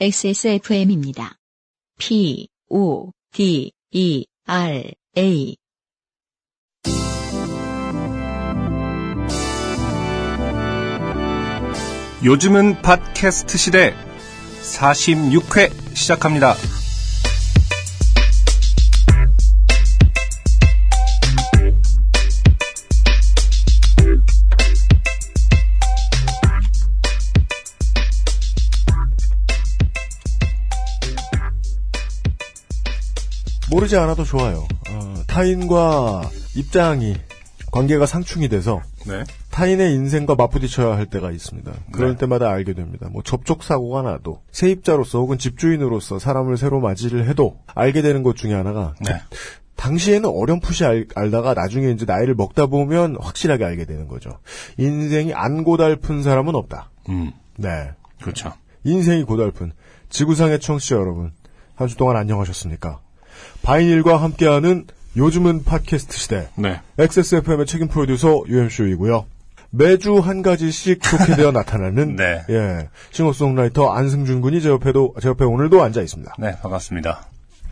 XSFM입니다. P, O, D, E, R, A. 요즘은 팟캐스트 시대 46회 시작합니다. 모르지 않아도 좋아요. 어, 타인과 입장이 관계가 상충이 돼서 네. 타인의 인생과 맞부딪혀야 할 때가 있습니다. 그럴 네. 때마다 알게 됩니다. 뭐 접촉 사고가 나도 세입자로서 혹은 집주인으로서 사람을 새로 맞이를 해도 알게 되는 것 중에 하나가 네. 당시에는 어렴풋이 알, 알다가 나중에 이제 나이를 먹다 보면 확실하게 알게 되는 거죠. 인생이 안 고달픈 사람은 없다. 음. 네. 그렇죠. 인생이 고달픈 지구상의 청취자 여러분 한 주 동안 안녕하셨습니까? 바이닐과 함께하는 요즘은 팟캐스트 시대 네. XSFM의 책임 프로듀서 유현쇼이고요. 매주 한 가지씩 좋게 되어 나타나는 네. 예 싱어송라이터 안승준 군이 제 옆에도 제 옆에 오늘도 앉아 있습니다. 네, 반갑습니다.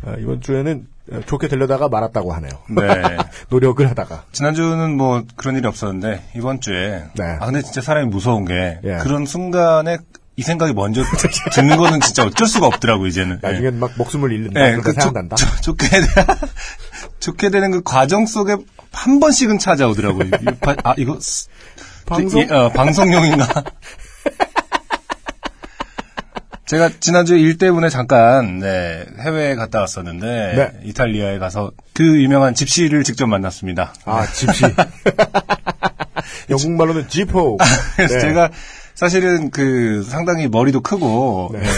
아, 이번 주에는 좋게 되려다가 말았다고 하네요. 네. 노력을 하다가 지난주는 뭐 그런 일이 없었는데 이번 주에 네. 아 근데 진짜 사람이 무서운 게 예. 그런 순간에 이 생각이 먼저 드는 거는 진짜 어쩔 수가 없더라고 이제는. 예. 나중엔 막 목숨을 잃는다 네, 그 생각난다. 좋- 좋게 되- 좋게 되는 그 과정 속에 한 번씩은 찾아오더라고. 요 아 이거 스- 방송? 이- 어, 방송용인가? 제가 지난주에 일 때문에 잠깐 네, 해외에 갔다 왔었는데 네. 이탈리아에 가서 그 유명한 집시를 직접 만났습니다. 아 집시 영국말로는 gyppo. 그래서 네. 제가 사실은 그 상당히 머리도 크고 네. 네,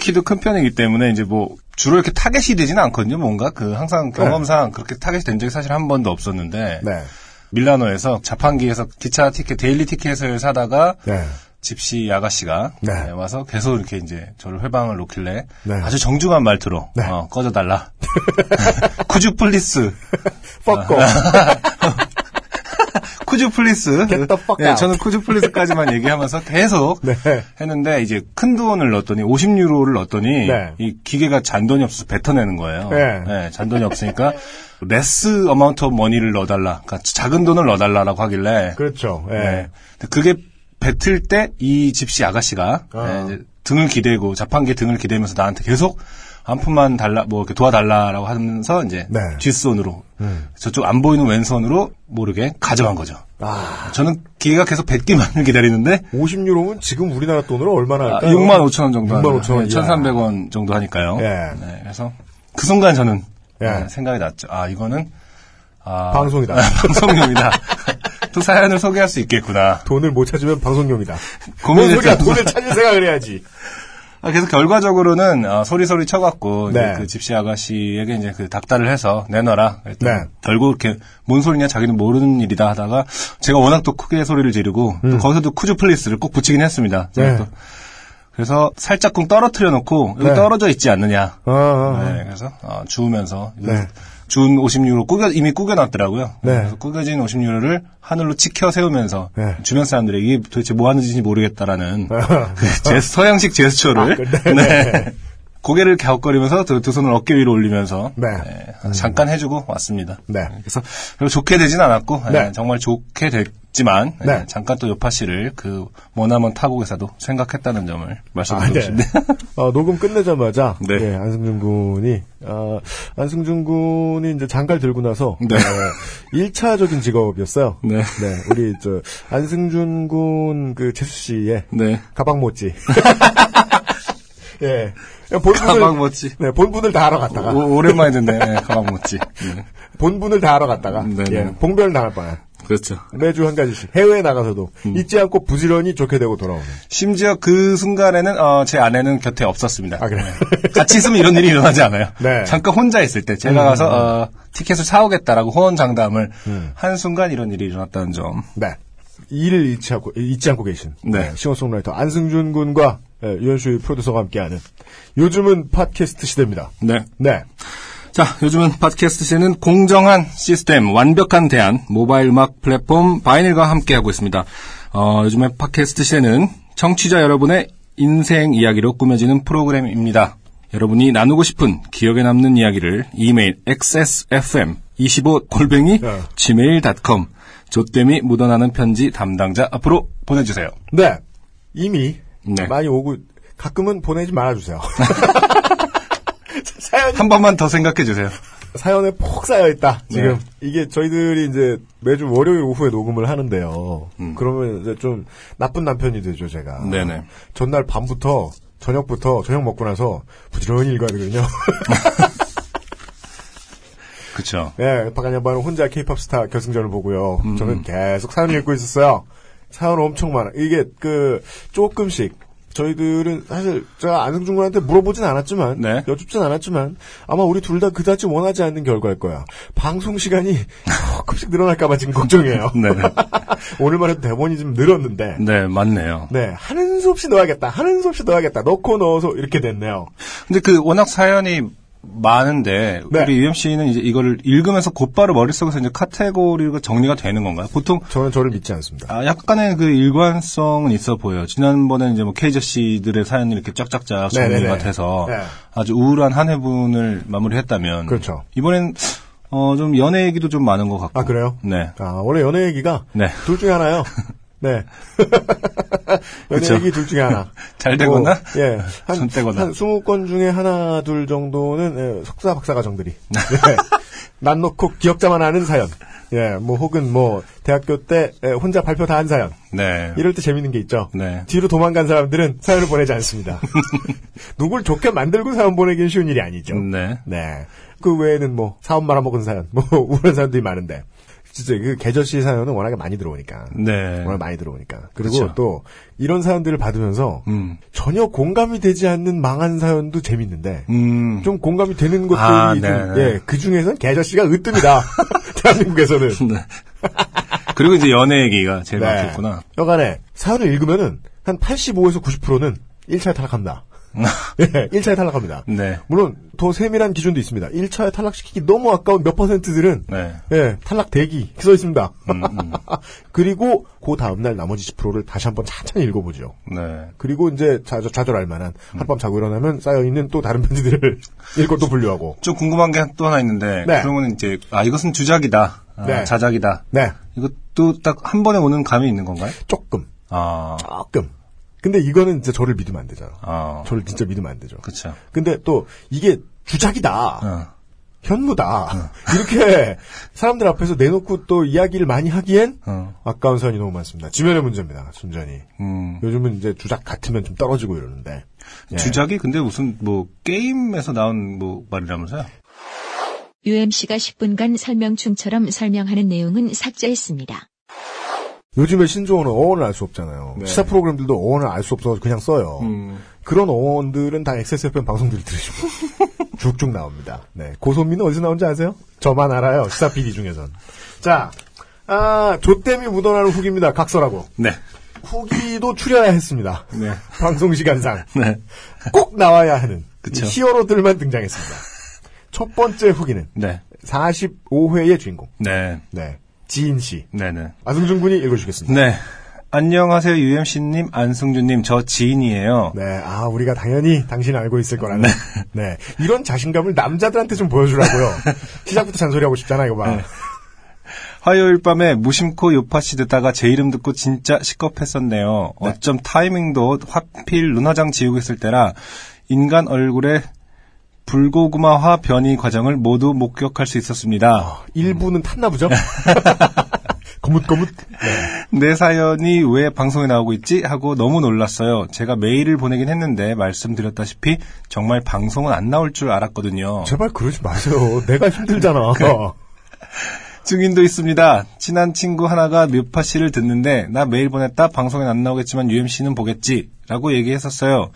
키도 큰 편이기 때문에 이제 뭐 주로 이렇게 타겟이 되지는 않거든요. 뭔가 그 항상 경험상 그렇게 타겟이 된 적이 사실 한 번도 없었는데 네. 밀라노에서 자판기에서 기차 티켓 daily 티켓을 사다가 네. 집시 아가씨가 네. 네, 와서 계속 이렇게 이제 저를 훼방을 놓길래 네. 아주 정중한 말투로 네. 어, 꺼져달라. Could you please. Fuck off. Could you please. Get the fuck 예, out. 저는 Could you please까지만 얘기하면서 계속 네. 했는데 이제 큰 돈을 넣었더니 50유로를 넣었더니 네. 이 기계가 잔돈이 없어서 뱉어내는 거예요. 네. 잔돈이 없으니까 less amount money를 넣어달라. 그러니까 작은 돈을 넣어달라고 하길래 그렇죠. 예. 네. 그게 뱉을 때 이 집시 아가씨가 어. 네, 등을 기대고 자판기에 등을 기대면서 나한테 계속 한 푼만 달라 뭐 이렇게 도와달라라고 하면서 이제 네. 뒷손으로 음. 저쪽 안 보이는 왼손으로 모르게 가져간 거죠. 아, 저는 기계가 계속 뱉기만을 기다리는데 50유로면 지금 우리나라 돈으로 얼마나 아, 할까요? 6만 5천 원 정도 6만 5천 원. 1,300원 정도 하니까요. 예. 네, 그래서 그 순간 저는 예. 네, 생각이 났죠. 아 이거는 아, 방송이다. 방송용이다. 또 사연을 소개할 수 있겠구나. 돈을 못 찾으면 방송용이다. 뭔 고민을 소리야? 돈을 찾을 생각을 해야지. 아, 그래서 결과적으로는 어, 소리소리 쳐갖고 이제 네. 그 집시 아가씨에게 이제 그 닥달을 해서 내놔라. 네. 결국 이렇게 뭔 소리냐 자기는 모르는 일이다 하다가 제가 워낙 또 크게 소리를 지르고 또 거기서도 could you please를 꼭 붙이긴 했습니다. 음. 네. 또 그래서 살짝쿵 떨어뜨려 놓고 여기 네. 떨어져 있지 않느냐. 아, 아, 아. 네, 그래서 어, 주우면서 네. 준 50유로 꾸겨 이미 꾸겨놨더라고요. 네. 그래서 꾸겨진 50유로를 하늘로 치켜 세우면서 네. 주변 사람들에게 도대체 뭐 하는 짓인지 모르겠다라는 아. 그제 서양식 제스처를 그래? 네. 고개를 갸웃거리면서 두, 두 손을 어깨 위로 올리면서 네. 네, 잠깐 해주고 왔습니다. 네. 그래서 별로 좋게 되진 않았고 네. 네, 정말 좋게 됐지만 네, 네. 잠깐 또 요파 씨를 그 머나먼 타국에서도 생각했다는 점을 아, 말씀드리고 네. 싶네요. 어, 녹음 끝내자마자 네. 예, 안승준 군이 어, 안승준 군이 이제 장가를 들고 나서 네. 어, 1차적인 직업이었어요. 네. 우리 저 안승준 군 그 재수 씨의 네. 가방 못지. 예. 본분을 가방 못지. 네, 본분을 다 하러 갔다가 오, 랜만에 듣네. 네, 가방 못지. 네. 본분을 다 하러 갔다가 네, 예, 네. 봉변을 당할 뻔한 그렇죠. 매주 한 가지씩 해외에 나가서도 음. 잊지 않고 부지런히 좋게 되고 돌아오는. 심지어 그 순간에는 어, 제 아내는 곁에 없었습니다. 아, 그래요? 같이 있으면 이런 일이 일어나지 않아요. 네. 잠깐 혼자 있을 때 제가 가서 어, 티켓을 사오겠다라고 호언 장담을 음. 한 순간 이런 일이 일어났다는 점. 네. 일을 잊지 않고, 잊지 않고 계신. 네. 싱어송라이터 안승준 군과 예, 유현수의 프로듀서가 함께하는 요즘은 팟캐스트 시대입니다. 네. 네. 자, 요즘은 팟캐스트 시는 공정한 시스템, 완벽한 대안, 모바일 음악 플랫폼 바이닐과 함께하고 있습니다. 어, 요즘에 팟캐스트 시는 청취자 여러분의 인생 이야기로 꾸며지는 프로그램입니다. 여러분이 나누고 싶은 기억에 남는 이야기를 이메일 xsfm25골뱅이 네. gmail.com 조땜이 묻어나는 편지 담당자 앞으로 보내주세요. 네. 이미 네. 많이 오고 가끔은 보내지 말아주세요. 사연이 한 번만 더 생각해 주세요. 사연에 폭 쌓여 있다. 지금 네. 이게 저희들이 이제 매주 월요일 오후에 녹음을 하는데요. 음. 그러면 이제 좀 나쁜 남편이 되죠, 제가. 네네. 전날 밤부터 저녁부터 저녁 먹고 나서 부지런히 읽어야 되거든요. 그쵸. 네, 박한양반은 혼자 케이팝 스타 결승전을 보고요. 음. 저는 계속 사연을 읽고 있었어요. 사연 엄청 많아. 이게 그 조금씩 저희들은 사실 제가 안승준 군한테 물어보진 않았지만 네. 여쭙진 않았지만 아마 우리 둘 다 그다지 원하지 않는 결과일 거야. 방송 시간이 조금씩 늘어날까봐 지금 걱정이에요. 네. 오늘만 해도 대본이 좀 늘었는데 네, 맞네요. 네 하는 수 없이 넣어야겠다. 하는 수 없이 넣어야겠다. 넣고 넣어서 이렇게 됐네요. 근데 그 워낙 사연이 많은데 네. 우리 씨는 이제 이거를 읽으면서 곧바로 머릿속에서 이제 카테고리가 정리가 되는 건가요? 보통 저는 저를 믿지 않습니다. 아, 약간의 그 일관성은 있어 보여요. 지난번에 이제 뭐 케이저 씨들의 사연이 이렇게 쫙쫙쫙 정리가 네네네. 돼서 네. 아주 우울한 한 해분을 마무리했다면 그렇죠. 이번엔 어, 좀 연애 얘기도 좀 많은 것 같고. 아 그래요? 네. 아, 원래 연애 얘기가 네. 둘 중에 하나요. 네. 연애 그쵸. 얘기 둘 중에 하나. 잘 되거나, 뭐, 예. 한, 전 떼거나. 한 20건 중에 하나, 둘 정도는, 예, 석사, 박사 과정들이. 예. 난 놓고 기억자만 아는 사연. 예, 뭐, 혹은 뭐, 대학교 때 예, 혼자 발표 다 한 사연. 네. 이럴 때 재밌는 게 있죠. 네. 뒤로 도망간 사람들은 사연을 보내지 않습니다. 누굴 좋게 만들고 사연 보내기는 쉬운 일이 아니죠. 네. 네. 그 외에는 뭐, 사업 말아먹은 사연, 뭐, 우울한 사연들이 많은데. 진짜 그 계절시 사연은 워낙에 많이 들어오니까. 네. 워낙 많이 들어오니까. 그리고 그쵸. 또, 이런 사연들을 받으면서, 음. 전혀 공감이 되지 않는 망한 사연도 재밌는데, 음. 좀 공감이 되는 것들이 아, 좀, 네, 네. 예, 그 중에서는 계절씨가 으뜸이다. 대한민국에서는. 네. 그리고 이제 연애 얘기가 제일 네. 많겠구나. 여간에, 사연을 읽으면은, 한 85에서 90%는 1차에 탈락합니다. 예, 1차에 탈락합니다. 네. 물론 더 세밀한 기준도 있습니다. 1차에 탈락시키기 너무 아까운 몇 퍼센트들은 네. 예, 탈락 대기 써 있습니다. 음, 음. 그리고 그 다음 날 나머지 10%를 다시 한번 천천히 읽어보죠. 네. 그리고 이제 좌절, 좌절할 만한 하룻밤 자고 일어나면 쌓여 있는 또 다른 편지들을 읽고 또 분류하고. 좀 궁금한 게 또 하나 있는데 네. 그러면 이제 아 이것은 주작이다. 아, 네. 자작이다. 네, 이것도 딱 한 번에 오는 감이 있는 건가요? 조금, 아. 조금. 근데 이거는 진짜 저를 믿으면 안 되잖아. 아. 저를 진짜 믿으면 안 되죠. 그쵸. 근데 또 이게 주작이다. 어. 현무다. 이렇게 사람들 앞에서 내놓고 또 이야기를 많이 하기엔 어. 아까운 사연이 너무 많습니다. 지면의 문제입니다. 순전히. 음. 요즘은 이제 주작 같으면 좀 떨어지고 이러는데. 예. 주작이 근데 무슨 뭐 게임에서 나온 뭐 말이라면서요? UMC가 10분간 설명충처럼 설명하는 내용은 삭제했습니다. 요즘에 신조어는 어원을 알 수 없잖아요. 네. 시사 프로그램들도 어원을 알 수 없어서 그냥 써요. 음. 그런 어원들은 다 XSFM 방송들이 들으시고 쭉쭉 나옵니다. 네. 고소민은 어디서 나온지 아세요? 저만 알아요. 시사 PD 중에선. 자, 아, 조땜이 묻어나는 후기입니다. 각설하고. 네. 후기도 추려야 했습니다. 네. 방송 시간상. 네. 꼭 나와야 하는 그쵸. 이 히어로들만 등장했습니다. 첫 번째 후기는 네. 45회의 주인공. 네. 네. 지인 씨. 네네. 아승준 군이 읽어주시겠습니다. 네. 안녕하세요, UMC님, 안승준님, 저 지인이에요. 네, 아, 우리가 당연히 당신 알고 있을 거라는. 네. 이런 자신감을 남자들한테 좀 보여주라고요. 시작부터 잔소리하고 싶잖아, 이거 봐. 네. 화요일 밤에 무심코 요파씨 듣다가 제 이름 듣고 진짜 시겁했었네요. 어쩜 타이밍도 하필 눈화장 지우고 있을 때라 인간 얼굴에 불고구마화 변이 과정을 모두 목격할 수 있었습니다. 일부는 탔나 보죠? 거뭇거뭇. 네. 내 사연이 왜 방송에 나오고 있지? 하고 너무 놀랐어요. 제가 메일을 보내긴 했는데 말씀드렸다시피 정말 방송은 안 나올 줄 알았거든요. 제발 그러지 마세요. 내가 힘들잖아. 증인도 있습니다. 친한 친구 하나가 묘파 씨를 듣는데 나 메일 보냈다 방송엔 안 나오겠지만 UMC는 보겠지 라고 얘기했었어요.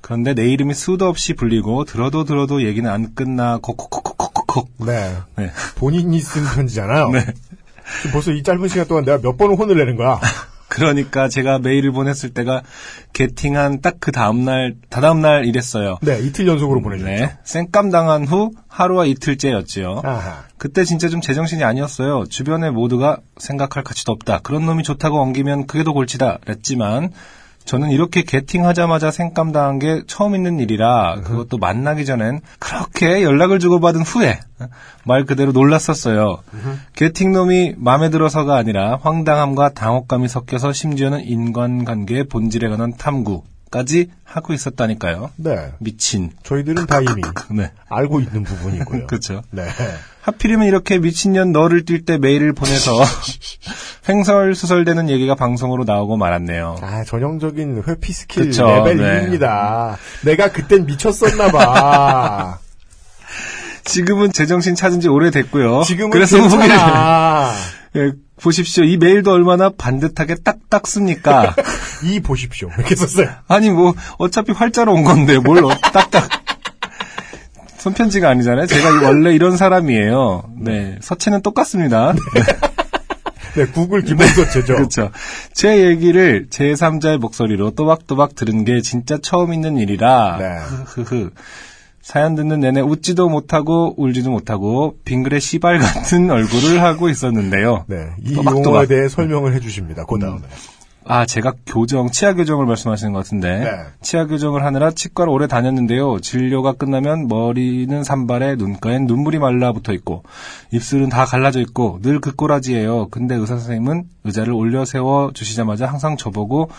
그런데 내 이름이 수도 없이 불리고 들어도 들어도 얘기는 안 끝나 콕콕콕콕콕콕 네. 네. 본인이 쓴 편지잖아요. 네. 벌써 이 짧은 시간 동안 내가 몇 번을 혼을 내는 거야. 그러니까 제가 메일을 보냈을 때가 게팅한 딱 그 다음날 다다음날 이랬어요. 네, 이틀 연속으로 보내줬죠. 네. 쌩깜 당한 후 하루와 이틀째였지요. 아하. 그때 진짜 좀 제정신이 아니었어요. 주변에 모두가 생각할 가치도 없다. 그런 놈이 좋다고 엉기면 그게 더 골치다. 랬지만 저는 이렇게 게팅하자마자 생깜 당한 게 처음 있는 일이라 그것도 만나기 전엔 그렇게 연락을 주고받은 후에 말 그대로 놀랐었어요. 게팅놈이 마음에 들어서가 아니라 황당함과 당혹감이 섞여서 심지어는 인간관계의 본질에 관한 탐구 까지 하고 있었다니까요. 네. 미친. 저희들은 다 이미 네. 알고 있는 부분이고요. 그렇죠. 네. 하필이면 이렇게 미친년 널을 뛸 때 메일을 보내서 횡설수설대는 얘기가 방송으로 나오고 말았네요. 아, 전형적인 회피 스킬 그쵸, 레벨 네. 1입니다. 내가 그땐 미쳤었나 봐. 지금은 제정신 찾은 지 오래됐고요. 지금은 그래서 괜찮아. 예, 보십시오. 이 메일도 얼마나 반듯하게 딱딱 씁니까? 이 보십시오. 이렇게 썼어요. 아니 뭐 어차피 활자로 온 건데 뭘 어- 딱딱 손편지가 아니잖아요. 제가 원래 이런 사람이에요. 네, 서체는 똑같습니다. 네, 구글 기본 서체죠. 그렇죠. 제 얘기를 제3자의 목소리로 또박또박 들은 게 진짜 처음 있는 일이라 네. 흐흐흐. 사연 듣는 내내 웃지도 못하고 울지도 못하고 빙그레 시발 같은 얼굴을 하고 있었는데요. 네, 이 또박또박. 용어에 대해 설명을 해주십니다. 그 다음에. 아, 제가 교정, 치아 교정을 말씀하시는 것 같은데. 네. 치아 교정을 하느라 치과를 오래 다녔는데요. 진료가 끝나면 머리는 산발에 눈가엔 눈물이 말라붙어 있고 입술은 다 갈라져 있고 늘 그 꼬라지예요. 근데 의사 선생님은 의자를 올려 세워 주시자마자 항상 저보고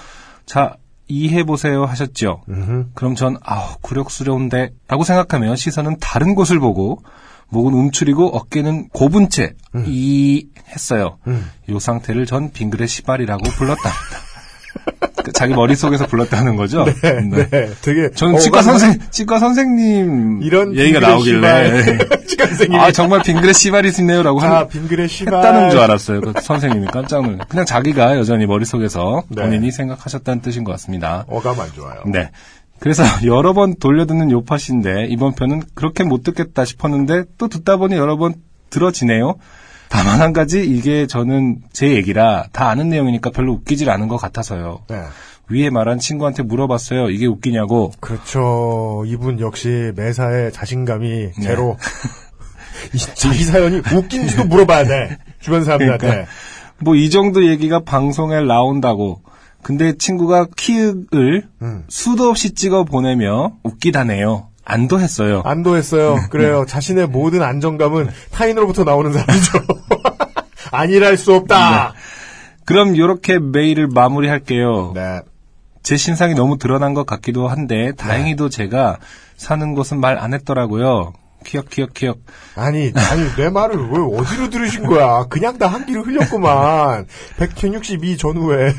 자, 이해해 보세요 하셨죠. 음흠. 그럼 전 아우 굴욕스러운데 라고 생각하며 시선은 다른 곳을 보고 목은 움츠리고 어깨는 곱은 채이 했어요. 이 상태를 전 빙그레 시발이라고 불렀답니다. 그 자기 머릿속에서 불렀다는 거죠? 네, 네, 되게. 저는 치과 어감이- 선생 치과 선생님 이런 얘기가 나오길래. 치과 선생님이. 아 정말 빙그레 시발이시네요라고 한- 아, 빙그레 시발. 했다는 줄 알았어요. 그 선생님이 깜짝 놀. 그냥 자기가 여전히 머릿속에서 네. 본인이 생각하셨다는 뜻인 것 같습니다. 어감 안 좋아요. 네. 그래서 여러 번 돌려듣는 요팟인데 이번 편은 그렇게 못 듣겠다 싶었는데 또 듣다 보니 여러 번 들어지네요. 다만 한 가지 이게 저는 제 얘기라 다 아는 내용이니까 별로 웃기질 않은 것 같아서요. 네. 위에 말한 친구한테 물어봤어요. 이게 웃기냐고. 그렇죠. 이분 역시 매사에 자신감이 네. 제로. 이, 자기 사연이 웃긴지도 물어봐야 돼. 주변 사람들한테. 그러니까. 뭐이 정도 얘기가 방송에 나온다고. 근데 친구가 키읔을 음. 수도 없이 찍어 보내며 웃기다네요. 안도했어요. 안도했어요. 네. 그래요. 자신의 모든 안정감은 타인으로부터 나오는 사람이죠. 아니랄 수 없다. 그럼 이렇게 메일을 마무리할게요. 네. 제 신상이 너무 드러난 것 같기도 한데 다행히도 제가 사는 곳은 말 안 했더라고요. 키역 키역 키역. 아니, 아니, 내 말을 왜 어디로 들으신 거야? 그냥 다 한 귀로 흘렸구만. 162 전후에.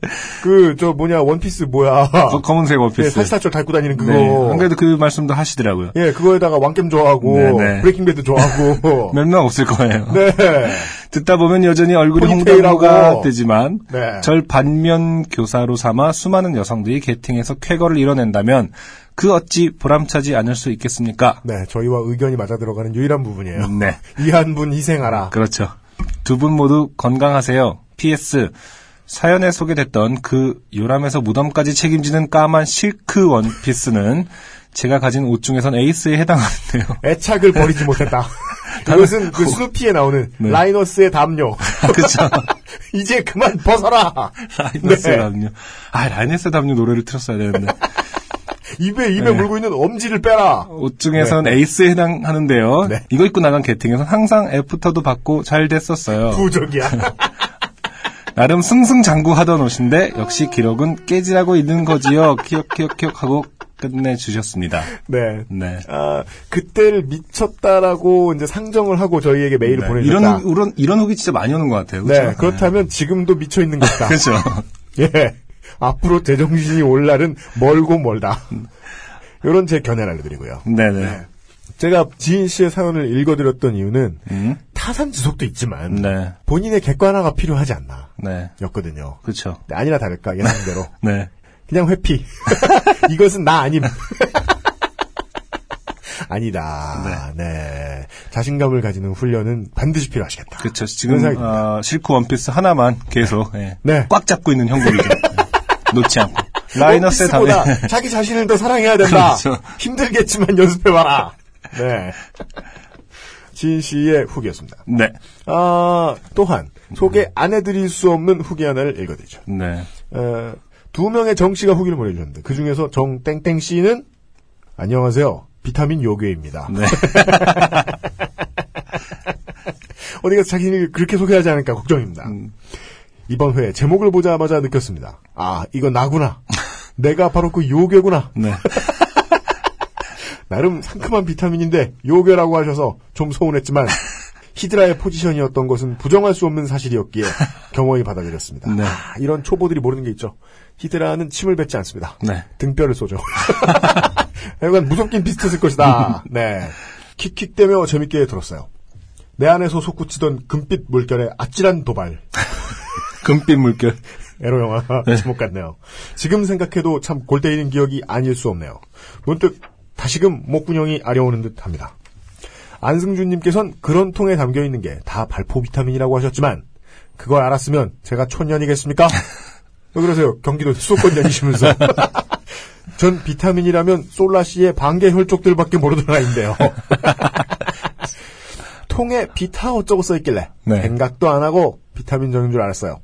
그, 저, 뭐냐, 원피스 뭐야. 거- 검은색 예, 원피스. 사시사철 닳고 다니는 그거. 네. 안 그래도 그 말씀도 하시더라고요. 예, 그거에다가 왕겜 좋아하고, 네, 네. Breaking Bad 좋아하고. 몇 명 없을 거예요. 네. 듣다 보면 여전히 얼굴이. 홍당무가 되지만 네. 절 반면 교사로 삼아 수많은 여성들이 게팅해서 쾌거를 이뤄낸다면 그 어찌 보람차지 않을 수 있겠습니까? 네, 저희와 의견이 맞아 들어가는 유일한 부분이에요. 네. 이 한 분 희생하라. 그렇죠. 두 분 모두 건강하세요. PS. 사연에 소개됐던 그 요람에서 무덤까지 책임지는 까만 실크 원피스는 제가 가진 옷 중에선 에이스에 해당하는데요. 애착을 버리지 못했다. 이것은 그 스누피에 나오는 네. 라이너스의 담요. 그렇죠. 이제 그만 벗어라. 라이너스 네. 담요. 아, 라이너스 담요 노래를 틀었어야 되는데. 입에 입에 네. 물고 있는 엄지를 빼라. 옷 중에선 에이스에 해당하는데요. 네. 이거 입고 나간 소개팅에선 항상 애프터도 받고 잘 됐었어요. 부적이야. 나름 승승장구하던 옷인데 역시 기록은 깨지라고 있는 거지요. 키읔 키읔 키읔 하고 끝내 주셨습니다. 네. 네. 아, 그때를 미쳤다라고 이제 상정을 하고 저희에게 메일을 네. 보내줬다. 이런 후- 이런 이런 후기 진짜 많이 오는 것 같아요. 그렇죠? 네, 그렇다면 지금도 미쳐 있는 것이다. 그렇죠. 예. 앞으로 제정신이 올 날은 멀고 멀다. 이런 제 견해를 알려드리고요. 네네. 제가 지인 씨의 사연을 읽어드렸던 이유는 음. 타산 지속도 있지만 네. 본인의 객관화가 필요하지 않나 네. 였거든요. 그렇죠. 네, 아니나 다를까 예상대로 네. 그냥 회피. 이것은 나 아님. 아니다. 네. 자신감을 가지는 훈련은 반드시 필요하시겠다. 그렇죠. 지금 어, 실크 원피스 하나만 계속 예. 네. 꽉 잡고 있는 형국이죠. 예. 놓지 않고. 라이너스의 담에 자기 자신을 더 사랑해야 된다. 그렇죠. 힘들겠지만 연습해봐라. 네. 지인 씨의 후기였습니다. 네. 아, 또한 소개 안 해드릴 수 없는 후기 하나를 읽어드리죠. 네. 어, 두 명의 정 씨가 후기를 보내주셨는데 그 중에서 정 땡땡 씨는 안녕하세요. 비타민 요괴입니다. 네. 어디 가서 자기를 그렇게 소개하지 않을까 걱정입니다. 음. 이번 회 제목을 보자마자 느꼈습니다. 아, 이건 나구나. 내가 바로 그 요괴구나. 네. 나름 상큼한 비타민인데 요괴라고 하셔서 좀 서운했지만 히드라의 포지션이었던 것은 부정할 수 없는 사실이었기에 겸허히 받아들였습니다. 네. 아, 이런 초보들이 모르는 게 있죠. 히드라는 침을 뱉지 않습니다. 네. 등뼈를 쏘죠. 약간 무섭긴 비슷했을 것이다. 네. 킥킥대며 재밌게 들었어요. 내 안에서 솟구치던 금빛 물결의 아찔한 도발. 금빛 물결. 에로 영화 제목 같네요. 지금 생각해도 참 골 때리는 기억이 아닐 수 없네요. 문득 다시금 목구녕이 아려오는 듯 합니다. 안승준님께선 그런 통에 담겨 있는 게 다 발포 비타민이라고 하셨지만 그걸 알았으면 제가 촌년이겠습니까? 왜 그러세요? 경기도 수도권년이시면서. 전 비타민이라면 솔라씨의 반개 혈족들밖에 모르더라 인데요. 통에 비타 어쩌고 써있길래 네. 생각도 안 하고 비타민 정인 줄 알았어요.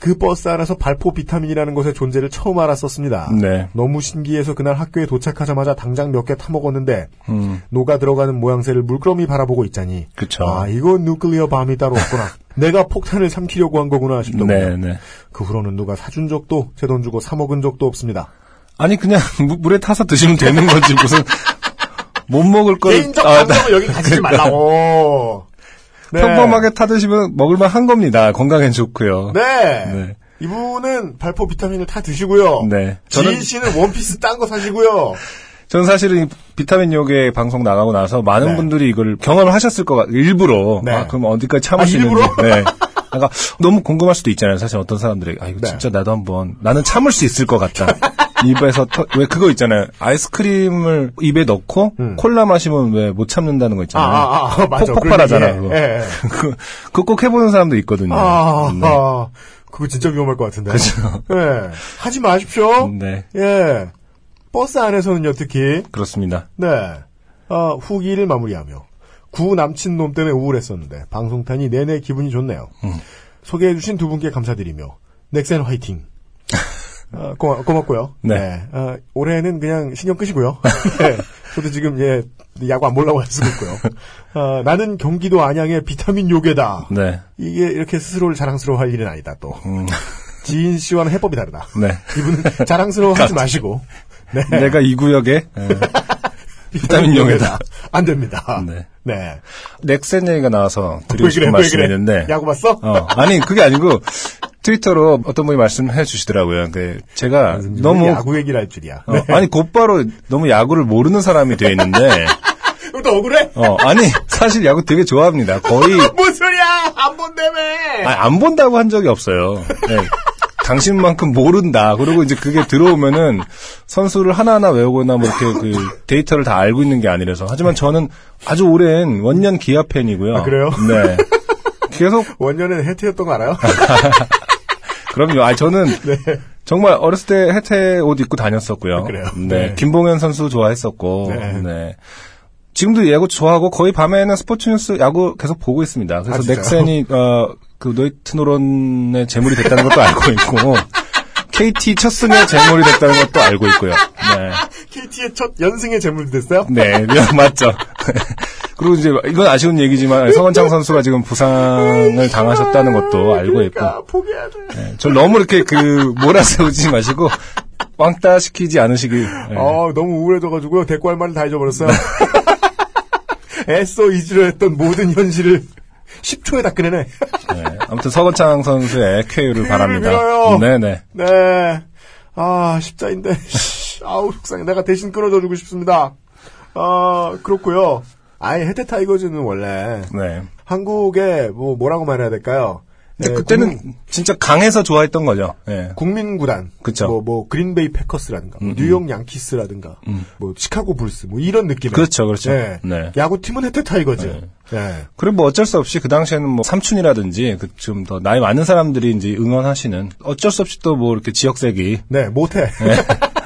그 버스 안에서 발포 비타민이라는 것의 존재를 처음 알았었습니다. 네. 너무 신기해서 그날 학교에 도착하자마자 당장 몇 개 타먹었는데 음. 녹아 들어가는 모양새를 물끄러미 바라보고 있자니 그쵸. 아 이거 누클리어 밤이 따로 없구나. 내가 폭탄을 삼키려고 한 거구나 싶더군요. 네, 네. 그 후로는 누가 사준 적도 제 돈 주고 사 먹은 적도 없습니다. 아니, 그냥 무- 물에 타서 드시면 되는 거지. 무슨, 못 먹을 거를. 개인적 아, 감성을 여기 가지지 말라고. 네. 평범하게 타드시면 먹을만 한 겁니다. 건강엔 좋고요. 네. 네. 이분은 발포 비타민을 다 드시고요. 네. 지인 씨는 원피스 딴 거 사시고요. 전 사실은 이 비타민 요괴 방송 나가고 나서 많은 네. 분들이 이걸 경험을 하셨을 것 같아요. 일부러. 네. 아, 그럼 어디까지 참을 수 아, 있는지. 일부러? 네. 그러니까 너무 궁금할 수도 있잖아요. 사실 어떤 사람들이. 아, 이거 네. 진짜 나도 한번. 나는 참을 수 있을 것 같다. 입에서 터, 왜 그거 있잖아요. 아이스크림을 입에 넣고 음. 콜라 마시면 왜 못 참는다는 거 아, 있잖아요. 아, 아, 맞아. 폭폭발하잖아, 그런 그거. 예, 예. 그, 그거 꼭 해보는 사람도 있거든요. 아, 네. 아, 그거 진짜 위험할 것 같은데. 그죠. 예. 하지 마십시오. 네. 예. 버스 안에서는요, 특히. 그렇습니다. 네. 어, 후기를 마무리하며. 구 남친 놈 때문에 우울했었는데, 방송탄이 내내 기분이 좋네요. 음. 소개해주신 두 분께 감사드리며, 넥센 화이팅. 어, 고마, 고맙고요. 네. 어, 올해는 그냥 신경 끄시고요. 네. 저도 지금, 예, 야구 안 보려고 쓰고 있고요. 어, 나는 경기도 안양의 비타민 요괴다. 네. 이게 이렇게 스스로를 자랑스러워할 일은 아니다, 또. 음, 지인 씨와는 해법이 다르다. 네. 이분은 자랑스러워하지 마시고. 네. 내가 이 구역에 예, 비타민 용이다. 안 됩니다. 네. 네. 넥센 얘기가 나와서 드리고 왜 싶은 그래, 왜 말씀이 그래? 있는데. 야구 봤어? 어, 아니, 그게 아니고, 트위터로 어떤 분이 말씀해 주시더라고요. 그 제가 너무, 야구 얘기를 할 줄이야. 어, 아니, 곧바로 너무 야구를 모르는 사람이 되어 있는데, 또 억울해? 어, 아니, 사실 야구 되게 좋아합니다. 거의, 뭔 소리야! 안 본다며! 아니, 안 본다고 한 적이 없어요. 네. 당신만큼 모른다. 그리고 이제 그게 들어오면은 선수를 하나하나 외우거나 뭐 이렇게 그 데이터를 다 알고 있는 게 아니라서. 하지만 저는 아주 오랜 원년 기아 팬이고요. 아, 그래요? 네. 계속 원년은 해태였던 거 알아요? 그럼요. 아 저는 네. 정말 어렸을 때 해태 옷 입고 다녔었고요. 아, 그래요? 네. 네. 김봉연 선수 좋아했었고. 네. 네. 지금도 야구 좋아하고 거의 밤에는 스포츠 뉴스 야구 계속 보고 있습니다. 그래서 아? 넥센이 어 그 노히트 노런의 제물이 됐다는 것도 알고 있고 KT 첫 승의 제물이 됐다는 것도 알고 있고요. 네. KT의 첫 연승의 재물 됐어요? 네, 맞죠. 그리고 이제 이건 아쉬운 얘기지만 성원창 선수가 지금 부상을 당하셨다는 것도 알고 있고. 그러니까 포기해야 돼. 네, 저 너무 이렇게 그 몰아세우지 마시고 왕따 시키지 않으시길. 네. 어, 너무 우울해져가지고요. 대꾸할 말을 다 잊어버렸어요. 애써 잊으려 했던 모든 현실을 10초에 다 꺼내네. 네, 아무튼 서건창 선수의 쾌유를 바랍니다. 네네. 네. 아, 십자인대. 씨, 아우, 속상해. 내가 대신 끊어줘주고 싶습니다. 아, 그렇고요 아예 해태 타이거즈는 원래 네. 한국에 뭐 뭐라고 말해야 될까요? 근데 네, 그때는 국민, 진짜 강해서 좋아했던 거죠. 네. 국민 구단, 그쵸. 뭐, 뭐 그린베이 패커스라든가, 뭐 음, 뉴욕 양키스라든가, 음. 뭐 시카고 불스, 뭐 이런 느낌. 그렇죠, 그렇죠. 네. 네. 야구 팀은 해태 타이거즈. 네. 네. 그리고 뭐 어쩔 수 없이 그 당시에는 뭐 삼촌이라든지 그 좀 더 나이 많은 사람들이 이제 응원하시는 어쩔 수 없이 또 뭐 이렇게 지역색이 네, 모태. 모태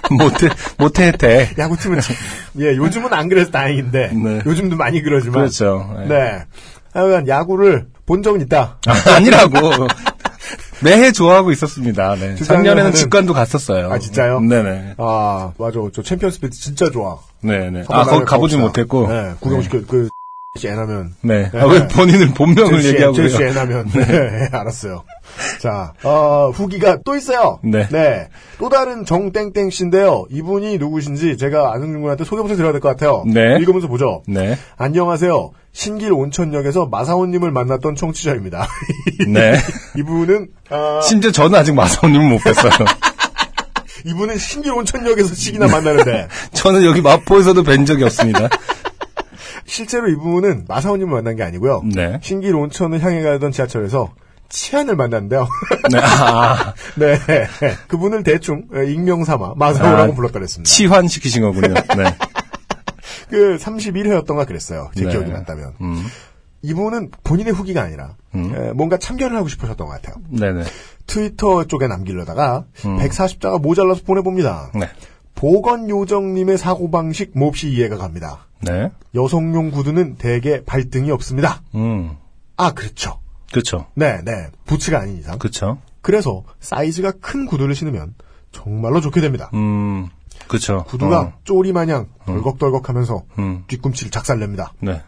모태 해태 야구팀은 참- 예 요즘은 안 그래서 다행인데 네. 요즘도 많이 그러지만 그렇죠. 네. 네. 하여간 야구를 본 적은 있다. 아니라고 매해 좋아하고 있었습니다. 네. 작년에는 직관도 갔었어요. 아, 진짜요? 네네. 아, 맞아. 저 챔피언스 필드 진짜 좋아. 네네. 아, 거기 가보진 못했고. 네, 구경시켜, 그, 애나면. 네. 네. 아, 왜 본인은 본명을 젤시, 얘기하고 젤시 그래요? 애나면. 네, 알았어요. 자, 어, 후기가 또 있어요. 네. 또 다른 정땡땡 씨인데요. 이분이 누구신지 제가 안승준 군한테 소개부터 드려야 될 것 같아요. 네. 읽으면서 보죠. 네. 안녕하세요. 신길 온천역에서 마사오님을 만났던 청취자입니다. 네. 이분은, 아, 심지어 저는 아직 마사오님을 못 뵀어요. 이분은 신길 온천역에서 시기나 만나는데, 저는 여기 마포에서도 뵌 적이 없습니다. 실제로 이분은 마사오님을 만난 게 아니고요. 네. 신길 온천을 향해 가던 지하철에서 치안을 만났는데요. 네. 아, 네. 그분을 대충 익명 삼아 마사오라고 아, 불렀더랬습니다. 치환시키신 거군요. 네. 그 31회였던가 그랬어요. 제 네. 기억이 난다면. 음. 이분은 본인의 후기가 아니라 음. 에, 뭔가 참견을 하고 싶으셨던 것 같아요. 네네. 트위터 쪽에 남기려다가 음. 140자가 모자라서 보내봅니다. 네. 보건요정님의 사고방식 몹시 이해가 갑니다. 네. 여성용 구두는 대개 발등이 없습니다. 음. 아, 그렇죠. 그쵸. 네, 네. 부츠가 아닌 이상. 그쵸. 그래서 사이즈가 큰 구두를 신으면 정말로 좋게 됩니다. 음. 그쵸. 구두가 어. 쪼리 마냥 덜컥덜컥하면서 음. 뒤꿈치를 작살냅니다. 네.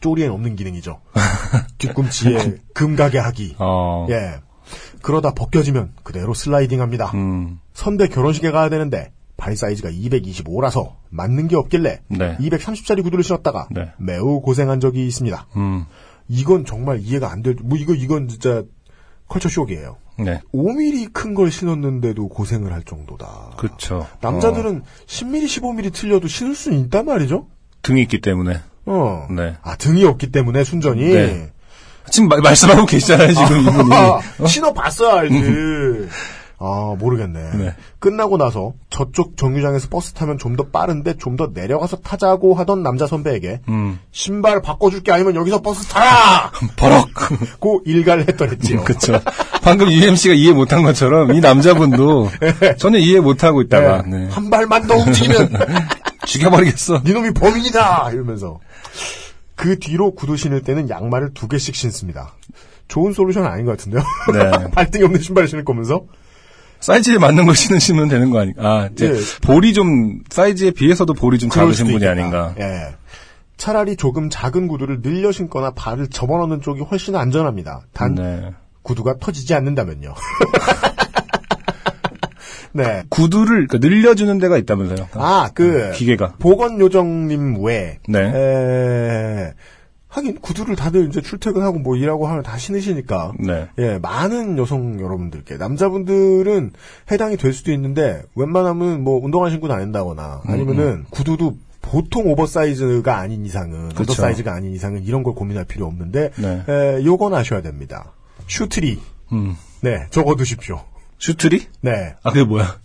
쪼리엔 없는 기능이죠. 뒤꿈치에 금가게 하기. 어. 예. 그러다 벗겨지면 그대로 슬라이딩합니다. 음. 선배 결혼식에 가야 되는데 발 사이즈가 225라서 맞는 게 없길래 네. 230짜리 구두를 신었다가 네. 매우 고생한 적이 있습니다. 음. 이건 정말 이해가 안 될, 뭐 이거 이건 진짜 culture shock예요. 네. 5mm 큰 걸 신었는데도 고생을 할 정도다. 그쵸. 남자들은 어. 10mm, 15mm 틀려도 신을 수는 있단 말이죠. 등이 있기 때문에. 어. 네. 아 등이 없기 때문에 순전히. 네. 지금 말, 말씀하고 계시잖아요, 지금 이분이. 아, 신어 봤어야 알지. 아, 모르겠네. 네. 끝나고 나서 저쪽 정류장에서 버스 타면 좀 더 빠른데 좀 더 내려가서 타자고 하던 남자 선배에게 음. 신발 바꿔줄게 아니면 여기서 버스 타라! 버럭! 고 일가를 했더랬지요. 그쵸. 방금 UMC가 이해 못한 것처럼 이 남자분도 전혀 이해 못하고 있다가, 네. 네. 한 발만 더 움직이면 죽여버리겠어. 니놈이 범인이다! 이러면서. 그 뒤로 구두 신을 때는 양말을 두 개씩 신습니다. 좋은 솔루션 아닌 것 같은데요? 네. 발등이 없는 신발을 신을 거면서? 사이즈에 맞는 걸 신으시면 되는 거 아닌가. 아, 이제 예. 볼이 좀, 사이즈에 비해서도 볼이 좀 작으신 분이 있겠다. 아닌가. 예. 차라리 조금 작은 구두를 늘려 신거나 발을 접어넣는 쪽이 훨씬 안전합니다. 단 네. 구두가 터지지 않는다면요. 네. 구두를 그러니까 늘려주는 데가 있다면서요. 아, 그 기계가. 보건 요정님 외에 네. 에... 하긴 구두를 다들 이제 출퇴근하고 뭐 일하고 하면 다 신으시니까 네. 예, 많은 여성 여러분들께 남자분들은 해당이 될 수도 있는데 웬만하면 뭐 운동화 신고 다닌다거나 음, 아니면은 구두도 보통 오버사이즈가 아닌 이상은 그쵸. 언더사이즈가 아닌 이상은 이런 걸 고민할 필요 없는데 네. 에, 요건 아셔야 됩니다. shoe tree 음. 네 적어두십시오. shoe tree? 네 아, 그게 뭐야?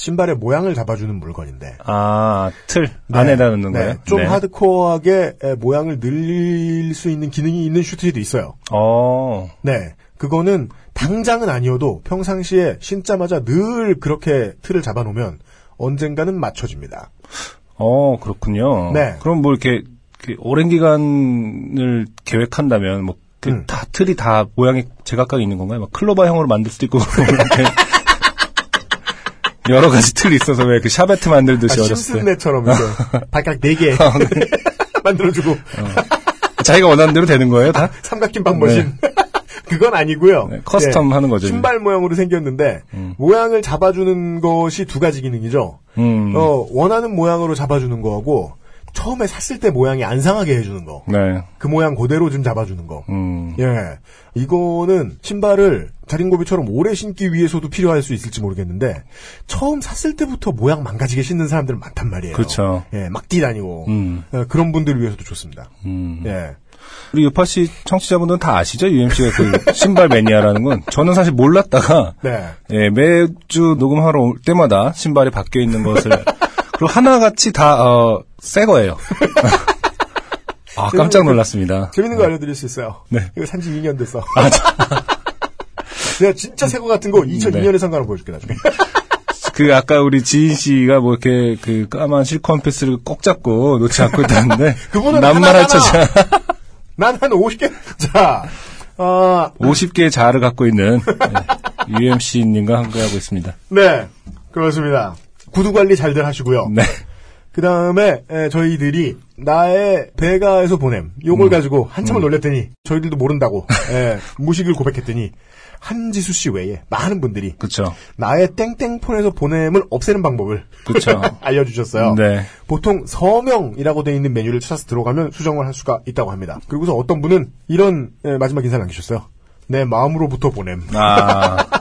신발의 모양을 잡아주는 물건인데 아, 틀. 네. 안에다 넣는 네, 거예요? 좀 네. 하드코어하게 에, 모양을 늘릴 수 있는 기능이 있는 shoe tree도 있어요. 어. 네. 그거는 당장은 아니어도 평상시에 신자마자 늘 그렇게 틀을 잡아놓으면 언젠가는 맞춰집니다. 어, 그렇군요. 네. 그럼 뭐 이렇게, 오랜 기간을 계획한다면 뭐, 그 음. 다, 틀이 다 모양이 제각각 있는 건가요? 막 클로버형으로 만들 수도 있고. 여러 가지 틀이 있어서 왜 그 샤베트 만들듯이 아, 어렸을 때. 심슨네처럼 이렇게 발가락 4개 만들어주고 자기가 원하는 대로 되는 거예요, 다? 삼각김밥 machine. 그건 아니고요. 네, custom 예, 하는 거죠. 신발 모양으로 생겼는데 음. 모양을 잡아주는 것이 두 가지 기능이죠. 음. 어, 원하는 모양으로 잡아주는 거하고 처음에 샀을 때 모양이 안 상하게 해주는 거. 네. 그 모양 그대로 좀 잡아주는 거. 음. 예. 이거는 신발을 자린고비처럼 오래 신기 위해서도 필요할 수 있을지 모르겠는데 처음 샀을 때부터 모양 망가지게 신는 사람들 많단 말이에요. 그쵸. 예, 막 뛰다니고 음. 예, 그런 분들을 위해서도 좋습니다. 음. 예. 우리 유파 씨 청취자분들은 다 아시죠? UMC가 그 신발 매니아라는 건. 저는 사실 몰랐다가, 네. 예, 매주 녹음하러 올 때마다 신발이 바뀌어 있는 것을, 그리고 하나같이 다, 어, 새 거예요. 아, 깜짝 놀랐습니다. 재밌는 거 알려드릴 수 있어요. 네. 이거 산지 2년 됐어. 아, 저- 내가 진짜 새거 같은 거 2002년에 산거 하나 보여줄게 나중에. 그 아까 우리 지인 씨가 뭐 이렇게 그 까만 실크원 패스를 꼭 잡고 놓지 않고 있다는데 그분은 남말할. 처자 난한 50개. 자, 아, 50개의 자아를 갖고 있는 예, UMC님과 함께하고 있습니다. 네, 그렇습니다. 구두 관리 잘들 하시고요. 네. 그 다음에 저희들이 나의 배가에서 보냄 요걸 음. 가지고 한참을 놀렸더니 저희들도 모른다고 예, 무식을 고백했더니 한지수 씨 외에 많은 분들이 그쵸. 나의 땡땡폰에서 보냄을 없애는 방법을. 알려주셨어요. 네. 보통 서명이라고 되어 있는 메뉴를 찾아서 들어가면 수정을 할 수가 있다고 합니다. 그리고서 어떤 분은 이런 예, 마지막 인사를 남기셨어요. 내 마음으로부터 보냄. 아,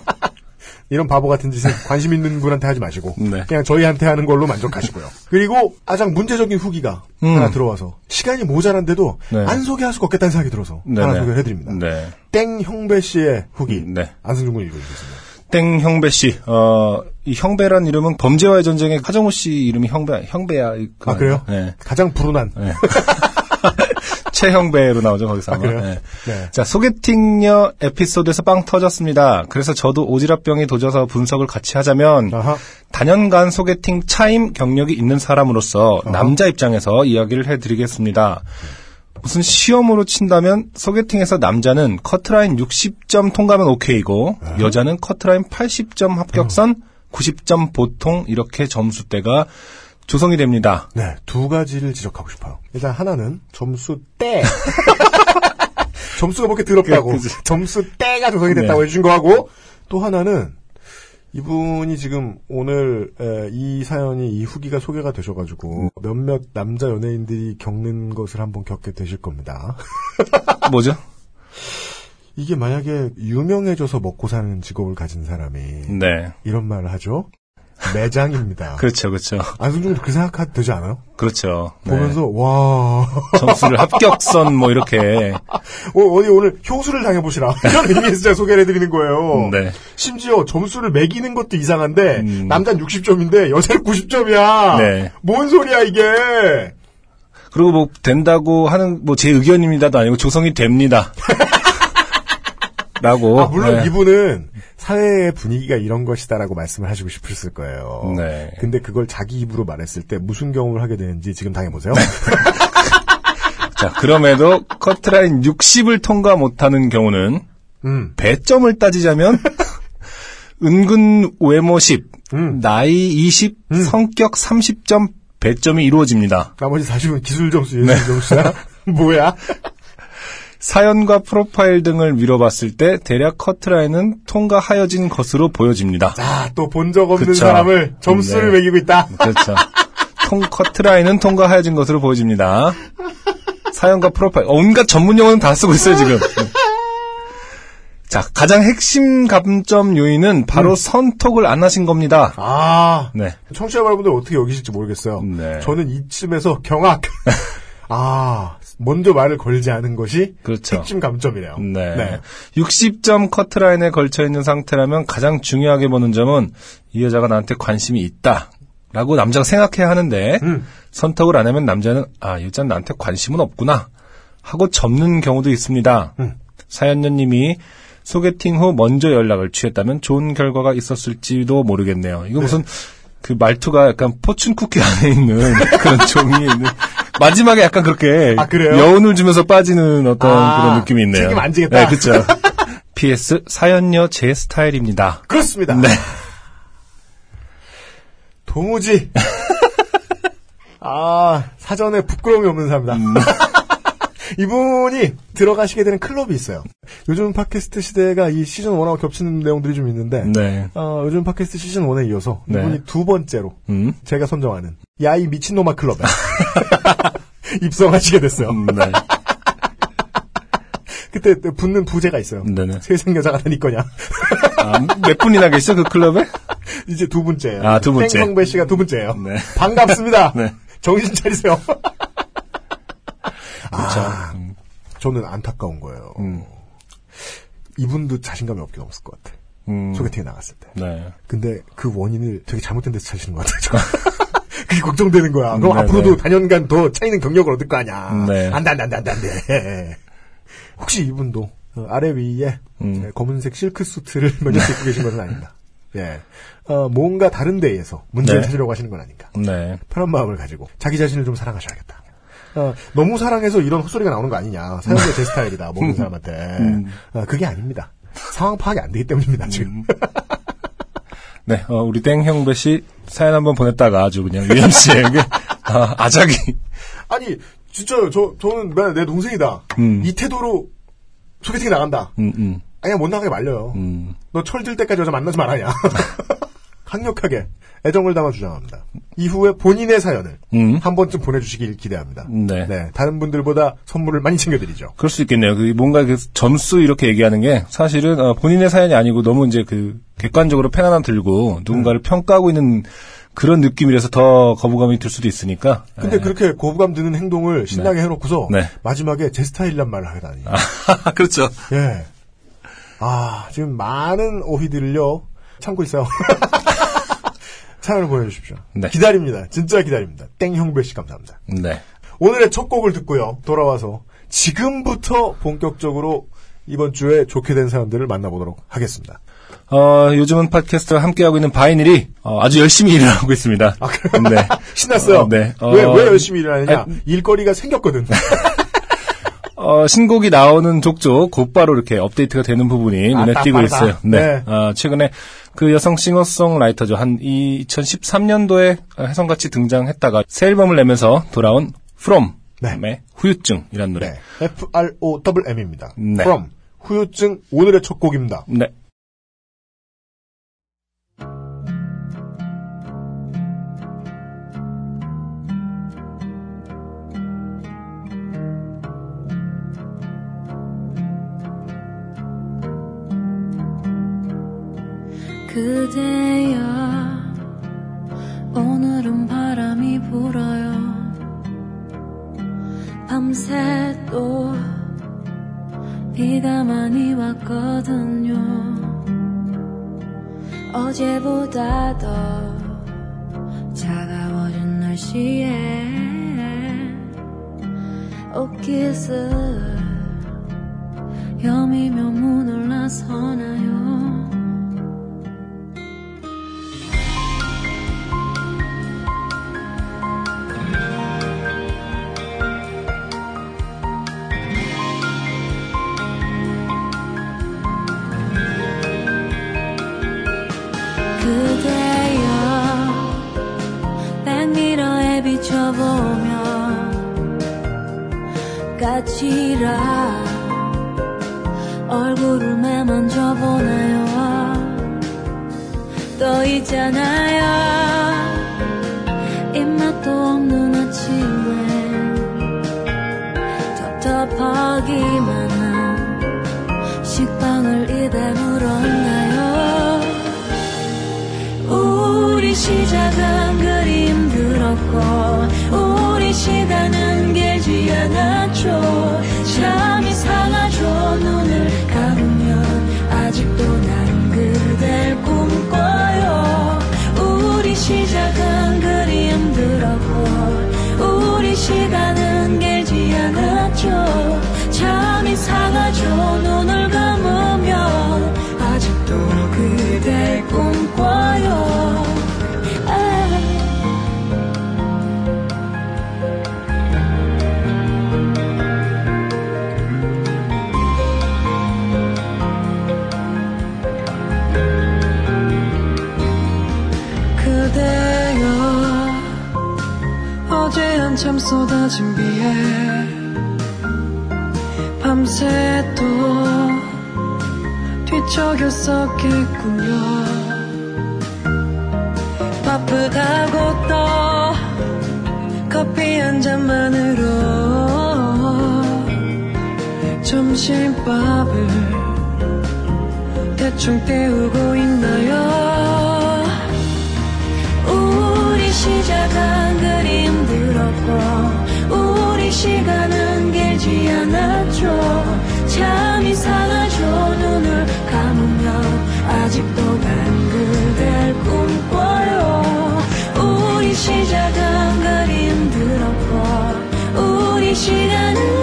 이런 바보 같은 짓은 관심 있는 분한테 하지 마시고 네. 그냥 저희한테 하는 걸로 만족하시고요. 그리고 가장 문제적인 후기가 음. 하나 들어와서 시간이 모자란데도 네. 안 소개할 수가 없겠다는 생각이 들어서 하나 네네. 소개를 해드립니다. 네. 땡 형배 씨의 후기 네. 안승준 군 읽어주겠습니다. 땡 형배 씨. 어, 이 형배란 이름은 범죄와의 전쟁에 하정우 씨 이름이 형배, 형배야. 아 그래요? 네. 가장 불운한 네. 최형배로 나오죠, 거기서. 아, 아마. 그래요? 네. 네. 자, 소개팅녀 에피소드에서 빵 터졌습니다. 그래서 저도 오지랖병이 도져서 분석을 같이 하자면, 아하. 단연간 소개팅 차임 경력이 있는 사람으로서 남자 입장에서 이야기를 해드리겠습니다. 무슨 시험으로 친다면 소개팅에서 남자는 커트라인 60점 통과면 오케이고 여자는 커트라인 80점 합격선 90점 보통 이렇게 점수대가 조성이 됩니다. 네, 두 가지를 지적하고 싶어요. 일단 하나는 점수 때. 점수가 그렇게 더럽다고. 점수 때가 조성이 됐다고 네. 해주신 거하고, 또 하나는, 이분이 지금 오늘 에, 이 사연이 이 후기가 소개가 되셔가지고 몇몇 남자 연예인들이 겪는 것을 한번 겪게 되실 겁니다. 뭐죠? 이게 만약에 유명해져서 먹고 사는 직업을 가진 사람이 네. 이런 말을 하죠. 매장입니다. 그렇죠, 그렇죠. 안승준도 그 생각 되지 않아요? 그렇죠. 네. 보면서 와 점수를 합격선 뭐 이렇게. 어, 어디 오늘 효수를 당해보시라. 이런 의미에서 제가 소개를 해드리는 거예요. 네. 심지어 점수를 매기는 것도 이상한데, 음. 남자는 60점인데, 여자는 90점이야. 네. 뭔 소리야, 이게. 그리고 뭐 된다고 하는 뭐 제 의견입니다도 아니고 조성이 됩니다. 라고. 아, 물론 네. 이분은 사회의 분위기가 이런 것이다라고 말씀을 하시고 싶으셨을 거예요. 네. 근데 그걸 자기 입으로 말했을 때 무슨 경험을 하게 되는지 지금 당해보세요. 네. 자, 그럼에도 커트라인 60을 통과 못하는 경우는 음, 배점을 따지자면 은근 외모 10, 음. 나이 20, 성격 30점 배점이 이루어집니다. 나머지 40은 기술 점수, 예술 네. 점수야? 뭐야? 사연과 프로파일 등을 미뤄봤을 때 대략 커트라인은 통과하여진 것으로 보여집니다. 자, 또본 적 없는 그쵸. 사람을 점수를 네. 매기고 있다. 그렇죠. 통 커트라인은 통과하여진 것으로 보여집니다. 사연과 프로파일 온갖 전문 용어는 다 쓰고 있어요 지금. 자 가장 핵심 감점 요인은 바로 선톡을 안 하신 겁니다. 아, 네. 청취자 여러분들 어떻게 여기실지 모르겠어요. 네. 저는 이쯤에서 경악. 아, 먼저 말을 걸지 않은 것이 그렇죠. 핵심 감점이네요. 네. 60점 커트라인에 걸쳐 있는 상태라면 가장 중요하게 보는 점은 이 여자가 나한테 관심이 있다. 라고 남자가 생각해야 하는데 음. 선택을 안 하면 남자는 아, 이 여자는 나한테 관심은 없구나 하고 접는 경우도 있습니다. 음. 사연녀님이 소개팅 후 먼저 연락을 취했다면 좋은 결과가 있었을지도 모르겠네요. 이거 무슨 그 말투가 약간 포춘 쿠키 안에 있는 그런 종이에 있는 마지막에 약간 그렇게 아, 그래요? 여운을 주면서 빠지는 어떤 아, 그런 느낌이 있네요. 책임 안 지겠다. 네, 그렇죠. PS 사연녀 제 스타일입니다. 그렇습니다. 네. 도무지. 아, 사전에 부끄러움이 없는 사람이다. 음. 이분이 들어가시게 되는 클럽이 있어요. 요즘 팟캐스트 시대가 이 시즌 1하고 겹치는 내용들이 좀 있는데, 네. 어, 요즘 팟캐스트 시즌 1에 이어서 네. 이분이 두 번째로 음. 제가 선정하는 야이 미친놈아 클럽에 입성하시게 됐어요. 음, 네. 그때 붙는 부제가 있어요. 네네. 세상 여자가 다니 거냐. 아, 몇 분이나 계시죠, 그 클럽에? 이제 두 번째예요. 아, 두 번째. 땡성배 씨가 두 번째예요. 네. 반갑습니다. 네. 정신 차리세요. 그렇죠. 아, 저는 안타까운 거예요. 음. 이분도 자신감이 없긴 없을 것 같아. 음. 소개팅에 나갔을 때. 네. 근데 그 원인을 되게 잘못된 데서 찾으시는 것 같아요. 그게 걱정되는 거야. 그럼 음, 네, 앞으로도 네. 단연간 더 차이는 경력을 얻을 거 아니야. 네. 안 돼, 안 돼, 안 돼, 안 돼, 안 돼. 혹시 이분도 어, 아래 위에 음. 네, 검은색 실크 수트를 먼저 입고 계신 것은 아닌가. 예. 어, 뭔가 다른 데에서 문제를 네. 찾으려고 하시는 건 아닌가. 네. 편한 마음을 가지고 자기 자신을 좀 사랑하셔야겠다. 어, 너무 사랑해서 이런 헛소리가 나오는 거 아니냐. 사연자 제 스타일이다. 모르는 사람한테. 음. 어, 그게 아닙니다. 상황 파악이 안 되기 때문입니다, 지금. 네, 어, 우리 땡형배 씨 사연 한번 보냈다가 아주 그냥 위험 씨에게 아, 아작이. 아니, 진짜요. 저, 저는 맨날 내 동생이다. 음. 이 태도로 소개팅에 나간다. 음, 음, 아니야, 못 나가게 말려요. 음. 너 철들 때까지 여자 만나지 말아냐. 강력하게 애정을 담아 주장합니다. 이후에 본인의 사연을 음. 한 번쯤 보내주시길 기대합니다. 네. 다른 분들보다 선물을 많이 챙겨드리죠. 그럴 수 있겠네요. 그 뭔가 그 점수 이렇게 얘기하는 게 사실은 어, 본인의 사연이 아니고 너무 이제 그 객관적으로 펜 하나 들고 누군가를 평가하고 있는 그런 느낌이라서 더 거부감이 들 수도 있으니까. 근데 예. 그렇게 거부감 드는 행동을 신나게 해놓고서 네. 마지막에 제 스타일이란 말을 하다니. 그렇죠. 예. 아, 지금 많은 오히들을요, 참고 있어요. 사연을 보내주십시오. 네. 기다립니다. 진짜 기다립니다. 땡형배 씨 감사합니다. 네. 오늘의 첫 곡을 듣고요. 돌아와서 지금부터 본격적으로 이번 주에 좋게 된 사연들을 만나보도록 하겠습니다. 어, 요즘은 팟캐스트와 함께하고 있는 바이닐이 어, 아주 열심히 일을 하고 있습니다. 아, 그래요? 네. 신났어요. 어, 네. 어, 왜, 왜 열심히 일하느냐? 아니, 일거리가 생겼거든. 어, 신곡이 나오는 족족 곧바로 이렇게 업데이트가 되는 부분이 아, 눈에 딱 띄고 빠르다. 있어요. 네. 네. 어, 최근에 그 여성 싱어송라이터죠. 한 2013년도에 혜성같이 등장했다가 새 앨범을 내면서 돌아온 From. 네. 의 후유증이라는 노래. 네. F-R-O-M-M입니다. 네. From. 후유증 오늘의 첫 곡입니다. 네. 그대여 오늘은 바람이 불어요. 밤새 또 비가 많이 왔거든요. 어제보다 더 차가워진 날씨에 옷깃을 여미며 문을 나서나요 보며 까칠한 얼굴을 매만져 보나요? 또 있잖아요. 입맛도 없는 아침에 텁텁하기만 한 식빵을 입에 물었나요? 우리 시작은 그 리 힘들었고 우리 시간은 길지 않았죠 참 이상하죠 눈을 감으면. 아직도 난 그댈 꿈꿔요. 우리 시작은 그리 힘들었고 우리 시간은 길지 않았죠 쏟아진 비에 밤새 또 뒤척였었겠군요. 바쁘다고 또 커피 한 잔만으로 점심밥을 대충 때우고 있나요? 우리 시작은 그리 힘들었고 우리 시간은 길지 않았죠. 참 이상하죠 눈을 감으면 아직도 난 그댈 꿈꿔요. 우리 시작은 그리 힘들었고 우리 시간은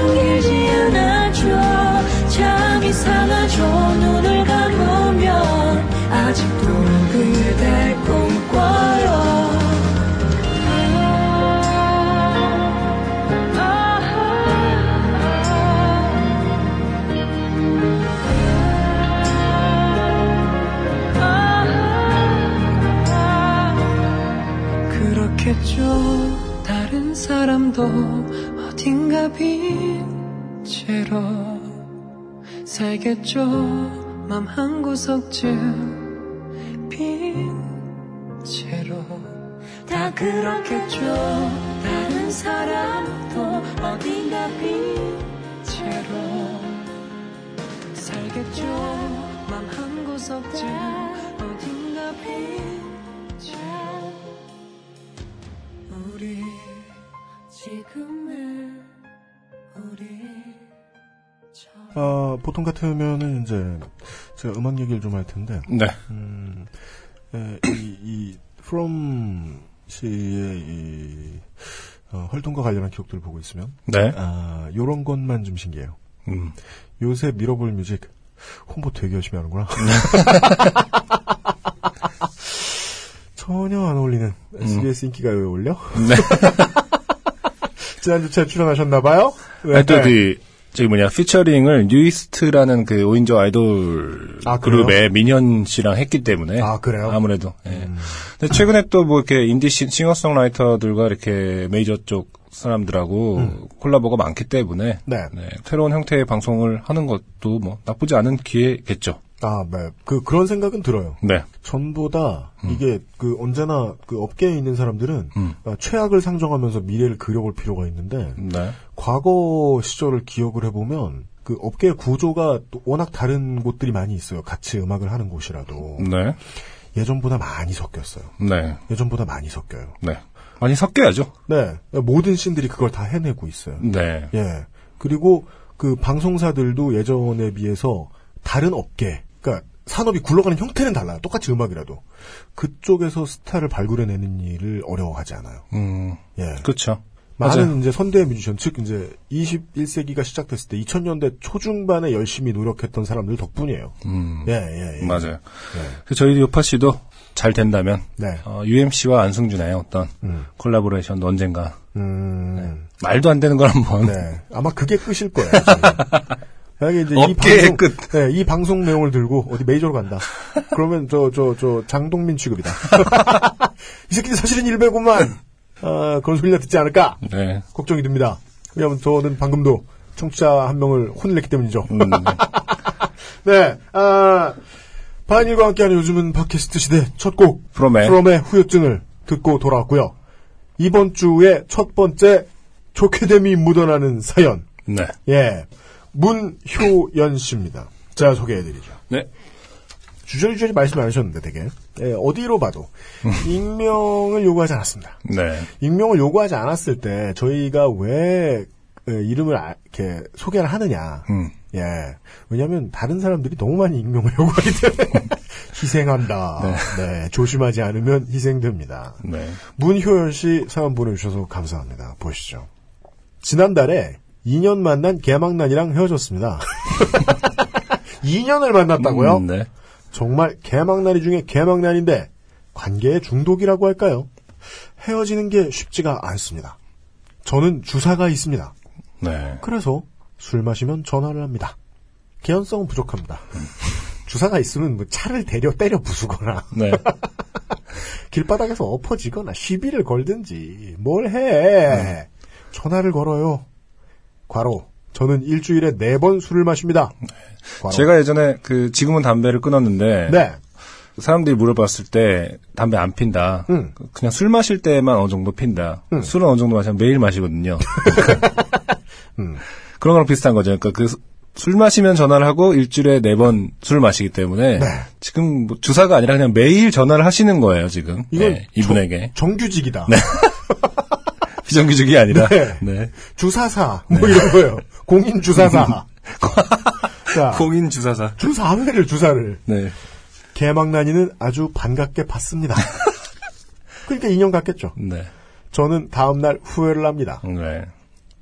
빈 채로 살겠죠. 맘 한 구석쯤 빈 채로. 다 그렇겠죠. 다른 사람도 어딘가 빈 채로 살겠죠. 맘 한 구석쯤 어딘가 빈 채로. 우리 지금의 아, 보통 같으면은 이제 제가 음악 얘기를 좀 할 텐데 네. 음, 에, 이, 이 from 씨의 이 어, 활동과 관련한 기록들을 보고 있으면 네. 아, 요런 것만 좀 신기해요. 음. 요새 미러볼 뮤직 홍보 되게 열심히 하는구나. 전혀 안 어울리는 SBS 인기가요에 올려? 네. 지난주 에 출연하셨나봐요? 네. 그, 저기 뭐냐, 피처링을 뉴이스트라는 그 5인조 아이돌 아? 그룹의 민현 씨랑 했기 때문에. 아, 그래요? 음. 아무래도. 예. 근데 최근에 또 뭐 이렇게 인디 시- 싱어송라이터들과 이렇게 메이저 쪽 사람들하고 콜라보가 많기 때문에. 네. 새로운 형태의 방송을 하는 것도 뭐 나쁘지 않은 기회겠죠. 아, 네. 그, 그런 생각은 들어요. 네. 전보다 이게 그 언제나 그 업계에 있는 사람들은 음. 아, 최악을 상정하면서 미래를 그려볼 필요가 있는데 네. 과거 시절을 기억을 해보면 그 업계의 구조가 또 워낙 다른 곳들이 많이 있어요. 같이 음악을 하는 곳이라도 네. 예전보다 많이 섞였어요. 네. 예전보다 많이 섞여요. 네. 많이 섞여야죠. 네, 모든 씬들이 그걸 다 해내고 있어요. 네. 예. 그리고 그 방송사들도 예전에 비해서 다른 업계, 그러니까 산업이 굴러가는 형태는 달라요. 똑같이 음악이라도 그쪽에서 스타를 발굴해내는 일을 어려워하지 않아요. 음. 예. 그렇죠. 많은 맞아요. 이제 선대 뮤지션, 즉 이제 21세기가 시작됐을 때 2000년대 초중반에 열심히 노력했던 사람들 덕분이에요. 음. 예, 예, 예. 맞아요. 예. 그래서 저희 요파 씨도 잘 된다면 네. 어, UMC와 안승준의 어떤 음. 콜라보레이션도 언젠가 음. 말도 안 되는 걸 한번 네. 아마 그게 끝일 거예요. 만약에 이제 이 방송, 끝. 네, 이 방송 내용을 들고 어디 메이저로 간다. 그러면 저, 저, 저, 장동민 취급이다. 이 새끼들 사실은 일배구만. 아, 그런 소리나 듣지 않을까? 네. 걱정이 됩니다. 왜냐면 저는 방금도 청취자 한 명을 혼을 냈기 때문이죠. 음, 네, 아, 바인일과 함께하는 요즘은 팟캐스트 시대 첫 곡, 프롬의 프롬의 후유증을 듣고 돌아왔고요. 이번 주에 첫 번째 좋게됨이 묻어나는 사연. 네. 예. 문효연 씨입니다. 자, 소개해드리죠. 네. 주저리주저리 말씀 안 하셨는데 되게. 예, 어디로 봐도. 익명을 요구하지 않았습니다. 네. 익명을 요구하지 않았을 때 저희가 왜 예, 이름을 아- 이렇게 소개를 하느냐. 음. 예. 왜냐하면 다른 사람들이 너무 많이 익명을 요구하기 때문에 희생한다. 네. 조심하지 않으면 희생됩니다. 네. 문효연 씨 사연 보내주셔서 감사합니다. 보시죠. 지난달에 2년 만난 개망난이랑 헤어졌습니다. 2년을 만났다고요? 음, 네. 정말 개망난이 중에 개망난인데 관계의 중독이라고 할까요? 헤어지는 게 쉽지가 않습니다. 저는 주사가 있습니다. 네. 그래서 술 마시면 전화를 합니다. 개연성은 부족합니다. 주사가 있으면 뭐 차를 대려 때려 부수거나 네. 길바닥에서 엎어지거나 시비를 걸든지 뭘 해. 전화를 걸어요. 과로. 저는 일주일에 네 번 술을 마십니다. 과로. 제가 예전에 그 지금은 담배를 끊었는데 네. 사람들이 물어봤을 때 담배 안 핀다. 음. 그냥 술 마실 때만 어느 정도 핀다. 술은 어느 정도 마시면 매일 마시거든요. 음. 그런 거랑 비슷한 거죠. 그러니까 그 술 마시면 전화를 하고 일주일에 네 번 술 마시기 때문에 네. 지금 뭐 주사가 아니라 그냥 매일 전화를 하시는 거예요 지금 이건 네, 이분에게 정 규직이다. 비정규직이 아니라 네. 네. 주사사 뭐 이런 거예요. 공인 주사사. 자, 공인 주사사. 주사 회를 주사를 네. 개망난이는 아주 반갑게 받습니다. 그러니까 인연 같겠죠. 네. 저는 다음날 후회를 합니다. 네.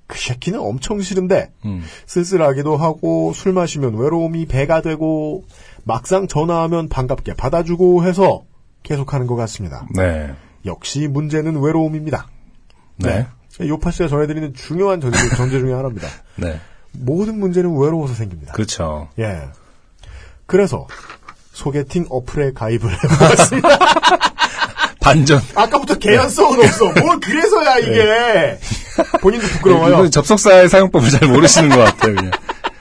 그 새끼는 엄청 싫은데 음. 쓸쓸하기도 하고 술 마시면 외로움이 배가 되고 막상 전화하면 반갑게 받아주고 해서 계속하는 것 같습니다. 네. 역시 문제는 외로움입니다. 네. 요파 씨가 전해드리는 중요한 전제, 전제 중에 하나입니다. 네. 모든 문제는 외로워서 생깁니다. 그렇죠. 예. 그래서 소개팅 어플에 가입을 해봤습니다. 반전. 아까부터 개연성은 없어. 뭘 그래서야 이게. 본인도 부끄러워요. 이건 접속사의 사용법을 잘 모르시는 것 같아요. 그냥.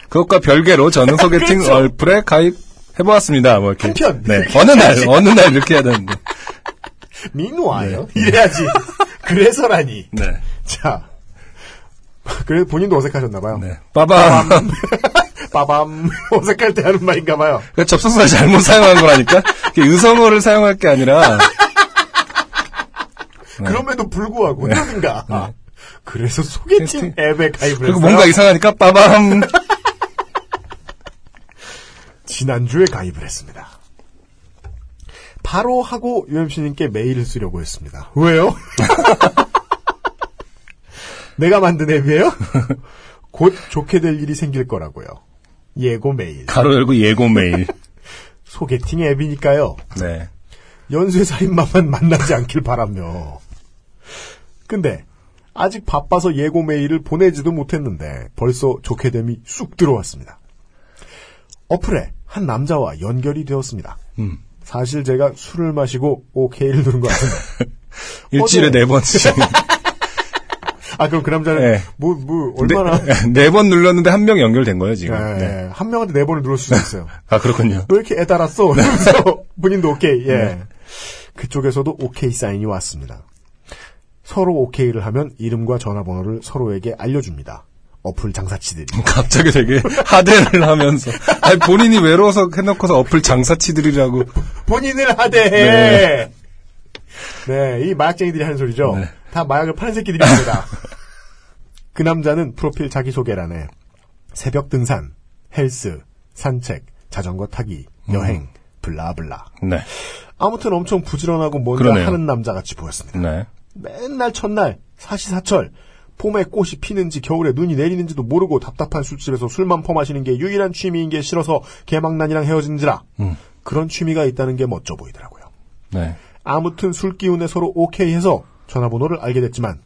그것과 별개로 저는 소개팅 그렇죠. 얼플에 가입해보았습니다. 뭐 이렇게. 한편. 네. 어느 날, 어느 날 이렇게 해야 되는데. 민우아요? 이래야지. 그래서라니. 네. 자. 그래 본인도 어색하셨나봐요. 네. 빠밤. 빠밤. 어색할 때 하는 말인가봐요. 그 접속사 잘못 사용한 거라니까? 의성어를 사용할 게 아니라. 그럼에도 불구하고 그러든가. 그래서 소개팅 앱에 가입을 네. 그리고 했어요. 뭔가 이상하니까 빠밤. 지난주에 가입을 했습니다. 바로 하고 UMC님께 메일을 쓰려고 했습니다. 왜요? 내가 만든 앱이에요? 곧 좋게 될 일이 생길 거라고요. 예고 메일. 가로 열고 예고 메일. 소개팅 앱이니까요. 네. 연쇄 살인마만 만나지 않길 바라며. 근데 아직 바빠서 예고 메일을 보내지도 못했는데 벌써 좋게 됨이 쑥 들어왔습니다. 어플에 한 남자와 연결이 되었습니다. 음. 사실 제가 술을 마시고 OK를 누른 것 같은데. 일주일에 네 번씩. 아 그럼 그 남자는 네. 뭐 뭐 얼마나 네 번 눌렀는데 한 명 연결된 거예요, 지금. 예, 네. 예. 한 명한테 네 번을 누를 수도 있어요. 아, 그렇군요. 왜 이렇게 애달았어? 그러면서 본인도 오케이. 예. 네. 그쪽에서도 오케이 사인이 왔습니다. 서로 오케이를 하면 이름과 전화번호를 서로에게 알려줍니다. 어플 장사치들이. 갑자기 되게 하대를 하면서. 아니, 본인이 외로워서 해놓고서 어플 장사치들이라고. 본인을 하대해. 네. 이 마약쟁이들이 하는 소리죠. 네. 다 마약을 파는 새끼들입니다. 그 남자는 프로필 자기소개란에 새벽 등산, 헬스, 산책, 자전거 타기, 여행, 블라블라. 네. 아무튼 엄청 부지런하고 뭔가 그러네요. 하는 남자같이 보였습니다. 네. 맨날 첫날 사시사철 봄에 꽃이 피는지 겨울에 눈이 내리는지도 모르고 답답한 술집에서 술만 퍼마시는 게 유일한 취미인 게 싫어서 개망난이랑 헤어진지라 음. 그런 취미가 있다는 게 멋져 보이더라고요. 네. 아무튼 술 기운에 서로 오케이 해서 전화번호를 알게 됐지만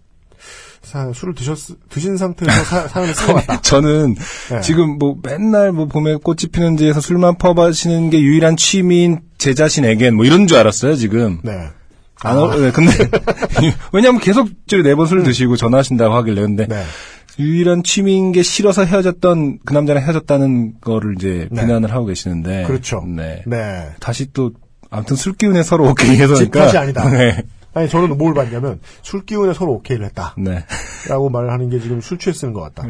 사- 술을 드셨 드신 상태에서 사, 사연을 같다. 저는 네. 지금 뭐 맨날 뭐 봄에 꽃이 피는지에서 술만 퍼마시는 게 유일한 취미인 제 자신에겐 뭐 이런 줄 알았어요, 지금. 네. 안, 어, 네, 근데, 왜냐면 계속 네번 술 드시고 전화하신다고 하길래. 근데, 네. 유일한 취미인 게 싫어서 헤어졌던, 그 남자랑 헤어졌다는 거를 이제 네. 비난을 하고 계시는데. 그렇죠. 네. 네. 다시 또, 아무튼 술 기운에 서로 오케이 해서. 집값이 아니다. 네. 아니 저는 뭘 봤냐면 술 기운에 서로 오케이를 했다. 네. 라고 말을 하는 게 지금 술 취해 쓰는 것 같다.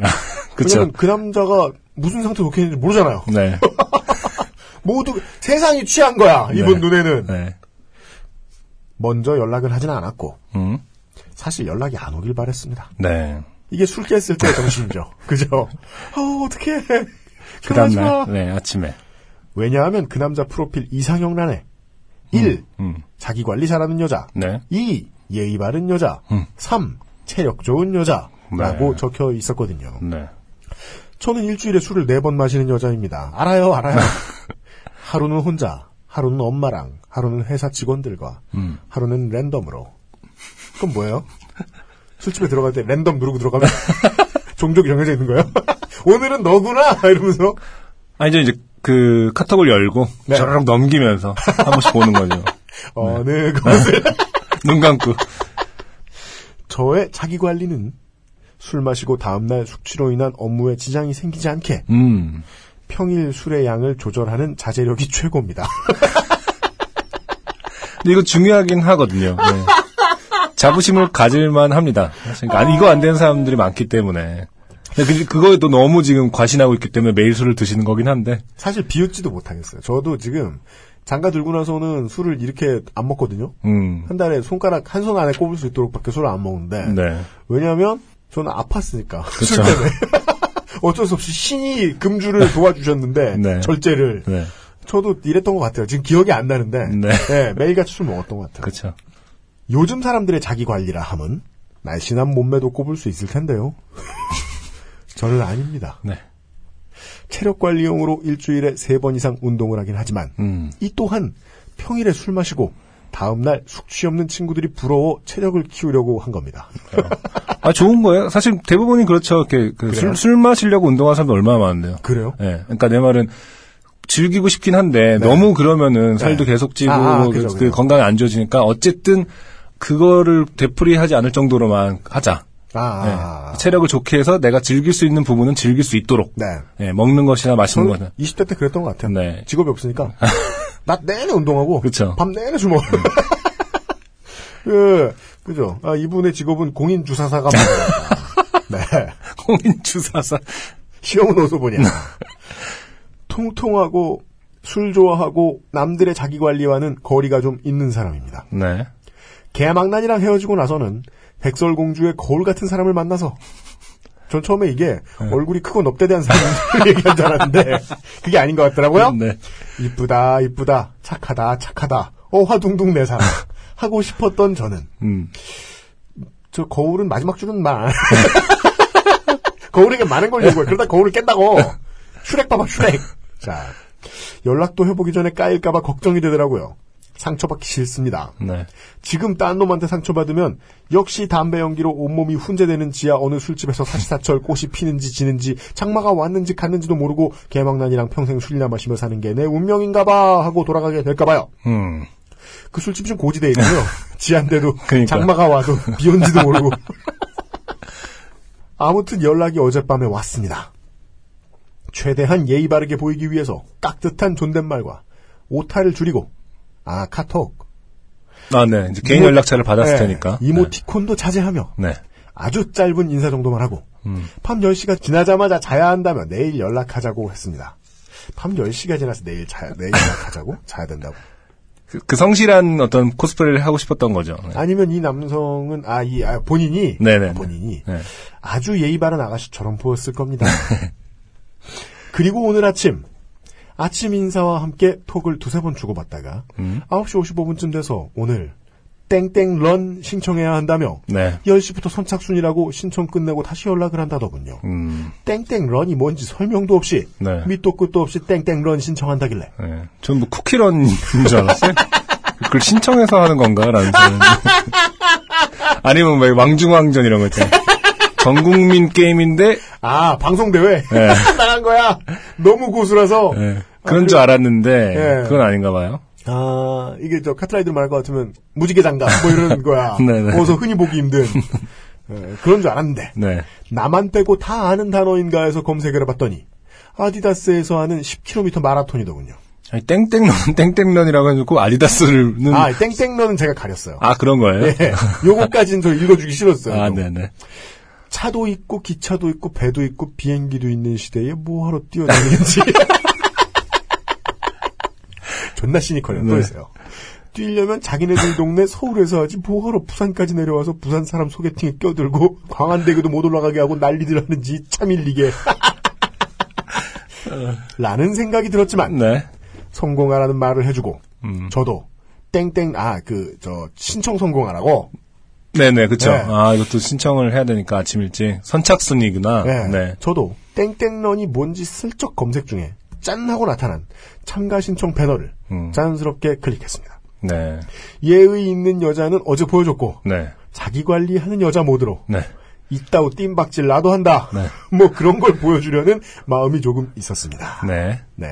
그쵸. 왜냐면 그 남자가 무슨 상태로 오케이 했는지 모르잖아요. 네. 모두 세상이 취한 거야. 이분 네. 눈에는. 네. 먼저 연락을 하진 않았고 음. 사실 연락이 안 오길 바랬습니다. 네. 이게 술 깼을 때 정신이죠. 그죠? 어 어떡해. 그. 다음날, 네, 아침에. 왜냐하면 그 남자 프로필 이상형란에 1. 음. 자기 관리 잘하는 여자. 네. 2. 예의 바른 여자. 음. 3. 체력 좋은 여자. 라고 네. 적혀 있었거든요. 네. 저는 일주일에 술을 네번 마시는 여자입니다. 알아요, 알아요. 하루는 혼자, 하루는 엄마랑, 하루는 회사 직원들과, 음. 하루는 랜덤으로. 그건 뭐예요? 술집에 들어갈 때 랜덤 누르고 들어가면 종족이 정해져 있는 거예요? 오늘은 너구나! 이러면서. 아니죠, 이제 그 카톡을 열고, 네. 저랑 넘기면서 한 번씩 보는 거죠. 어느 것을. 눈 감고. 저의 자기 관리는 술 마시고 다음날 숙취로 인한 업무에 지장이 생기지 않게 음. 평일 술의 양을 조절하는 자제력이 최고입니다. 근데 이거 중요하긴 하거든요. 네. 자부심을 가질만 합니다. 사실 아니, 이거 안 되는 사람들이 많기 때문에. 근데 그- 그거에 또 너무 지금 과신하고 있기 때문에 매일 술을 드시는 거긴 한데. 사실 비웃지도 못하겠어요. 저도 지금 장가 들고 나서는 술을 이렇게 안 먹거든요. 음. 한 달에 손가락 한 손 안에 꼽을 수 있도록 밖에 술을 안 먹는데 네. 왜냐하면 저는 아팠으니까 술 그쵸. 때문에 어쩔 수 없이 신이 금주를 도와주셨는데 네. 절제를 네. 저도 이랬던 것 같아요. 지금 기억이 안 나는데 네. 네, 매일같이 술 먹었던 것 같아요. 그렇죠. 요즘 사람들의 자기 관리라 함은 날씬한 몸매도 꼽을 수 있을 텐데요. 저는 아닙니다. 네. 체력 관리용으로 일주일에 세 번 이상 운동을 하긴 하지만 음. 이 또한 평일에 술 마시고 다음날 숙취 없는 친구들이 부러워 체력을 키우려고 한 겁니다. 아, 좋은 거예요. 사실 대부분이 그렇죠. 이렇게 그? 술, 술 마시려고 운동하는 사람도 얼마나 많은데요. 그래요? 예. 그러니까 내 말은 즐기고 싶긴 한데 너무 그러면은 살도 계속 찌고 네. 아, 아, 그, 그 그죠. 건강이 안 좋아지니까 어쨌든 그거를 되풀이하지 않을 정도로만 하자. 아, 네. 체력을 좋게 해서 내가 즐길 수 있는 부분은 즐길 수 있도록. 네. 예, 먹는 것이나 마시는 것은. 20대 때 그랬던 것 같아요. 네. 직업이 없으니까. 낮 내내 운동하고. 그쵸. 밤 내내 술 먹어요. 그, 그죠. 아, 이분의 직업은 공인 주사사가 맞아요. 네. 공인 주사사. 시험은 어디서 보냐. 통통하고, 술 좋아하고, 남들의 자기 관리와는 거리가 좀 있는 사람입니다. 네. 개망난이랑 헤어지고 나서는 백설공주의 거울 같은 사람을 만나서 전 처음에 이게 네. 얼굴이 크고 넙대대한 사람을 얘기한 줄 알았는데 그게 아닌 것 같더라고요. 네. 이쁘다 이쁘다 착하다 착하다 어 화둥둥 내 사람 하고 싶었던 저는 음. 저 거울은 마지막 줄은 말 거울에게 많은 걸 요구해 그러다 거울을 깬다고 슈렉 봐봐 슈렉 자 연락도 해보기 전에 까일까봐 걱정이 되더라고요 상처받기 싫습니다 네. 지금 딴 놈한테 상처받으면 역시 담배 연기로 온몸이 훈제되는 지하 어느 술집에서 사시사철 꽃이 피는지 지는지 장마가 왔는지 갔는지도 모르고 개망나니랑 평생 술이나 마시며 사는 게 내 운명인가 봐 하고 돌아가게 될까 봐요. 음. 그 술집이 좀 고지돼 있고요. 지한데도 그러니까. 장마가 와도 비 온지도 모르고. 아무튼 연락이 어젯밤에 왔습니다. 최대한 예의 바르게 보이기 위해서 깍듯한 존댓말과 오타를 줄이고 아 카톡 아, 네. 이제 개인 이모- 연락처를 받았을 네, 테니까. 이모티콘도 자제하며 네. 아주 짧은 인사 정도만 하고 음. 밤 10시가 지나자마자 자야 한다며 내일 연락하자고 했습니다. 밤 10시가 지나서 내일 자, 내일 연락하자고? 자야 된다고. 그, 그 성실한 어떤 코스프레를 하고 싶었던 거죠. 네. 아니면 이 남성은, 아, 이, 아, 본인이, 네네. 본인이 네. 아주 예의 바른 아가씨처럼 보였을 겁니다. 그리고 오늘 아침, 아침 인사와 함께 톡을 두세 번 주고받다가, 음. 9시 55분쯤 돼서 오늘, 땡땡 런 신청해야 한다며, 네. 10시부터 선착순이라고 신청 끝내고 다시 연락을 한다더군요. 음. 땡땡 런이 뭔지 설명도 없이, 네. 밑도 끝도 없이 땡땡 런 신청한다길래, 네. 전뭐 쿠키런인 줄 알았어요. 그걸 신청해서 하는 건가라는. 아니면 뭐 왕중왕전 이런 거 있잖아요. 전 국민 게임인데 아, 방송 대회? 네. 나간 거야! 너무 고수라서, 네. 그런 줄 알았는데 네. 그건 아닌가 봐요. 아, 이게 저 카트라이더 말할 것 같으면 무지개 장갑 뭐 이런 거야. 네네. 어서 흔히 보기 힘든. 예, 그런 줄 알았는데 네. 나만 빼고 다 아는 단어인가 해서 검색을 해봤더니 아디다스에서 하는 10km 마라톤이더군요. 아니, 땡땡런 땡땡런이라고 해놓고 아디다스는 아, 땡땡런은 제가 가렸어요. 아, 그런 거예요? 예, 요거까지는 저 읽어주기 싫었어요. 아, 너무. 네네. 차도 있고 기차도 있고 배도 있고 비행기도 있는 시대에 뭐하러 뛰어다니는지. 존나 시니컬해요. 또 네. 있어요. 뛰려면 자기네들 동네 서울에서 하지 뭐하러 부산까지 내려와서 부산 사람 소개팅에 껴들고 광안대교도 못 올라가게 하고 난리들 하는지 참 일리게. 라는 생각이 들었지만 네. 성공하라는 말을 해주고 음. 저도 땡땡 아 그 저 신청 성공하라고 네네, 그쵸. 네. 아, 이것도 신청을 해야 되니까 아침 일찍. 선착순이구나. 네. 네. 저도 땡땡런이 뭔지 슬쩍 검색 중에 짠 하고 나타난 참가 신청 배너를 음. 자연스럽게 클릭했습니다. 네. 예의 있는 여자는 어제 보여줬고 네. 자기 관리하는 여자 모드로 네. 이따오 뜀박질 나도 한다. 네. 뭐 그런 걸 보여주려는 마음이 조금 있었습니다. 네. 네.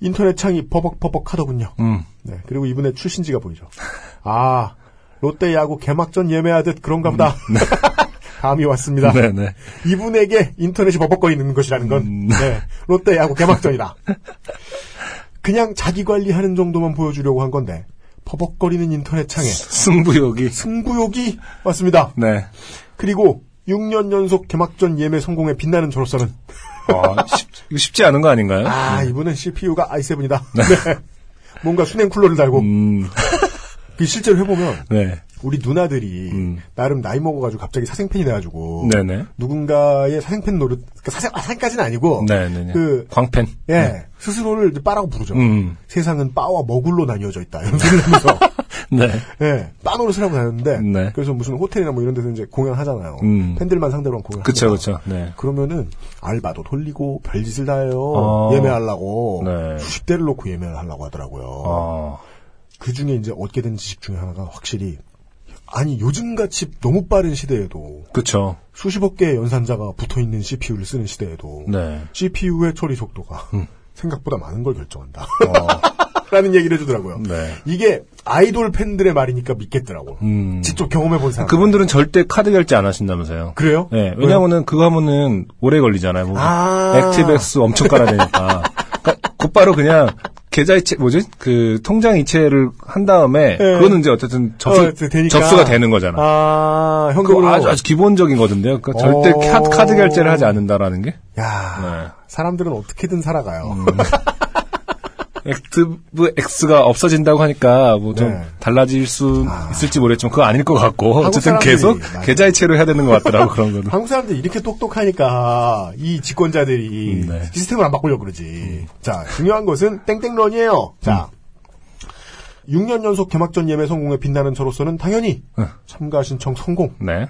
인터넷 창이 버벅버벅 하더군요. 음. 네. 그리고 이분의 출신지가 보이죠. 아, 롯데 야구 개막전 예매하듯 그런가 보다. 감이 왔습니다. 음. 네네. 이분에게 인터넷이 버벅거리는 것이라는 건 음. 네, 롯데 야구 개막전이다. 그냥 자기 관리하는 정도만 보여주려고 한 건데 버벅거리는 인터넷 창에 승부욕이. 승부욕이 왔습니다. 네. 그리고 6년 연속 개막전 예매 성공에 빛나는 저로서는 아, 쉽, 이거 쉽지 않은 거 아닌가요? 아 이분은 CPU가 i7이다. 네. 뭔가 수냉 쿨러를 달고 음. 그 실제로 해보면 네. 우리 누나들이 음. 나름 나이 먹어가지고 갑자기 사생팬이 돼가지고 네네. 누군가의 사생팬 노릇 그러니까 사생 아, 사생까지는 아니고 네네네. 그 광팬. 예, 스스로를 이제 빠라고 부르죠. 음. 세상은 빠와 먹을로 나뉘어져 있다. 이런 소리를 하면서, 네. 예, 빠 노릇을 하고 다녔는데, 네. 그래서 무슨 호텔이나 뭐 이런 데서 이제 공연하잖아요. 음. 팬들만 상대로 한 공연. 그쵸, 그쵸. 네. 그러면은, 알바도 돌리고, 별짓을 다 해요. 어. 예매하려고. 네. 수십 대를 놓고 예매를 하려고 하더라고요. 어. 그 중에 이제 얻게 된 지식 중에 하나가 확실히, 아니, 요즘같이 너무 빠른 시대에도, 그쵸. 수십억 개의 연산자가 붙어 있는 CPU를 쓰는 시대에도, 네. CPU의 처리 속도가 음. 생각보다 많은 걸 결정한다. 어. 라는 얘기를 해주더라고요. 네. 이게 아이돌 팬들의 말이니까 믿겠더라고. 음. 직접 경험해 본 사람. 그분들은 절대 카드 결제 안 하신다면서요. 그래요? 네, 왜냐면은 그거 하면은 오래 걸리잖아요. 뭐 아. 액티브엑스 엄청 깔아야 되니까. 곧바로 그냥 계좌 이체 뭐지? 그 통장 이체를 한 다음에 그거는 이제 어쨌든 접수 어. 접수가 되는 거잖아. 아, 현금으로. 아주 아주 기본적인 거든요. 그러니까 절대 어. 카드, 카드 결제를 하지 않는다라는 게. 야 네. 사람들은 어떻게든 살아가요. 액티브 X가 없어진다고 하니까 뭐좀 네. 달라질 수 있을지 모르겠지만 그거 아닐 것 같고 어쨌든 계속 맞아요. 계좌 이체로 해야 되는 것 같더라고 그런 거는. 한국 사람들이 이렇게 똑똑하니까 이 집권자들이 음, 네. 시스템을 안 바꾸려고 그러지. 자, 중요한 것은 땡땡런이에요. 자, 6년 연속 개막전 예매 성공에 빛나는 저로서는 당연히 응. 참가 신청 성공. 네.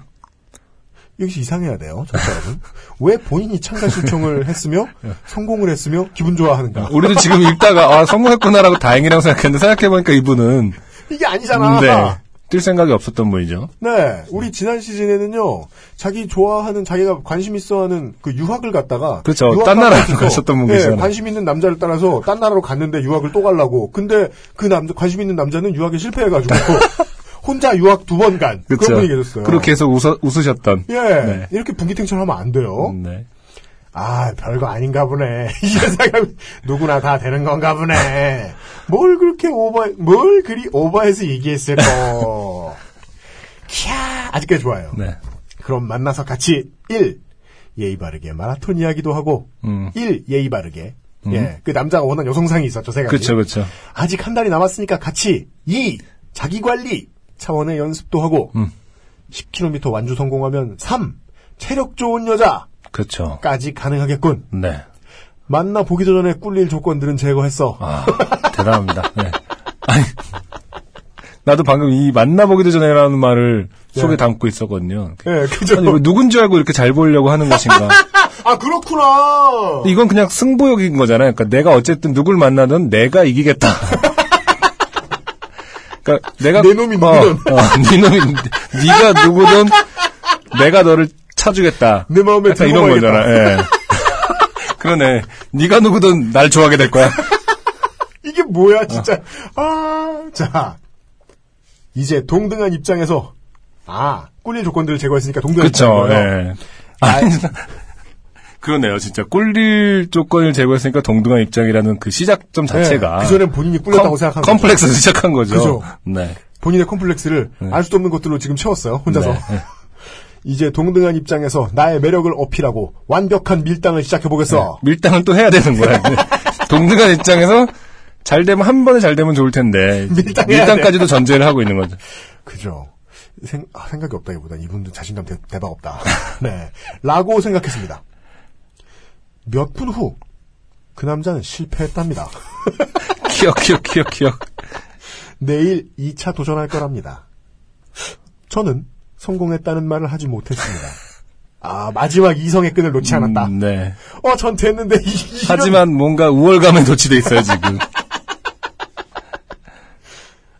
여기서 이상해야 돼요, 청취자 여러분. 왜 본인이 참가 신청을 했으며 성공을 했으며 기분 좋아하는가? 우리도 지금 읽다가 아 성공했구나라고 다행이라고 생각했는데 생각해보니까 이분은 이게 아니잖아. 네, 뛸 생각이 없었던 분이죠. 네, 우리 지난 시즌에는요, 자기 좋아하는, 자기가 관심 있어 하는 그 유학을 갔다가. 그렇죠. 딴 나라로 가셨던 분 네, 계시잖아요. 관심 있는 남자를 따라서 딴 나라로 갔는데 유학을 또 가려고. 근데 그 남자, 관심 있는 남자는 유학에 실패해 가지고. 혼자 유학 두 번 간. 그런 그렇죠. 분이 계셨어요. 그리고 계속 웃어, 웃으셨던. 예. 네. 이렇게 분기탱천 하면 안 돼요. 네. 아, 별거 아닌가 보네. 이게 생각, 누구나 다 되는 건가 보네. 뭘 그렇게 오버, 뭘 그리 오버해서 얘기했을까. 캬, 아직까지 좋아요. 네. 그럼 만나서 같이 1. 예의 바르게 마라톤 이야기도 하고 음. 1. 예의 바르게 예, 그 남자가 원한 여성상이 있었죠, 세 가지. 그렇죠, 그렇죠. 아직 한 달이 남았으니까 같이 2. 자기 관리 차원의 연습도 하고 음. 10km 완주 성공하면 3. 체력 좋은 여자까지 그렇죠. 가능하겠군. 네. 만나 보기도 전에 꿀릴 조건들은 제거했어. 아, 대단합니다. 네. 아니, 나도 방금 이 만나보기도 전에라는 말을 속에 네. 담고 있었거든요. 예, 그죠? 아니, 왜 누군지 알고 이렇게 잘 보이려고 하는 것인가. 아, 그렇구나. 이건 그냥 승부욕인 거잖아요. 그러니까 내가 어쨌든 누굴 만나든 내가 이기겠다. 그러니까 내가 내 놈이 어, 누구든. 어, 네 놈이 네가 누구든 내가 너를 차주겠다. 내 마음에 들고 이런. 거잖아. 예. 그러네. 네가 누구든 날 좋아하게 될 거야. 이게 뭐야, 진짜. 아, 자. 이제 동등한 입장에서, 아, 꿀릴 조건들을 제거했으니까 동등한 그렇죠. 입장이에요. 예. 아니, 그러네요. 진짜 꿀릴 조건을 제거했으니까 동등한 입장이라는 그 시작점 자체가 그 전엔 본인이 꿀렸다고 생각한 거죠. 컴플렉스에서 시작한 거죠. 그죠. 네. 본인의 컴플렉스를 알 수도 없는 것들로 지금 채웠어요, 혼자서. 네, 네. 이제 동등한 입장에서 나의 매력을 어필하고 완벽한 밀당을 시작해보겠어. 밀당은 또 해야 되는 거야. 동등한 입장에서 잘 되면 한 번에 잘 되면 좋을 텐데 밀당해야 밀당까지도 전제를 하고 있는 거죠. 그죠. 생, 아, 생각이 없다기보다 이분도 자신감 대, 박 없다. 네. 라고 생각했습니다. 몇 분 후, 그 남자는 실패했답니다. 기억 기억 기억 기억. 내일 2차 도전할 거랍니다. 저는 성공했다는 말을 하지 못했습니다. 아, 마지막 이성의 끈을 놓지 않았다. 음, 네. 어, 전 됐는데, 이, 이런- 하지만 뭔가 우월감에 도취돼 있어요 지금.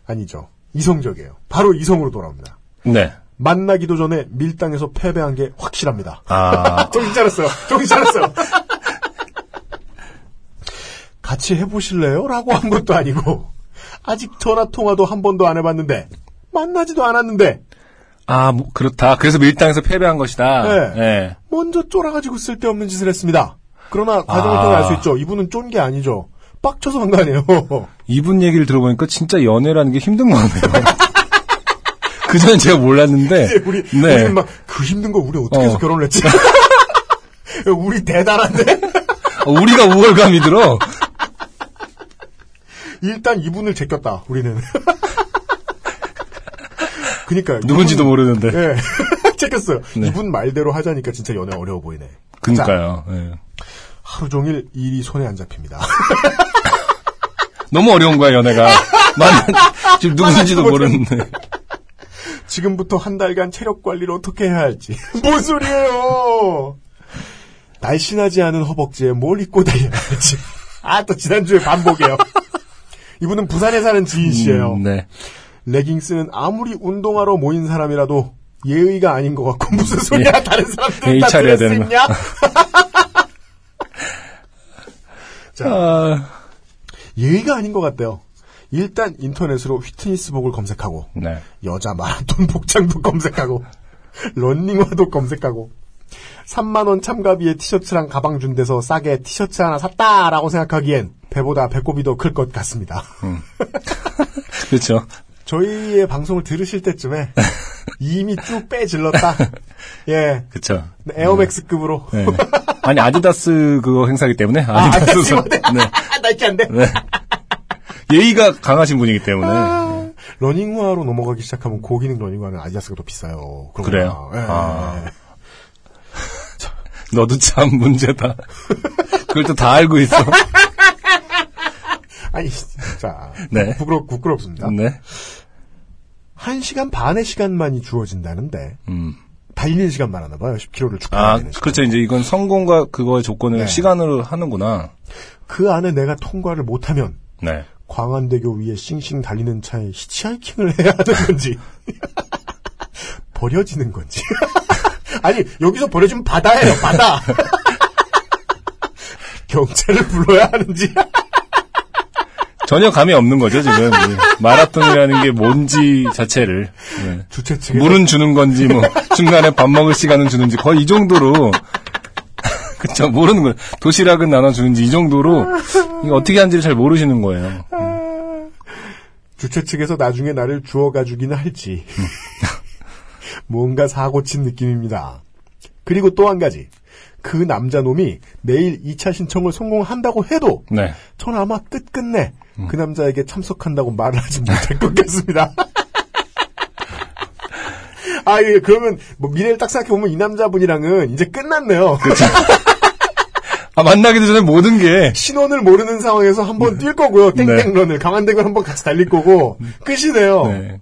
아니죠. 이성적이에요. 바로 이성으로 돌아옵니다. 네. 만나기도 전에 밀당에서 패배한 게 확실합니다. 아 정신 차렸어요. 정신 차렸어요. 같이 해보실래요? 라고 한 것도 아니고, 아직 전화 통화도 한 번도 안 해봤는데, 만나지도 않았는데, 아, 뭐, 그렇다. 그래서 밀당에서 패배한 것이다. 네. 네. 먼저 쫄아가지고 쓸데없는 짓을 했습니다. 그러나 과정을 아. 통해 알 수 있죠. 이분은 쫀 게 아니죠. 빡쳐서 한 거 아니에요. 이분 얘기를 들어보니까 진짜 연애라는 게 힘든 거 같네요. 그전엔 제가 몰랐는데. 우리, 네. 우리는 막, 그 힘든 거 우리 어떻게 해서 어. 결혼을 했지? 우리 대단한데? 어, 우리가 우월감이 들어. 일단 이분을 제꼈다, 우리는. 그니까요. 누군지도 모르는데. 예. 제꼈어요. 네. 이분 말대로 하자니까 진짜 연애 어려워 보이네. 자, 그니까요. 예. 하루 종일 일이 손에 안 잡힙니다. 너무 어려운 거야, 연애가. 만 지금 누군지도 모르는데. 지금부터 한 달간 체력 관리를 어떻게 해야 할지. 뭔 소리예요? 날씬하지 않은 허벅지에 뭘 입고 다녀야 할지. 아, 또 지난주에 반복이에요. 이분은 부산에 사는 지인 씨예요. 음, 네. 레깅스는 아무리 운동하러 모인 사람이라도 예의가 아닌 것 같고 무슨 소리야 다른 사람들은 예의 다 차려야 드레스 되는 입냐? 자 아, 예의가 아닌 것 같대요. 일단 인터넷으로 fitness복을 검색하고 네. 여자 마라톤 복장도 검색하고 런닝화도 검색하고 3만 원 참가비에 티셔츠랑 가방 준 데서 싸게 티셔츠 하나 샀다라고 생각하기엔 배보다 배꼽이 더 클 것 같습니다. 그렇죠. 저희의 방송을 들으실 때쯤에 이미 쭉 빼질렀다. 예. 그렇죠. 에어맥스급으로. 네. 아니 아디다스 그거 행사기 때문에 아, 아디다스 아디다스 네. 나이키 안 돼. 네. 예의가 강하신 분이기 때문에 아, 러닝화로 넘어가기 시작하면 고기능 러닝화는 아디다스가 더 비싸요. 그런 그래요? 예. 아. 너도 참 문제다. 그걸 또 다 알고 있어. 아니, 진짜. 네. 부끄럽, 부끄럽습니다. 네. 한 시간 반의 시간만이 주어진다는데, 음. 달리는 시간만 하나 봐요. 10km를 아, 축구해야 되는 시간. 그렇죠. 이제 이건 성공과 그거의 조건을 네. 시간으로 하는구나. 그 안에 내가 통과를 못하면, 네. 광안대교 위에 싱싱 달리는 차에 히치하이킹을 해야 하는 건지, 버려지는 건지. 아니, 여기서 버려지면 바다예요, 바다. 경찰을 불러야 하는지. 전혀 감이 없는 거죠, 지금. 이 마라톤이라는 게 뭔지 자체를. 네. 주최 측에서 물은 주는 건지, 뭐, 중간에 밥 먹을 시간은 주는지, 거의 이 정도로. 그쵸, 모르는 거예요. 도시락은 나눠주는지, 이 정도로, 어떻게 하는지를 잘 모르시는 거예요. 주최 측에서 나중에 나를 주워가 주기는 할지. 뭔가 사고 친 느낌입니다. 그리고 또 한 가지. 그 남자 놈이 내일 2차 신청을 성공한다고 해도 네. 전 아마 끝끝내 그 남자에게 참석한다고 말을 하지 못할 것 같습니다. 아, 예, 그러면 뭐 미래를 딱 생각해보면 이 남자분이랑은 이제 끝났네요. 아, 만나기도 전에 모든 게, 신원을 모르는 상황에서 한번 뛸 거고요. 땡땡런을 강한대교를 한번 같이 달릴 거고 끝이네요. 네.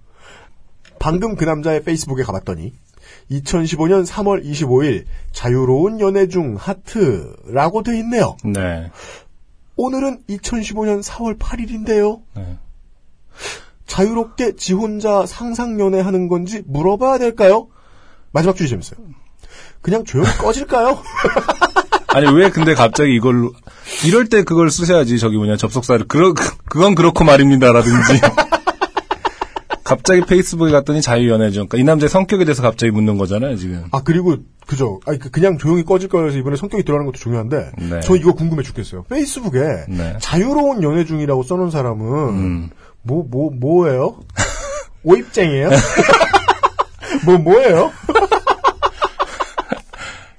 방금 그 남자의 페이스북에 가봤더니 2015년 3월 25일 자유로운 연애 중 하트라고 돼 있네요. 네. 오늘은 2015년 4월 8일인데요. 네. 자유롭게 지 혼자 상상 연애 하는 건지 물어봐야 될까요? 마지막 줄이 재밌어요. 그냥 조용히 꺼질까요? 아니, 왜 근데 갑자기 이걸로, 이럴 때 그걸 쓰셔야지, 저기 뭐냐, 접속사를. 그러, 그건 그렇고 말입니다라든지. 갑자기 페이스북에 갔더니 자유연애죠. 그러니까 이 남자의 성격에 대해서 갑자기 묻는 거잖아요, 지금. 아 그리고 그죠. 아니 그- 그냥 조용히 꺼질까요? 해서 이번에 성격이 들어가는 것도 중요한데 네. 저 이거 궁금해 죽겠어요. 페이스북에 네. 자유로운 연애 중이라고 써놓은 사람은 음. 뭐, 뭐, 뭐예요? 오입쟁이에요? 뭐, 뭐예요?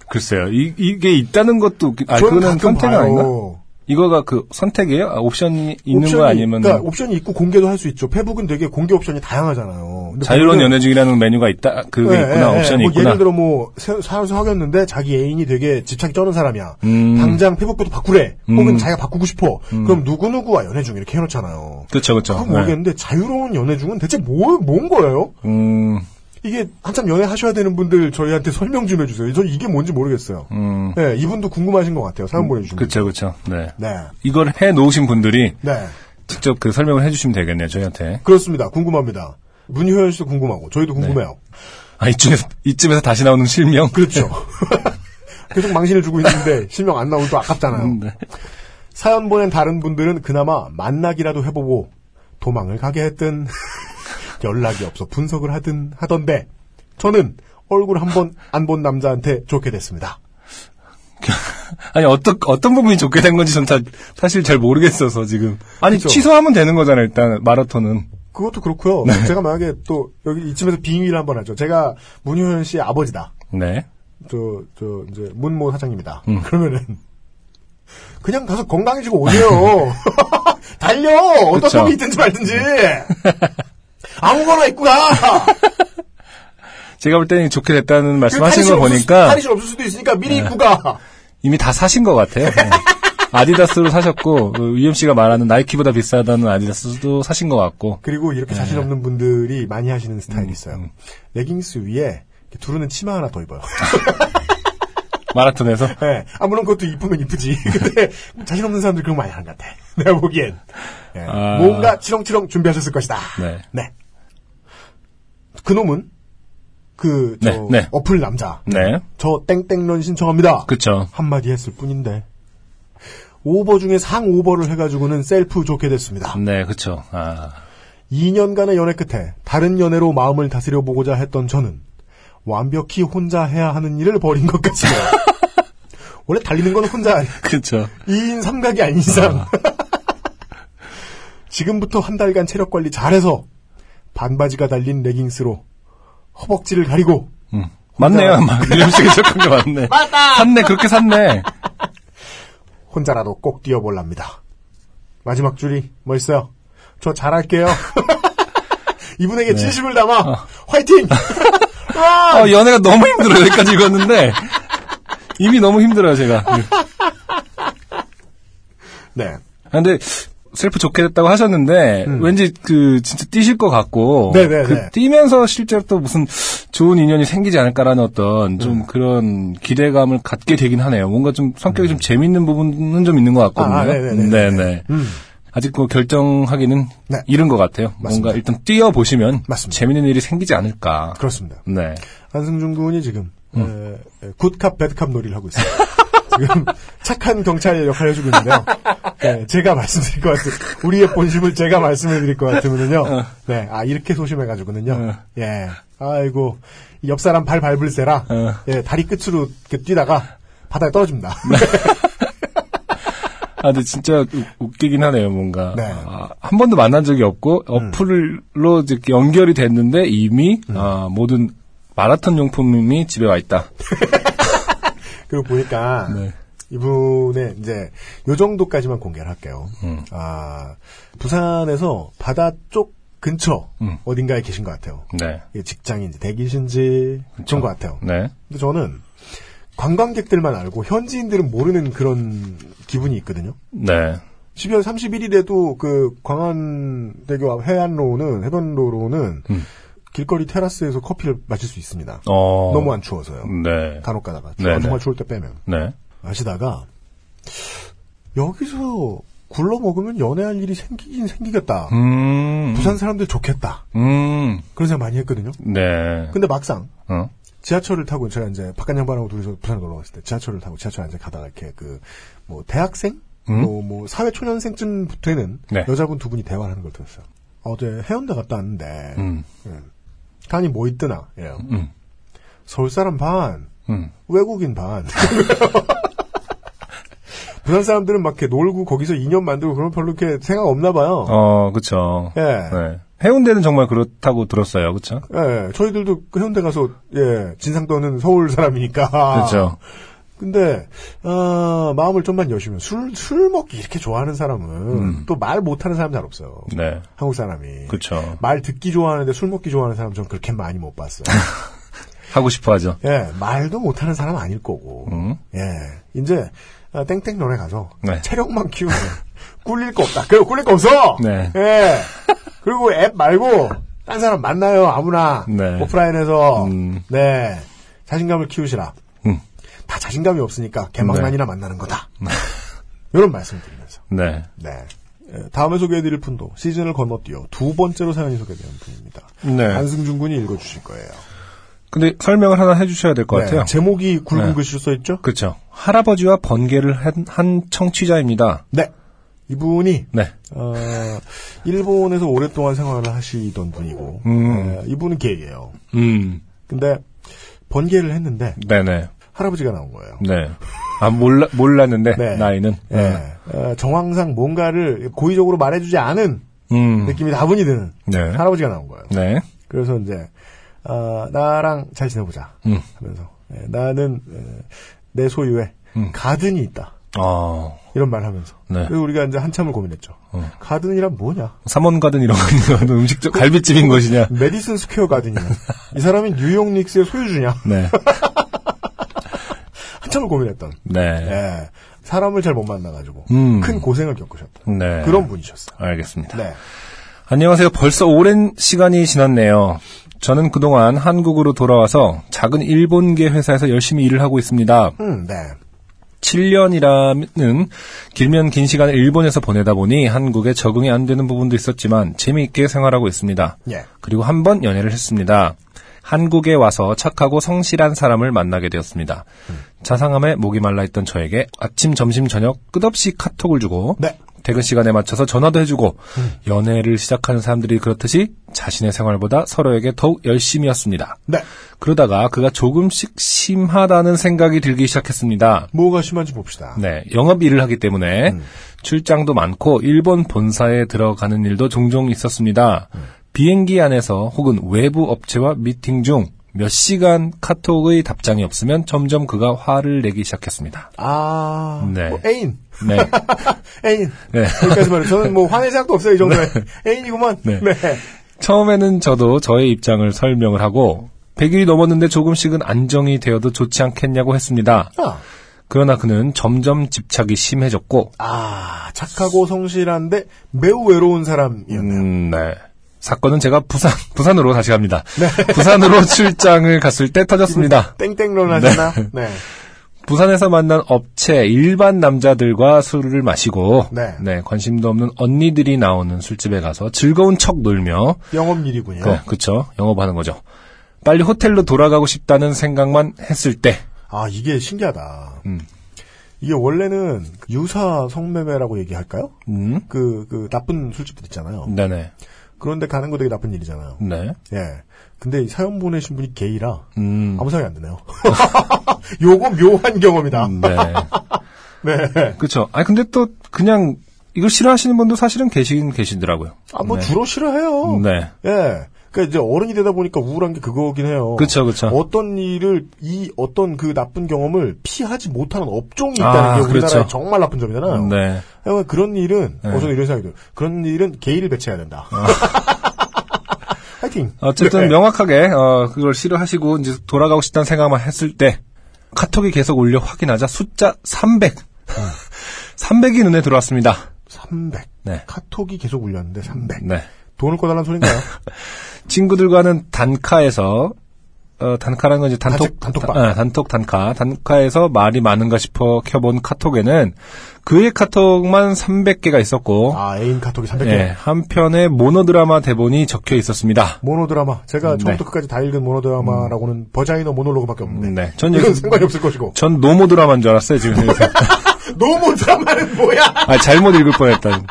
글쎄요. 이, 이게 있다는 것도, 아, 그거는 봐요. 아닌가? 이거가 그 선택이에요? 아, 옵션이 있는 옵션이- 거 아니면 그러니까 옵션이 있고 공개도 할 수 있죠. 페북은 되게 공개 옵션이 다양하잖아요. 자유로운 연애 중이라는 메뉴가 있다? 그게 예, 있구나, 예, 예. 옵션이 뭐 있구나. 예를 들어 뭐 사- 살아서 사귀었는데 자기 애인이 되게 집착이 쩌는 사람이야. 음. 당장 페북부터 바꾸래. 음. 혹은 자기가 바꾸고 싶어. 그럼 누구 누구와 연애 중 이렇게 해놓잖아요. 그쵸. 그건 모르겠는데 자유로운 연애 중은 대체 뭐, 뭔 거예요? 네. 음, 이게 한참 연애 하셔야 되는 분들 저희한테 설명 좀 해주세요. 저 이게 뭔지 모르겠어요. 음. 네, 이분도 궁금하신 것 같아요. 사연 보내주신 분. 그쵸, 그쵸. 네. 네. 이걸 해 놓으신 분들이 네. 직접 그 설명을 해주시면 되겠네요, 저희한테. 그렇습니다. 궁금합니다. 문효연 씨도 궁금하고, 저희도 궁금해요. 아, 이쯤에서, 이쯤에서 다시 나오는 실명? 그렇죠. 계속 망신을 주고 있는데, 실명 안 나오면 또 아깝잖아요. 음, 네. 사연 보낸 다른 분들은 그나마 만나기라도 해보고, 도망을 가게 했든, 연락이 없어 분석을 하든 하던데, 저는 얼굴 한 번 안 본 남자한테 좋게 됐습니다. 아니, 어떤, 어떤 부분이 좋게 된 건지 전 다, 사실 잘 모르겠어서, 지금. 아니, 그쵸. 취소하면 되는 거잖아요, 일단, 마라톤은. 그것도 그렇고요. 네. 제가 만약에 또 여기 이쯤에서 빙의를 한번 하죠. 제가 문효연 씨의 아버지다. 네. 저, 저, 이제, 문모 사장님이다. 음. 그러면은, 그냥 가서 건강해지고 오세요. 달려! 어떤. 놈이 있든지 말든지! 아무거나 입고 가! 제가 볼 때는 좋게 됐다는 말씀 그 하신 거 탈의실 없을 수- 보니까 탈의실 없을 수도 있으니까 미리 입고 가! 이미 다 사신 것 같아요. 네. 아디다스로 사셨고, 그 위엠 씨가 말하는 나이키보다 비싸다는 아디다스도 사신 것 같고. 그리고 이렇게 자신 없는 분들이 많이 하시는 스타일이 음, 있어요. 음. 레깅스 위에 두르는 치마 하나 더 입어요. 마라톤에서. 네. 아, 물론 그것도 이쁘면 이쁘지. 근데 자신 없는 사람들이 그런 거 많이 하는 것 같아. 내가 보기엔. 예. 아. 뭔가 치렁치렁 준비하셨을 것이다. 네. 네. 그놈은 그, 저, 네, 네. 어플 남자. 네. 저 땡땡런 신청합니다. 그쵸. 한마디 했을 뿐인데. 오버 중에 상 오버를 해가지고는 셀프 좋게 됐습니다. 네, 그쵸. 아, 2년간의 연애 끝에 다른 연애로 마음을 다스려 보고자 했던 저는 완벽히 혼자 해야 하는 일을 벌인 것 같습니다. 원래 달리는 건 혼자 아니- 그쵸. 2인 3각이 아닌 이상. 지금부터 한 달간 체력 관리 잘해서 반바지가 달린 레깅스로 허벅지를 가리고 음. 맞네요. 막, 림식이 적은 게 맞네. 맞다! 샀네, 그렇게 샀네. 혼자라도 꼭 뛰어볼랍니다. 마지막 줄이 뭐 있어요? 저 잘할게요. 이분에게 진심을 담아 화이팅! 아! 어, 연애가 너무 힘들어요. 여기까지 읽었는데. 이미 너무 힘들어요, 제가. 네. 아, 근데, 셀프 좋게 됐다고 하셨는데, 왠지 그, 진짜 뛰실 것 같고, 음. 네네네. 그 뛰면서 실제로 또 무슨 좋은 인연이 생기지 않을까라는 어떤 음. 좀 그런 기대감을 갖게 되긴 하네요. 뭔가 좀 성격이 좀 재밌는 부분은 좀 있는 것 같거든요. 음. 아, 네네네. 네네. 음. 아직 뭐 결정하기는 네. 이른 것 같아요. 맞습니다. 뭔가 일단 뛰어 보시면 맞습니다. 재밌는 일이 생기지 않을까. 그렇습니다. 네. 한승준 군이 지금 음. 에, 에, 굿캅 배드캅 놀이를 하고 있어요. 지금 착한 경찰 역할을 해주고 있는데요. 네, 제가 말씀드릴 것 같은 우리의 본심을 제가 말씀을 드릴 것 같으면요. 어. 네, 아 이렇게 소심해가지고는요. 예, 아이고 이옆 사람 발 밟을 세라. 어. 예, 다리 끝으로 뛰다가 바다에 떨어집니다. 아, 근데 진짜 우- 웃기긴 하네요, 뭔가. 네. 음. 아, 한 번도 만난 적이 없고, 어플로 이렇게 연결이 됐는데, 이미, 아, 모든 마라톤 용품이 집에 와 있다. 그리고 보니까 네. 이분의 이제 요 정도까지만 공개를 할게요. 음. 아 부산에서 바다 쪽 근처 음. 어딘가에 계신 것 같아요. 네. 직장인지 대기신지 그런 것 같아요. 네. 근데 저는 관광객들만 알고 현지인들은 모르는 그런 기분이 있거든요. 네. 12월 31일에도 그 광안대교 해안로는 해변로로는 음. 길거리 테라스에서 커피를 마실 수 있습니다. 어. 너무 안 추워서요. 네. 간혹 가다가 네, 정말 네. 추울 때 빼면 네. 마시다가 여기서 굴러 먹으면 연애할 일이 생기긴 생기겠다. 음. 부산 사람들 좋겠다. 음. 그런 생각 많이 했거든요. 네. 근데 막상 어. 지하철을 타고 제가 이제 바깥 양반하고 둘이서 부산에 놀러 갔을 때 지하철을 타고 지하철 안에 가다가 이렇게 그 뭐 대학생 음? 뭐, 뭐 사회 초년생쯤 되는 네. 여자분 두 분이 대화를 하는 걸 들었어요. 어제 해운대 갔다 왔는데 음. 간이 뭐 있더나 이래요. 음. 서울 사람 반 음. 외국인 반. 부산 사람들은 막 이렇게 놀고 거기서 인연 만들고 그런 별로 이렇게 생각 없나 봐요. 어, 그쵸. 예. 네. 해운대는 정말 그렇다고 들었어요. 그쵸? 예, 저희들도 그 해운대 가서 예 진상 떠는 서울 사람이니까. 그쵸. 근데 어, 마음을 좀만 여시면 술 술 먹기 이렇게 좋아하는 사람은 음. 또말 못하는 사람 잘 없어요. 네. 한국 사람이. 그쵸. 말 듣기 좋아하는데 술 먹기 좋아하는 사람 전 그렇게 많이 못 봤어요. 하고 싶어 하죠. 예, 말도 못하는 사람 아닐 거고. 음. 예, 이제 아, 땡땡 너네 가서 네. 체력만 키우면 꿀릴 거 없다. 그래 꿀릴 거 없어. 네. 예. 그리고 앱 말고 딴 사람 만나요 아무나 네. 오프라인에서 음. 네 자신감을 키우시라. 음. 다 자신감이 없으니까 개망난이나 만나는 거다. 이런 말씀 드리면서 네. 네. 예, 다음에 소개해드릴 분도 시즌을 건너뛰어 두 번째로 사연이 소개되는 분입니다. 네. 안승준 군이 읽어주실 거예요. 근데 설명을 하나 해주셔야 될 것 네, 같아요. 제목이 굵은 네. 글씨로 써있죠? 그렇죠. 할아버지와 번개를 한, 한 청취자입니다. 네. 이분이 네. 어, 일본에서 오랫동안 생활을 하시던 분이고 음. 에, 이분은 게이예요. 음. 근데 번개를 했는데 네네. 할아버지가 나온 거예요. 네. 아 몰라 몰랐는데 네. 나이는. 예. 어, 정황상 뭔가를 고의적으로 말해주지 않은 음. 느낌이 다분히 드는 네. 할아버지가 나온 거예요. 네. 그래서 이제 어, 나랑 잘 지내보자 음. 하면서 예, 나는 에, 내 소유에 음. 가든이 있다 아. 이런 말 하면서 네. 그리고 우리가 이제 한참을 고민했죠. 어. 가든이란 뭐냐? 삼원 가든 이런 거 음식점 갈비집인 것이냐. 메디슨 스퀘어 가든이냐? 이 사람이 뉴욕 닉스의 소유주냐? 네. 한참을 고민했던. 네. 예. 사람을 잘 못 만나가지고 음. 큰 고생을 겪으셨던 네. 그런 분이셨어요. 알겠습니다. 네. 안녕하세요. 벌써 오랜 시간이 지났네요. 저는 그동안 한국으로 돌아와서 작은 일본계 회사에서 열심히 일을 하고 있습니다. 음, 네. 7년이라는 길면 긴 시간을 일본에서 보내다 보니 한국에 적응이 안 되는 부분도 있었지만 재미있게 생활하고 있습니다. 예. 그리고 한 번 연애를 했습니다. 한국에 와서 착하고 성실한 사람을 만나게 되었습니다. 자상함에 목이 말라있던 저에게 아침, 점심, 저녁 끝없이 카톡을 주고 네. 퇴근 시간에 맞춰서 전화도 해주고 연애를 시작하는 사람들이 그렇듯이 자신의 생활보다 서로에게 더욱 열심이었습니다. 네. 그러다가 그가 조금씩 심하다는 생각이 들기 시작했습니다. 뭐가 심한지 봅시다. 네, 영업 일을 하기 때문에 출장도 많고 일본 본사에 들어가는 일도 종종 있었습니다. 비행기 안에서 혹은 외부 업체와 미팅 중 몇 시간 카톡의 답장이 없으면 점점 그가 화를 내기 시작했습니다. 아, 네. 뭐 애인. 네, 애인. 네. 여기까지 말해. 저는 뭐 화낼 생각도 없어요, 이 정도에. 애인이구만. 네. 네. 처음에는 저도 저의 입장을 설명을 하고 100일이 넘었는데 조금씩은 안정이 되어도 좋지 않겠냐고 했습니다. 아, 그러나 그는 점점 집착이 심해졌고 아, 착하고 성실한데 매우 외로운 사람이었네요. 음, 네. 사건은 제가 부산, 부산으로 다시 갑니다. 네. 부산으로 출장을 갔을 때 터졌습니다. 땡땡런 하셨나? 네. 부산에서 만난 업체 일반 남자들과 술을 마시고 네. 관심도 없는 언니들이 나오는 술집에 가서 즐거운 척 놀며 영업 일이군요. 그, 그쵸 영업하는 거죠. 빨리 호텔로 돌아가고 싶다는 생각만 했을 때 아, 이게 신기하다. 음. 이게 원래는 유사 성매매라고 얘기할까요? 음, 그, 그, 나쁜 술집들 있잖아요. 네네 그런데 가는 거 되게 나쁜 일이잖아요. 네 예. 근데 이 사연 보내신 분이 게이라 음, 아무 생각이 안 드네요. 요거 묘한 경험이다. 네 네. 그쵸. 아니 근데 또 그냥 이걸 싫어하시는 분도 사실은 계시긴 계시더라고요. 아, 뭐 네. 주로 싫어해요. 네. 예. 그러니까 이제 어른이 되다 보니까 우울한 게 그거긴 해요. 그쵸, 그쵸. 어떤 일을 이 어떤 그 나쁜 경험을 피하지 못하는 업종이 있다는 아, 게 우리나라의 그렇죠. 정말 나쁜 점이잖아요. 네. 그러니까 그런 일은 네. 어 저는 이런 생각이 들어요. 그런 일은 게이를 배치해야 된다. 파이팅. 어쨌든 네. 명확하게 어, 그걸 싫어하시고 이제 돌아가고 싶다는 생각만 했을 때 카톡이 계속 올려 확인하자 숫자 300. 300이 눈에 들어왔습니다. 300. 네. 카톡이 계속 울렸는데 300. 네. 돈을 꺼달라는 소린가요? 친구들과는 단카에서 어, 단카라는 건 이제 단톡 단톡, 단톡방. 아, 단톡 단카 단카에서 말이 많은가 싶어 켜본 카톡에는 그의 카톡만 300개가 있었고 아, 애인 카톡이 300개. 예, 한편에 모노드라마 대본이 적혀 있었습니다. 모노드라마. 제가 네. 처음부터 끝까지 다 읽은 모노드라마라고는 버자이너 모노로그밖에 없는데. 네. 전 이건 상관이 없을 것이고. 전 노모 드라마인 줄 알았어요, 지금. 노모 드라마는 뭐야? 아, 잘못 읽을 뻔했다.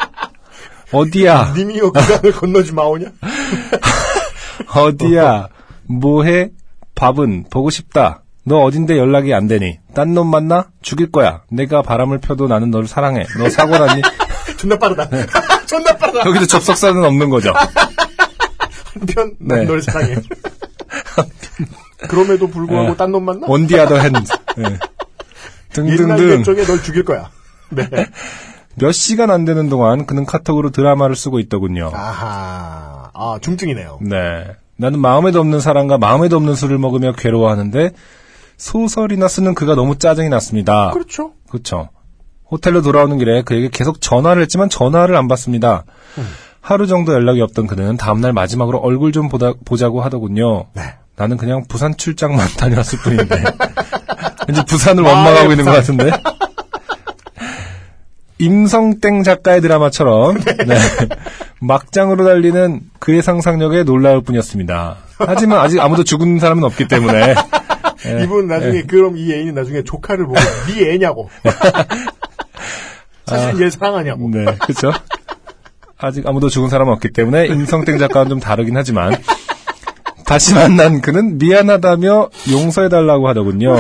어디야? 님이요 그간을 건너지 마오냐? 어디야? 뭐해? 밥은 보고 싶다. 너 어딘데 연락이 안 되니? 딴 놈 만나? 죽일 거야. 내가 바람을 펴도 나는 너를 사랑해. 너 사고 났니? 존나 빠르다. 네. 존나 빠르다. 여기도 접속사는 없는 거죠. 한편 난 네. 널 사랑해. 그럼에도 불구하고 네. 딴놈 만나? Other hand. 네. 옛날 등등등. 옛적에 널 죽일 거야. 네. 몇 시간 안 되는 동안 그는 카톡으로 드라마를 쓰고 있더군요. 아하. 아, 중증이네요. 네. 나는 마음에도 없는 사람과 마음에도 없는 술을 먹으며 괴로워하는데 소설이나 쓰는 그가 너무 짜증이 났습니다. 그렇죠. 그렇죠. 호텔로 돌아오는 길에 그에게 계속 전화를 했지만 전화를 안 받습니다. 하루 정도 연락이 없던 그는 다음날 마지막으로 얼굴 좀 보다, 보자고 하더군요. 네. 나는 그냥 부산 출장만 다녀왔을 뿐인데. 왠지 부산을 아, 원망하고 네, 있는 것 같은데. 임성땡 작가의 드라마처럼 네. 막장으로 달리는 그의 상상력에 놀라울 뿐이었습니다. 하지만 아직 아무도 죽은 사람은 없기 때문에 네. 이분 나중에 그럼 이 애인은 나중에 조카를 보고 네 애냐고. 사실 얘 사랑하냐고. 네, 그렇죠. 아직 아무도 죽은 사람은 없기 때문에 임성땡 작가는 좀 다르긴 하지만 다시 만난 그는 미안하다며 용서해달라고 하더군요.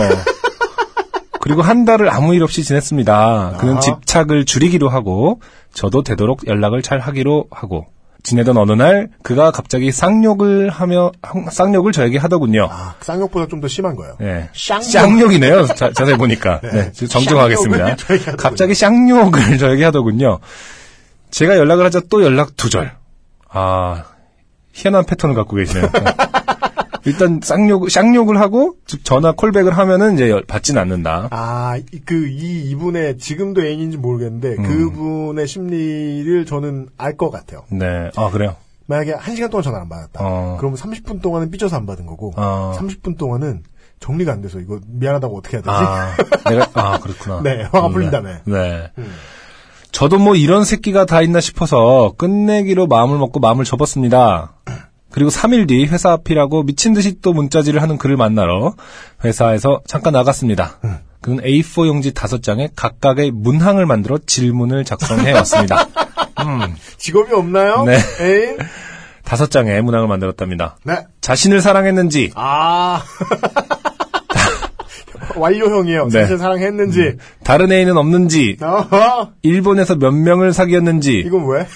그리고 한 달을 아무 일 없이 지냈습니다. 그는 아. 집착을 줄이기로 하고 저도 되도록 연락을 잘 하기로 하고 지내던 어느 날 그가 갑자기 쌍욕을 하며 항- 쌍욕을 저에게 하더군요. 아, 쌍욕보다 좀 더 심한 거예요. 네. 쌍욕. 쌍욕이네요. 자, 자세히 보니까. 네. 네. 정정하겠습니다. 갑자기 쌍욕을 저에게 하더군요. 제가 연락을 하자 또 연락 두절. 아, 희한한 패턴을 갖고 계시네요. 일단 쌍욕, 쌍욕을 하고 즉 전화 콜백을 하면은 이제 열- 받지는 않는다. 아, 그, 이, 이분의, 지금도 애인인지 모르겠는데, 음. 그분의 심리를 저는 알 것 같아요. 네. 아, 그래요? 만약에 한시간 동안 전화 안 받았다. 어. 그러면 30분 동안은 삐져서 안 받은 거고, 어. 30분 동안은 정리가 안 돼서 이거 미안하다고 어떻게 해야 되지? 아, 내가, 아, 그렇구나. 네, 화가 풀린다며. 네. 저도 뭐 이런 새끼가 다 있나 싶어서 끝내기로 마음을 먹고 마음을 접었습니다. 그리고 3일 뒤 회사 앞이라고 미친 듯이 또 문자질을 하는 그를 만나러 회사에서 잠깐 나갔습니다. 그는 A4 용지 5장에 각각의 문항을 만들어 질문을 작성해 왔습니다. 음, 직업이 없나요? 네. 애인? 5장의 문항을 만들었답니다. 네. 자신을 사랑했는지, 아. 완료형이에요. 네. 사실 사랑했는지. 다른 애인은 없는지, 어허. 일본에서 몇 명을 사귀었는지, 이건 왜?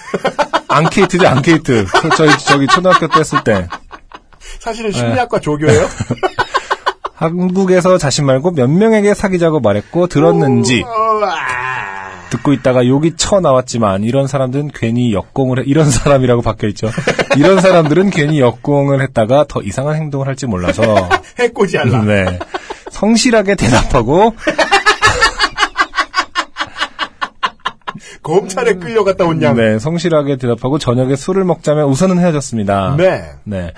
앙케이트죠, 앙케이트. 저- 저희, 저기 초등학교 때 했을 때. 사실은 네. 심리학과 조교예요. 한국에서 자신 말고 몇 명에게 사귀자고 말했고 들었는지 어, 아. 듣고 있다가 욕이 쳐 나왔지만 이런 사람들은 괜히 역공을 해, 이런 사람이라고 바뀌어 있죠. 이런 사람들은 괜히 역공을 했다가 더 이상한 행동을 할지 몰라서 해코지 알라. 네. 성실하게 대답하고 검찰에 끌려갔다 온 양. 네, 성실하게 대답하고 저녁에 술을 먹자며 우선은 헤어졌습니다. 네. 네.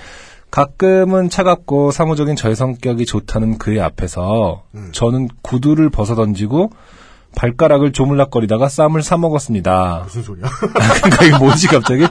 가끔은 차갑고 사무적인 저의 성격이 좋다는 그의 앞에서 음. 저는 구두를 벗어 던지고 발가락을 조물락거리다가 쌈을 사 먹었습니다. 무슨 소리야? 그러니까 이게 뭐지 갑자기?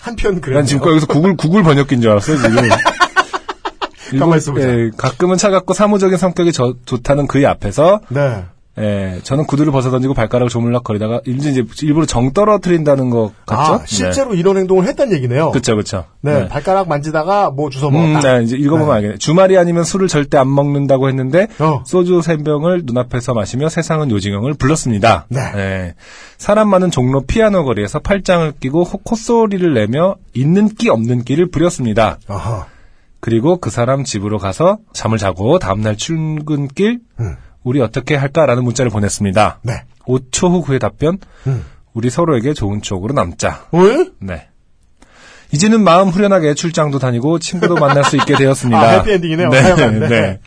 한편 그래요. 난 지금 여기서 구글 구글 번역기인 줄 알았어요 지금. 있어보자. 예, 가끔은 차갑고 사무적인 성격이 저- 좋다는 그의 앞에서 네. 예, 저는 구두를 벗어 던지고 발가락을 조물락거리다가 일부 이제 일부러 정 떨어뜨린다는 것 같죠? 아, 실제로 이런 행동을 했다는 얘기네요. 그렇죠, 그렇죠. 네, 발가락 만지다가 뭐 주워 음, 먹었다. 네, 이제 읽어보면 알겠네. 주말이 아니면 술을 절대 안 먹는다고 했는데 어. 소주 세 병을 눈앞에서 마시며 세상은 요징형을 불렀습니다. 네. 사람 많은 종로 피아노 거리에서 팔짱을 끼고 호- 콧소리를 내며 있는 끼 없는 끼를 부렸습니다. 아하. 그리고 그 사람 집으로 가서 잠을 자고 다음날 출근길 음. 우리 어떻게 할까라는 문자를 보냈습니다. 네. 5초 후 그의 답변 음. 우리 서로에게 좋은 추억으로 남자. 왜? 네. 이제는 마음 후련하게 출장도 다니고 친구도 만날 수 있게 되었습니다. 아, 해피엔딩이네요. 네, 하여간, 네. 네.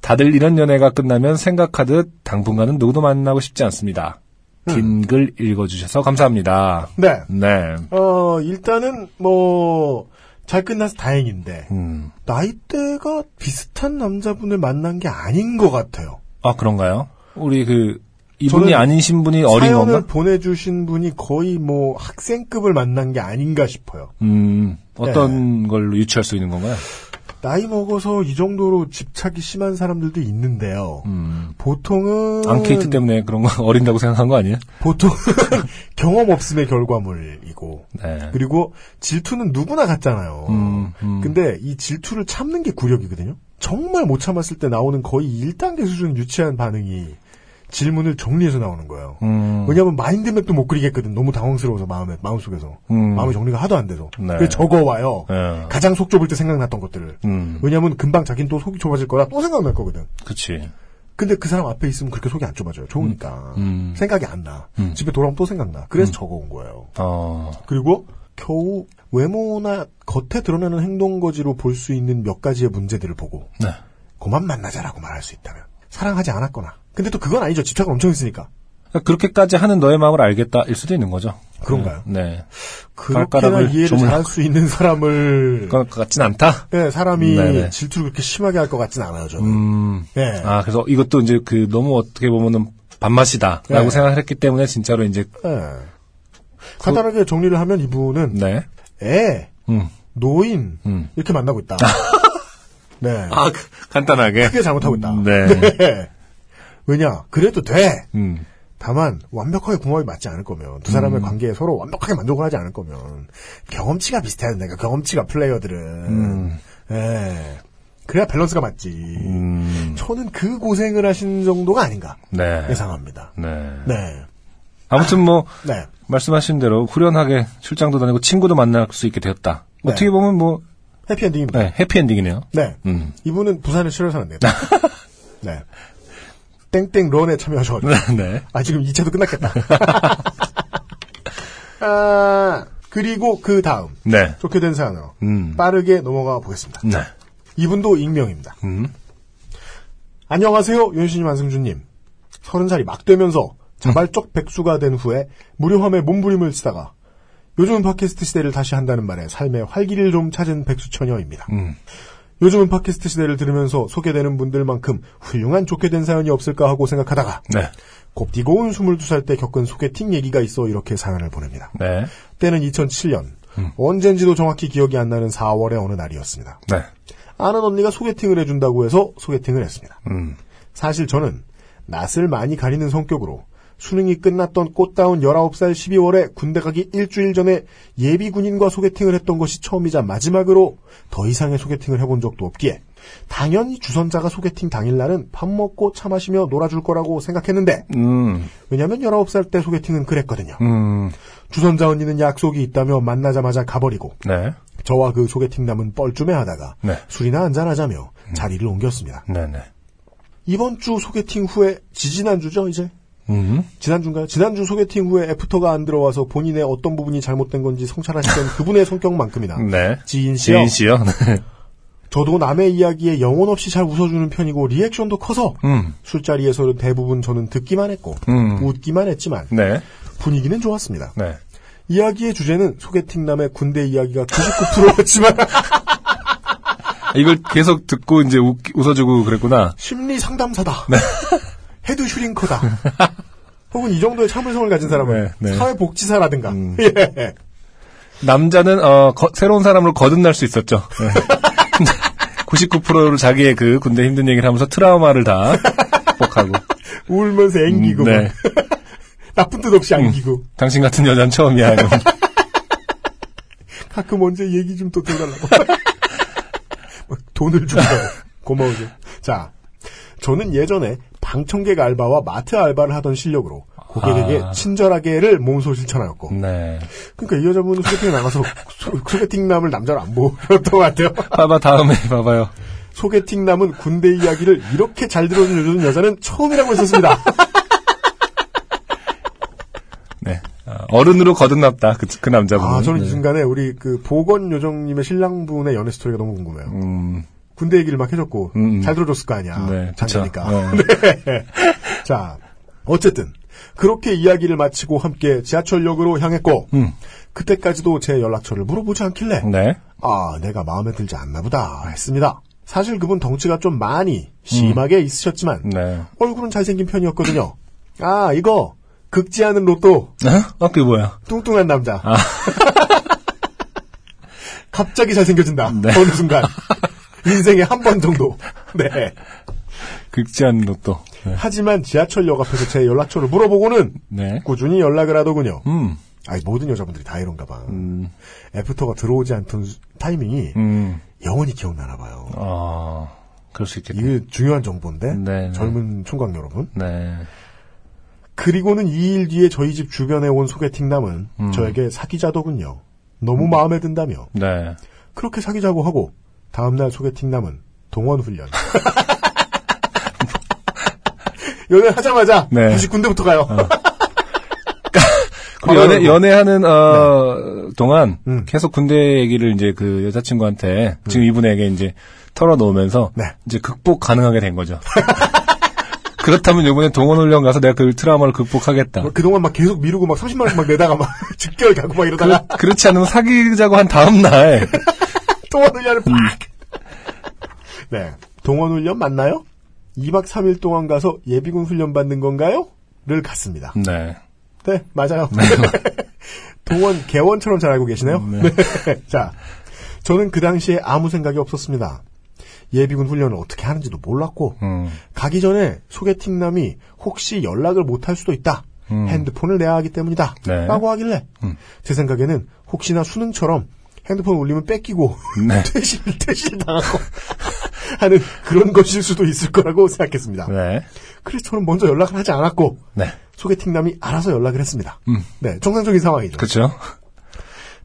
다들 이런 연애가 끝나면 생각하듯 당분간은 누구도 만나고 싶지 않습니다. 음. 긴글 읽어주셔서 감사합니다. 네. 네. 어, 일단은 뭐, 잘 끝나서 다행인데, 음. 나이대가 비슷한 남자분을 만난 게 아닌 것 같아요. 아, 그런가요? 우리 그, 이분이 아니신 분이 어린 사연을 건가? 보내주신 분이 거의 뭐 학생급을 만난 게 아닌가 싶어요. 음, 네. 어떤 걸로 유추할 수 있는 건가요? 나이 먹어서 이 정도로 집착이 심한 사람들도 있는데요. 음. 보통은 앙케이트 때문에 그런 거 어린다고 생각한 거 아니에요? 보통은 경험 없음의 결과물이고 네. 그리고 질투는 누구나 같잖아요. 음, 음. 근데 이 질투를 참는 게 굴욕이거든요. 정말 못 참았을 때 나오는 거의 1단계 수준 유치한 반응이 질문을 정리해서 나오는 거예요. 음. 왜냐하면 마인드맵도 못 그리겠거든. 너무 당황스러워서 마음에 마음속에서 음. 마음의 정리가 하도 안 돼서. 네. 그래서 적어와요. 예. 가장 속 좁을 때 생각났던 것들을. 음. 왜냐하면 금방 자기는 또 속이 좁아질 거라 또 생각날 거거든. 그치. 근데 그 사람 앞에 있으면 그렇게 속이 안 좁아져요. 좋으니까. 음. 생각이 안 나. 음. 집에 돌아오면 또 생각나. 그래서 적어온 거예요. 어, 그리고 겨우 외모나 겉에 드러나는 행동거지로 볼 수 있는 몇 가지의 문제들을 보고 네. 그만 만나자라고 말할 수 있다면 사랑하지 않았거나 근데 또 그건 아니죠 집착을 엄청 했으니까 그러니까 그렇게까지 하는 너의 마음을 알겠다일 수도 있는 거죠. 그런가요? 네. 그렇게나 발가락을 이해를 잘할 수 있는 사람을 그것 같진 않다? 네, 사람이 네네. 질투를 그렇게 심하게 할 것 같진 않아요 저는 음. 네. 아, 그래서 이것도 이제 그 너무 어떻게 보면은 밥맛이다. 라고 네. 생각을 했기 때문에 진짜로 이제, 네. 간단하게 정리를 하면 이분은 네. 애, 음. 노인 음. 이렇게 만나고 있다 네. 아, 그- 간단하게. 크게 잘못하고 있다 네. 왜냐 그래도 돼 음. 다만 완벽하게 궁합이 맞지 않을 거면 두 사람의 음. 관계에 서로 완벽하게 만족을 하지 않을 거면 경험치가 비슷해야 된다. 경험치가 플레이어들은 음. 예. 그래야 밸런스가 맞지. 음. 저는 그 고생을 하신 정도가 아닌가 네. 예상합니다. 네. 네, 아무튼 뭐, 네, 말씀하신 대로 후련하게 출장도 다니고 친구도 만날 수 있게 되었다. 네. 어떻게 보면 뭐, 해피엔딩입니다. 네, 해피엔딩이네요. 네, 음. 이분은 부산에 실어서 안 됩니다. 네, 땡땡 런에 참여하셔가지고 네. 아 지금 2차도 끝났겠다. 아 그리고 그 다음 네. 좋게 된 사연으로 음. 빠르게 넘어가 보겠습니다. 네. 이분도 익명입니다. 음. 안녕하세요, 윤신님, 안승준님. 서른 살이 막 되면서 자발적 백수가 된 후에 무료함에 몸부림을 쓰다가 요즘은 팟캐스트 시대를 다시 한다는 말에 삶의 활기를 좀 찾은 백수 처녀입니다. 음. 요즘은 팟캐스트 시대를 들으면서 소개되는 분들만큼 훌륭한 좋게 된 사연이 없을까 하고 생각하다가 네. 곱디고 온 22살 때 겪은 소개팅 얘기가 있어 이렇게 사연을 보냅니다. 네. 때는 2007년 언젠지도 정확히 기억이 안 나는 4월의 어느 날이었습니다. 네. 아는 언니가 소개팅을 해준다고 해서 소개팅을 했습니다. 음. 사실 저는 낯을 많이 가리는 성격으로 수능이 끝났던 꽃다운 19살 12월에 군대 가기 일주일 전에 예비 군인과 소개팅을 했던 것이 처음이자 마지막으로 더 이상의 소개팅을 해본 적도 없기에 당연히 주선자가 소개팅 당일날은 밥 먹고 차 마시며 놀아줄 거라고 생각했는데 음. 왜냐면 19살 때 소개팅은 그랬거든요. 음. 주선자 언니는 약속이 있다며 만나자마자 가버리고 네. 저와 그 소개팅 남은 뻘쭘해 하다가 네. 술이나 한잔하자며 자리를 옮겼습니다. 네네. 이번 주 소개팅 후에 지지난 주죠 이제 음. 지난주인가요? 지난주 소개팅 후에 애프터가 안 들어와서 본인의 어떤 부분이 잘못된 건지 성찰하시던 그분의 성격만큼이나 네. 지인 씨요. 지인 씨요? 네. 저도 남의 이야기에 영혼 없이 잘 웃어주는 편이고 리액션도 커서 음. 술자리에서는 대부분 저는 듣기만 했고 음. 웃기만 했지만 네. 분위기는 좋았습니다. 네. 이야기의 주제는 소개팅 남의 군대 이야기가 99%였지만 이걸 계속 듣고 이제 웃, 웃어주고 그랬구나. 심리 상담사다. 네. head shrinker다. 혹은 이 정도의 참을성을 가진 사람은 네, 네. 사회복지사라든가. 음. 예. 남자는 어, 거- 새로운 사람으로 거듭날 수 있었죠. 네. 99%로 자기의 그 군대 힘든 얘기를 하면서 트라우마를 다 극복하고. 울면서 앵기고 음, 네. 막 나쁜 뜻 없이 안기고 당신 같은 여자는 처음이야. 가끔 언제 얘기 좀 또 들어달라고 막 돈을 주고 고마우죠. 자, 저는 예전에 방청객 알바와 마트 알바를 하던 실력으로 고객에게 아. 친절하게를 몸소 실천하였고 네. 그러니까 이 여자분은 소개팅에 나가서 소, 소개팅남을 남자로 안 보였던 것 같아요. 봐봐, 다음에 봐봐요. 소개팅남은 군대 이야기를 이렇게 잘 들어주는 여자는 처음이라고 했었습니다. 네. 아, 어른으로 거듭났다. 그, 그 남자분은. 아, 저는 이 네. 순간에 우리 그 보건 요정님의 신랑분의 연애 스토리가 너무 궁금해요. 음, 군대 얘기를 막 해줬고 음, 음. 잘 들어줬을 거 아니야. 네. 그쵸. 장기니까. 네. 네. 자, 어쨌든 그렇게 이야기를 마치고 함께 지하철역으로 향했고 음, 그때까지도 제 연락처를 물어보지 않길래 네. 아, 내가 마음에 들지 않나 보다 했습니다. 사실 그분 덩치가 좀 많이 심하게 있으셨지만 네. 얼굴은 잘생긴 편이었거든요. 아, 이거 극지 않은 로또 어? 어, 그게 뭐야? 뚱뚱한 남자. 아. 갑자기 잘생겨진다. 네. 어느 순간. 인생에 한 번 정도. 네. 극지 않은 로또. 네. 하지만 지하철역 앞에서 제 연락처를 물어보고는 네. 꾸준히 연락을 하더군요. 음, 아니, 모든 여자분들이 다 이런가 봐. 음, 애프터가 들어오지 않던 수- 타이밍이 음. 영원히 기억나나 봐요. 아, 그럴 수 있겠다. 이게 중요한 정보인데. 네, 네. 젊은 총각 여러분. 네. 그리고는 2일 뒤에 저희 집 주변에 온 소개팅남은 음. 저에게 사귀자더군요. 너무 마음에 든다며. 네. 그렇게 사귀자고 하고 다음날 소개팅 남은 동원 훈련. 연애하자마자 네. 다시 군대부터 가요. 그 연애, 연애하는, 어, 동안 음. 계속 군대 얘기를 이제 그 여자친구한테 지금 이분에게 이제 털어놓으면서 네. 이제 극복 가능하게 된 거죠. 그렇다면 이번에 동원훈련 가서 내가 그 트라우마를 극복하겠다. 뭐 그동안 막 계속 미루고 막 30만 원씩 막 내다가 막 직결 가고 막 이러다가 그, 그렇지 않으면 사귀자고 한 다음날 동원 훈련을 음. 팍. 네. 동원 훈련 맞나요? 2박 3일 동안 가서 예비군 훈련 받는 건가요? 를 갔습니다. 네. 네, 맞아요. 동원 개원처럼 잘 알고 계시네요. 네. 자, 저는 그 당시에 아무 생각이 없었습니다. 예비군 훈련을 어떻게 하는지도 몰랐고 음. 가기 전에 소개팅남이 혹시 연락을 못 할 수도 있다. 음. 핸드폰을 내야 하기 때문이다. 네. 라고 하길래 음. 제 생각에는 혹시나 수능처럼 핸드폰 울리면 뺏기고 네. 퇴실 퇴실 당하고 하는 그런 것일 수도 있을 거라고 생각했습니다. 네. 그래서 저는 먼저 연락을 하지 않았고 네. 소개팅남이 알아서 연락을 했습니다. 음. 네, 정상적인 상황이죠. 그렇죠.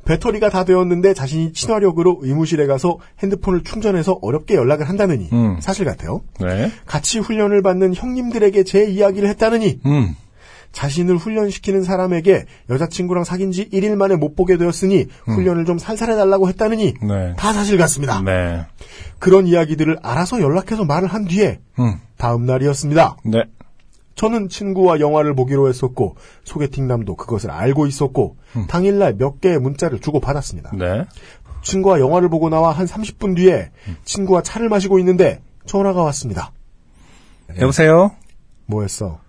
배터리가 다 되었는데 자신이 친화력으로 의무실에 가서 핸드폰을 충전해서 어렵게 연락을 한다느니 음. 사실 같아요. 네. 같이 훈련을 받는 형님들에게 제 이야기를 했다느니 음. 자신을 훈련시키는 사람에게 여자친구랑 사귄 지 1일 만에 못 보게 되었으니 훈련을 좀 살살해달라고 했다느니 음. 네. 다 사실 같습니다. 네. 그런 이야기들을 알아서 연락해서 말을 한 뒤에 음. 다음 날이었습니다. 네. 저는 친구와 영화를 보기로 했었고 소개팅남도 그것을 알고 있었고 당일날 몇 개의 문자를 주고 받았습니다. 네. 친구와 영화를 보고 나와 한 30분 뒤에 친구와 차를 마시고 있는데 전화가 왔습니다. 여보세요? 뭐 했어?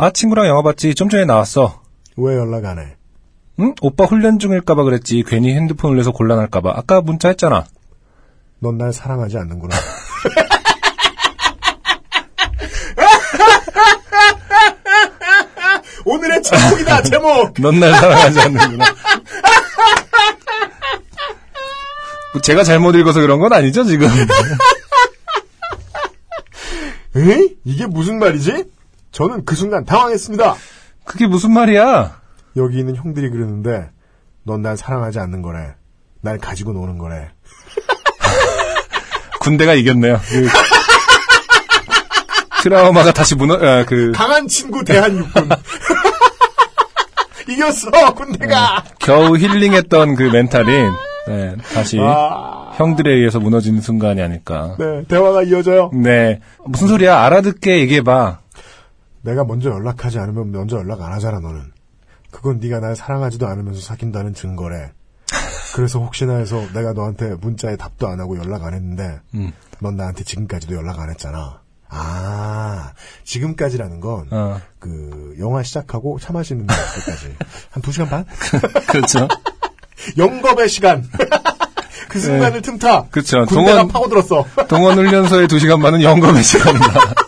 아, 친구랑 영화 봤지. 좀 전에 나왔어. 왜 연락 안 해? 응? 오빠 훈련 중일까봐 그랬지. 괜히 핸드폰 올려서 곤란할까봐. 아까 문자 했잖아. 넌 날 사랑하지 않는구나. 오늘의 제목이다, 제목! 넌 날 사랑하지 않는구나. 뭐 제가 잘못 읽어서 그런 건 아니죠, 지금? 에? 이게 무슨 말이지? 저는 그 순간 당황했습니다. 그게 무슨 말이야? 여기 있는 형들이 그러는데, 넌 날 사랑하지 않는 거래. 날 가지고 노는 거래. 군대가 이겼네요. 그 트라우마가 다시 무너, 아, 그, 강한 친구 대한육군. 이겼어, 군대가! 겨우 힐링했던 그 멘탈이, 네, 다시 아, 형들에 의해서 무너지는 순간이 아닐까. 네, 대화가 이어져요. 네. 무슨 소리야? 알아듣게 얘기해봐. 내가 먼저 연락하지 않으면 먼저 연락 안 하잖아, 너는. 그건 네가 날 사랑하지도 않으면서 사귄다는 증거래. 그래서 혹시나 해서 내가 너한테 문자에 답도 안 하고 연락 안 했는데, 음. 넌 나한테 지금까지도 연락 안 했잖아. 아, 지금까지라는 건, 어. 그, 영화 시작하고 차 마시는 때까지. 한 두 시간 반? 그렇죠. 영겁의 시간. 그 순간을 틈타. 그쵸. 군대가 동원- 파고들었어. 동원훈련소의 두 시간 반은 영검의 시간이다.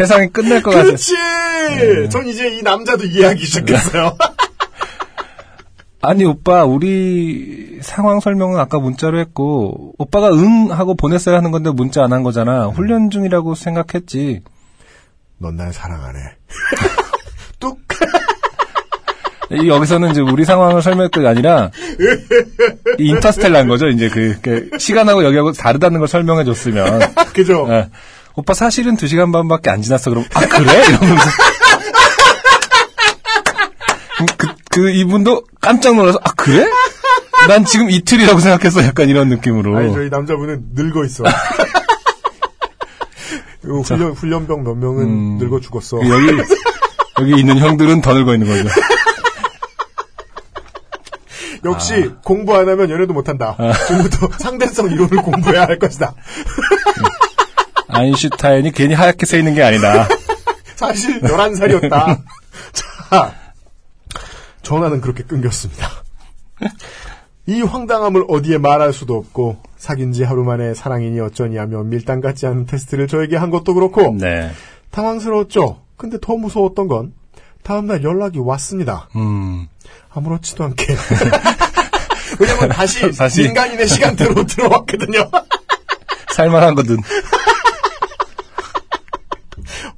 세상이 끝날 것 같아. 그렇지! 네. 전 이제 이 남자도 이해하기 시작했어요. 아니 오빠 우리 상황 설명은 아까 문자로 했고 오빠가 응 하고 보냈어야 하는 건데 문자 안 한 거잖아. 훈련 중이라고 생각했지. 넌 날 사랑 안 해. 뚝! 이 여기서는 이제 우리 상황을 설명할 게 아니라 이 인터스텔라인 거죠. 이제 그, 그 시간하고 여기하고 다르다는 걸 설명해 줬으면 그죠? 예. 오빠 사실은 두 시간 반밖에 안 지났어. 그럼 아 그래? 이러면서 그, 그 이분도 깜짝 놀라서 아 그래? 난 지금 이틀이라고 생각했어. 약간 이런 느낌으로. 아니, 저희 남자분은 늙어 있어. 요 훈련, 훈련병 몇 명은 음. 늙어 죽었어. 여기 여기 있는 형들은 더 늙어 있는 거죠. 역시 공부 안 하면 연애도 못한다. 지금부터 상대성 이론을 공부해야 할 것이다. 아인슈타인이 괜히 하얗게 새 있는 게 아니다. 사실 11살이었다. 자, 전화는 그렇게 끊겼습니다. 이 황당함을 어디에 말할 수도 없고 사귄 지 하루 만에 사랑이니 어쩌니 하며 밀당 같지 않은 테스트를 저에게 한 것도 그렇고 네. 당황스러웠죠. 근데 더 무서웠던 건 다음날 연락이 왔습니다. 음. 아무렇지도 않게. 왜냐면 다시, 다시. 민간인의 시간대로 들어왔거든요. 살만한 거든.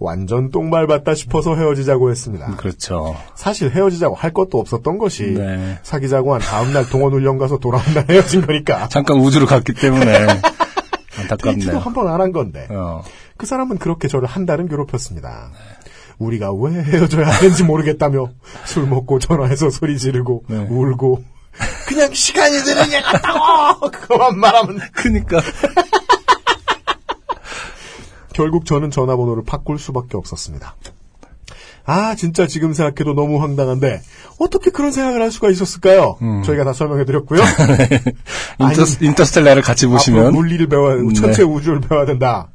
완전 똥밟았다 싶어서 헤어지자고 했습니다. 그렇죠. 사실 헤어지자고 할 것도 없었던 것이 네. 사귀자고 한 다음날 동원훈련 가서 돌아온 날 헤어진 거니까. 잠깐 우주로 갔기 때문에 안타깝네요. 한번 안 한 건데. 어. 그 사람은 그렇게 저를 한 달은 괴롭혔습니다. 우리가 왜 헤어져야 하는지 모르겠다며 술 먹고 전화해서 소리 지르고 네. 울고 그냥 시간이 드는 게 같다고 그거만 말하면 그니까. 결국 저는 전화번호를 바꿀 수밖에 없었습니다. 아 진짜 지금 생각해도 너무 황당한데 어떻게 그런 생각을 할 수가 있었을까요? 음. 저희가 다 설명해드렸고요. 인터, 인터스텔라를 같이 보시면 물리를 배워야 네. 천체 우주를 배워야 된다.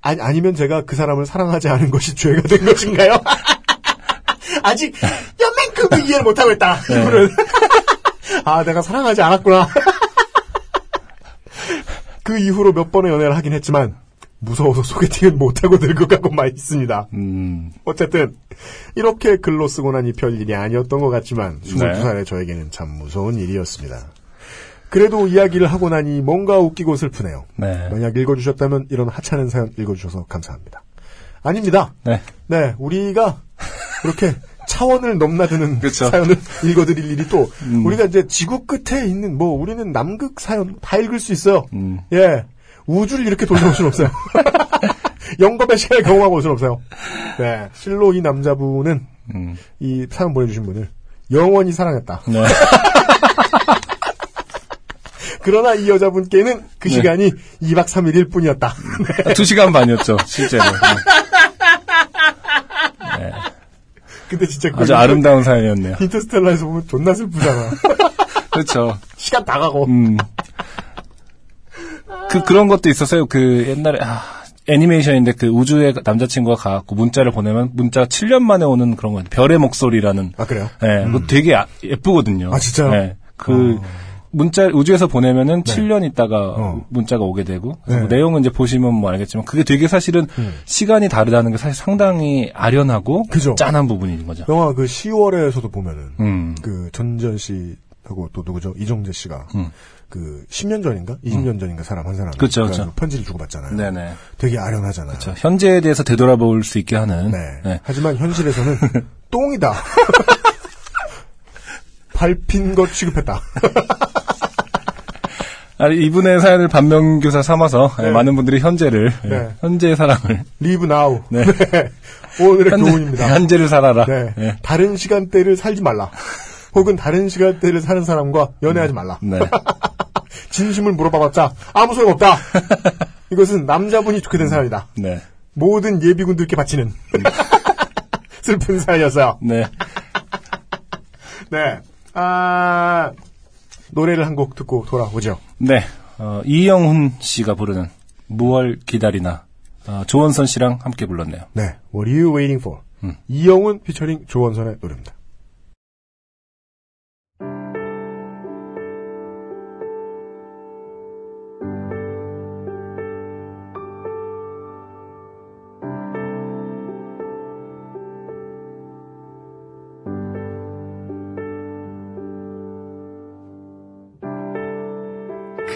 아니, 아니면 제가 그 사람을 사랑하지 않은 것이 죄가 된 것인가요? 아직 연맹급을 이해를 못하고 있다. 네. 아, 내가 사랑하지 않았구나. 그 이후로 몇 번의 연애를 하긴 했지만 무서워서 소개팅을 못하고 늙어 가고 만 있습니다. 음, 어쨌든 이렇게 글로 쓰고 나니 별일이 아니었던 것 같지만 네. 22살의 저에게는 참 무서운 일이었습니다. 그래도 이야기를 하고 나니 뭔가 웃기고 슬프네요. 네. 만약 읽어주셨다면 이런 하찮은 사연 읽어주셔서 감사합니다. 아닙니다. 네. 네, 우리가 그렇게 차원을 넘나드는 그쵸. 사연을 읽어드릴 일이 또 음. 우리가 이제 지구 끝에 있는 뭐 우리는 남극 사연 다 읽을 수 있어요. 음. 예, 우주를 이렇게 돌려올 수는 없어요. 영겁의 시간을 경험하고 올 수는 없어요. 네, 실로 이 남자분은 음. 이 사연 보내주신 분을 영원히 사랑했다. 네. 그러나 이 여자분께는 그 네. 시간이 2박 3일일 뿐이었다. 두 시간 반이었죠, 실제로. 네. 근데 진짜 그 아주 아름다운 사연이었네요. 인터스텔라에서 보면 존나 슬프잖아. 그렇죠. 시간 다 가고. 음. 그, 그런 것도 있었어요. 그, 옛날에, 아, 애니메이션인데 그 우주에 남자친구가 가갖고 문자를 보내면 문자 7년 만에 오는 그런 거 별의 목소리라는 아, 그래요? 예, 그거 되게 아- 예쁘거든요. 아, 진짜요? 예, 그 문자 우주에서 보내면은 네. 7년 있다가 어. 문자가 오게 되고 네. 뭐 내용은 이제 보시면 뭐 알겠지만 그게 되게 사실은 음. 시간이 다르다는 게 사실 상당히 아련하고 그죠. 짠한 부분인 거죠. 영화 그 10월에서도 보면은 음. 그 전전 씨하고 또 누구죠? 이정재 씨가 음. 그 10년 전인가? 20년 전인가 사람 한 사람 그쵸, 그쵸. 편지를 주고받잖아요. 네네. 되게 아련하잖아요. 저 현재에 대해서 되돌아볼 수 있게 하는 네. 네. 하지만 현실에서는 똥이다. 밟힌 것 취급했다. 아니, 이분의 사연을 반면교사 삼아서 네. 예, 많은 분들이 현재를 예, 네. 현재의 사랑을 리브 나우. 네. 오늘의 현재, 교훈입니다. 현재를 살아라. 네. 예. 다른 시간대를 살지 말라. 혹은 다른 시간대를 사는 사람과 연애하지 말라. 네. 진심을 물어봐봤자 아무 소용 없다. 이것은 남자분이 좋게 된 사연이다. 네. 모든 예비군들께 바치는 슬픈 사연이었어요. 네. 네. 아, 노래를 한 곡 듣고 돌아오죠. 네. 어, 이영훈 씨가 부르는 무얼 기다리나 어, 조원선 씨랑 함께 불렀네요. 네. What are you waiting for? 음. 이영훈 피처링 조원선의 노래입니다.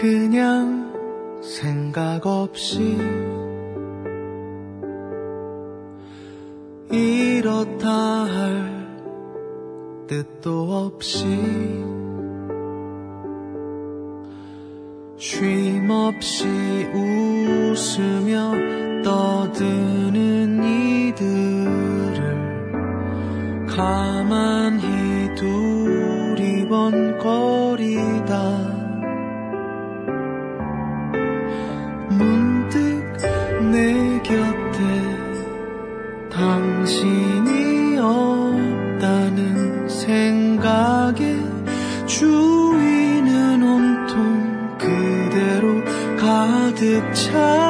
그냥 생각 없이 이렇다 할 뜻도 없이 쉼 없이 웃으며 떠드는 이들을 가만히 두리번거리다 가득 차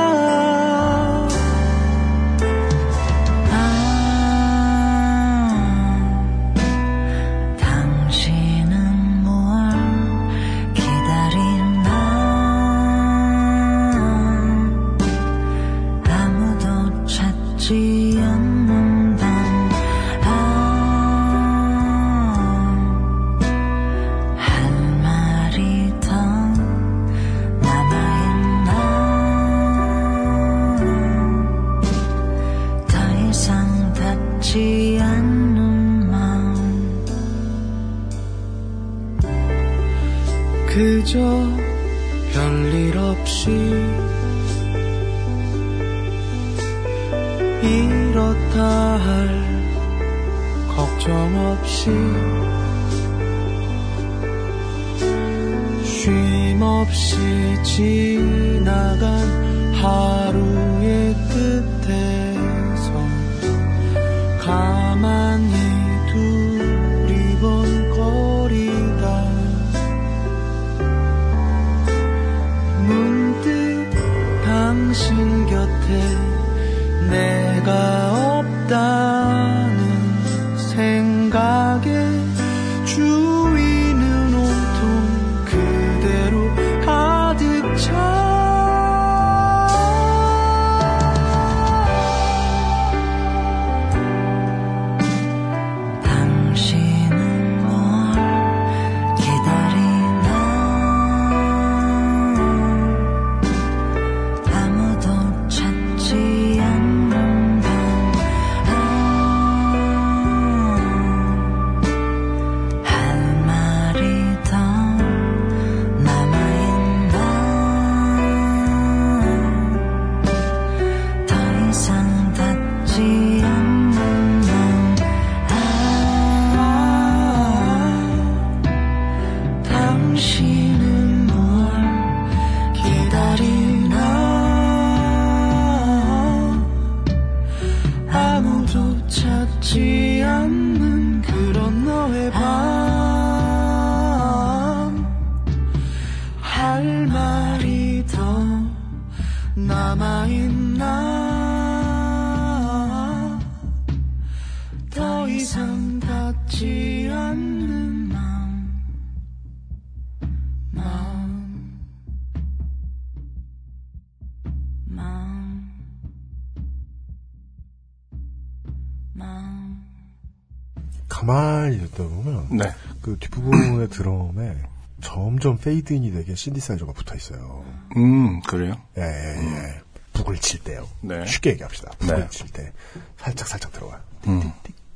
페이드인이 되게 신디사이저가 붙어 있어요. 음, 그래요? 예, 예, 예. 북을 칠 때요. 네. 쉽게 얘기합시다. 북을 네. 칠때 살짝 살짝 들어와요. 음.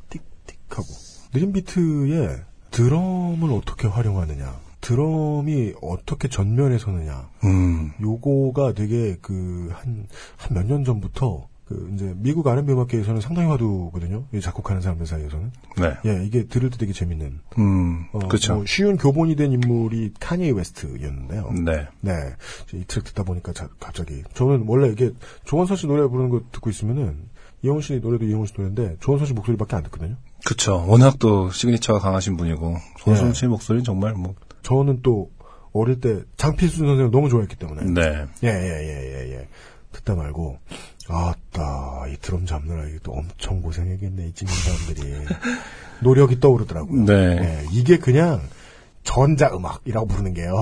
틱틱틱 하고 느린 비트에 드럼을 어떻게 활용하느냐, 드럼이 어떻게 전면에 서느냐, 음. 요거가 되게 그 한 한 몇 년 전부터 그 이제 미국 R&B 음악계에서는 상당히 화두거든요. 이 작곡하는 사람들 사이에서는. 네. 예, 이게 들을 때 되게 재밌는. 음, 어, 그쵸. 뭐 쉬운 교본이 된 인물이 카니에 웨스트였는데요. 네. 네. 이 트랙 듣다 보니까 자- 갑자기 저는 원래 이게 조원선 씨 노래 부르는 거 듣고 있으면은 이영훈 씨 노래도 이영훈 씨 노래인데 조원선 씨 목소리밖에 안 듣거든요. 그쵸. 워낙 또 시그니처가 강하신 분이고, 손순 네. 씨 목소리는 정말 뭐, 저는 또 어릴 때 장필순 선생을 너무 좋아했기 때문에 네. 예, 예, 예, 예, 예. 듣다 말고, 아따, 이 드럼 잡느라 이게 또 엄청 고생했겠네, 이 찍는 사람들이. 노력이 떠오르더라고요. 네. 예, 이게 그냥 전자음악이라고 부르는 게요.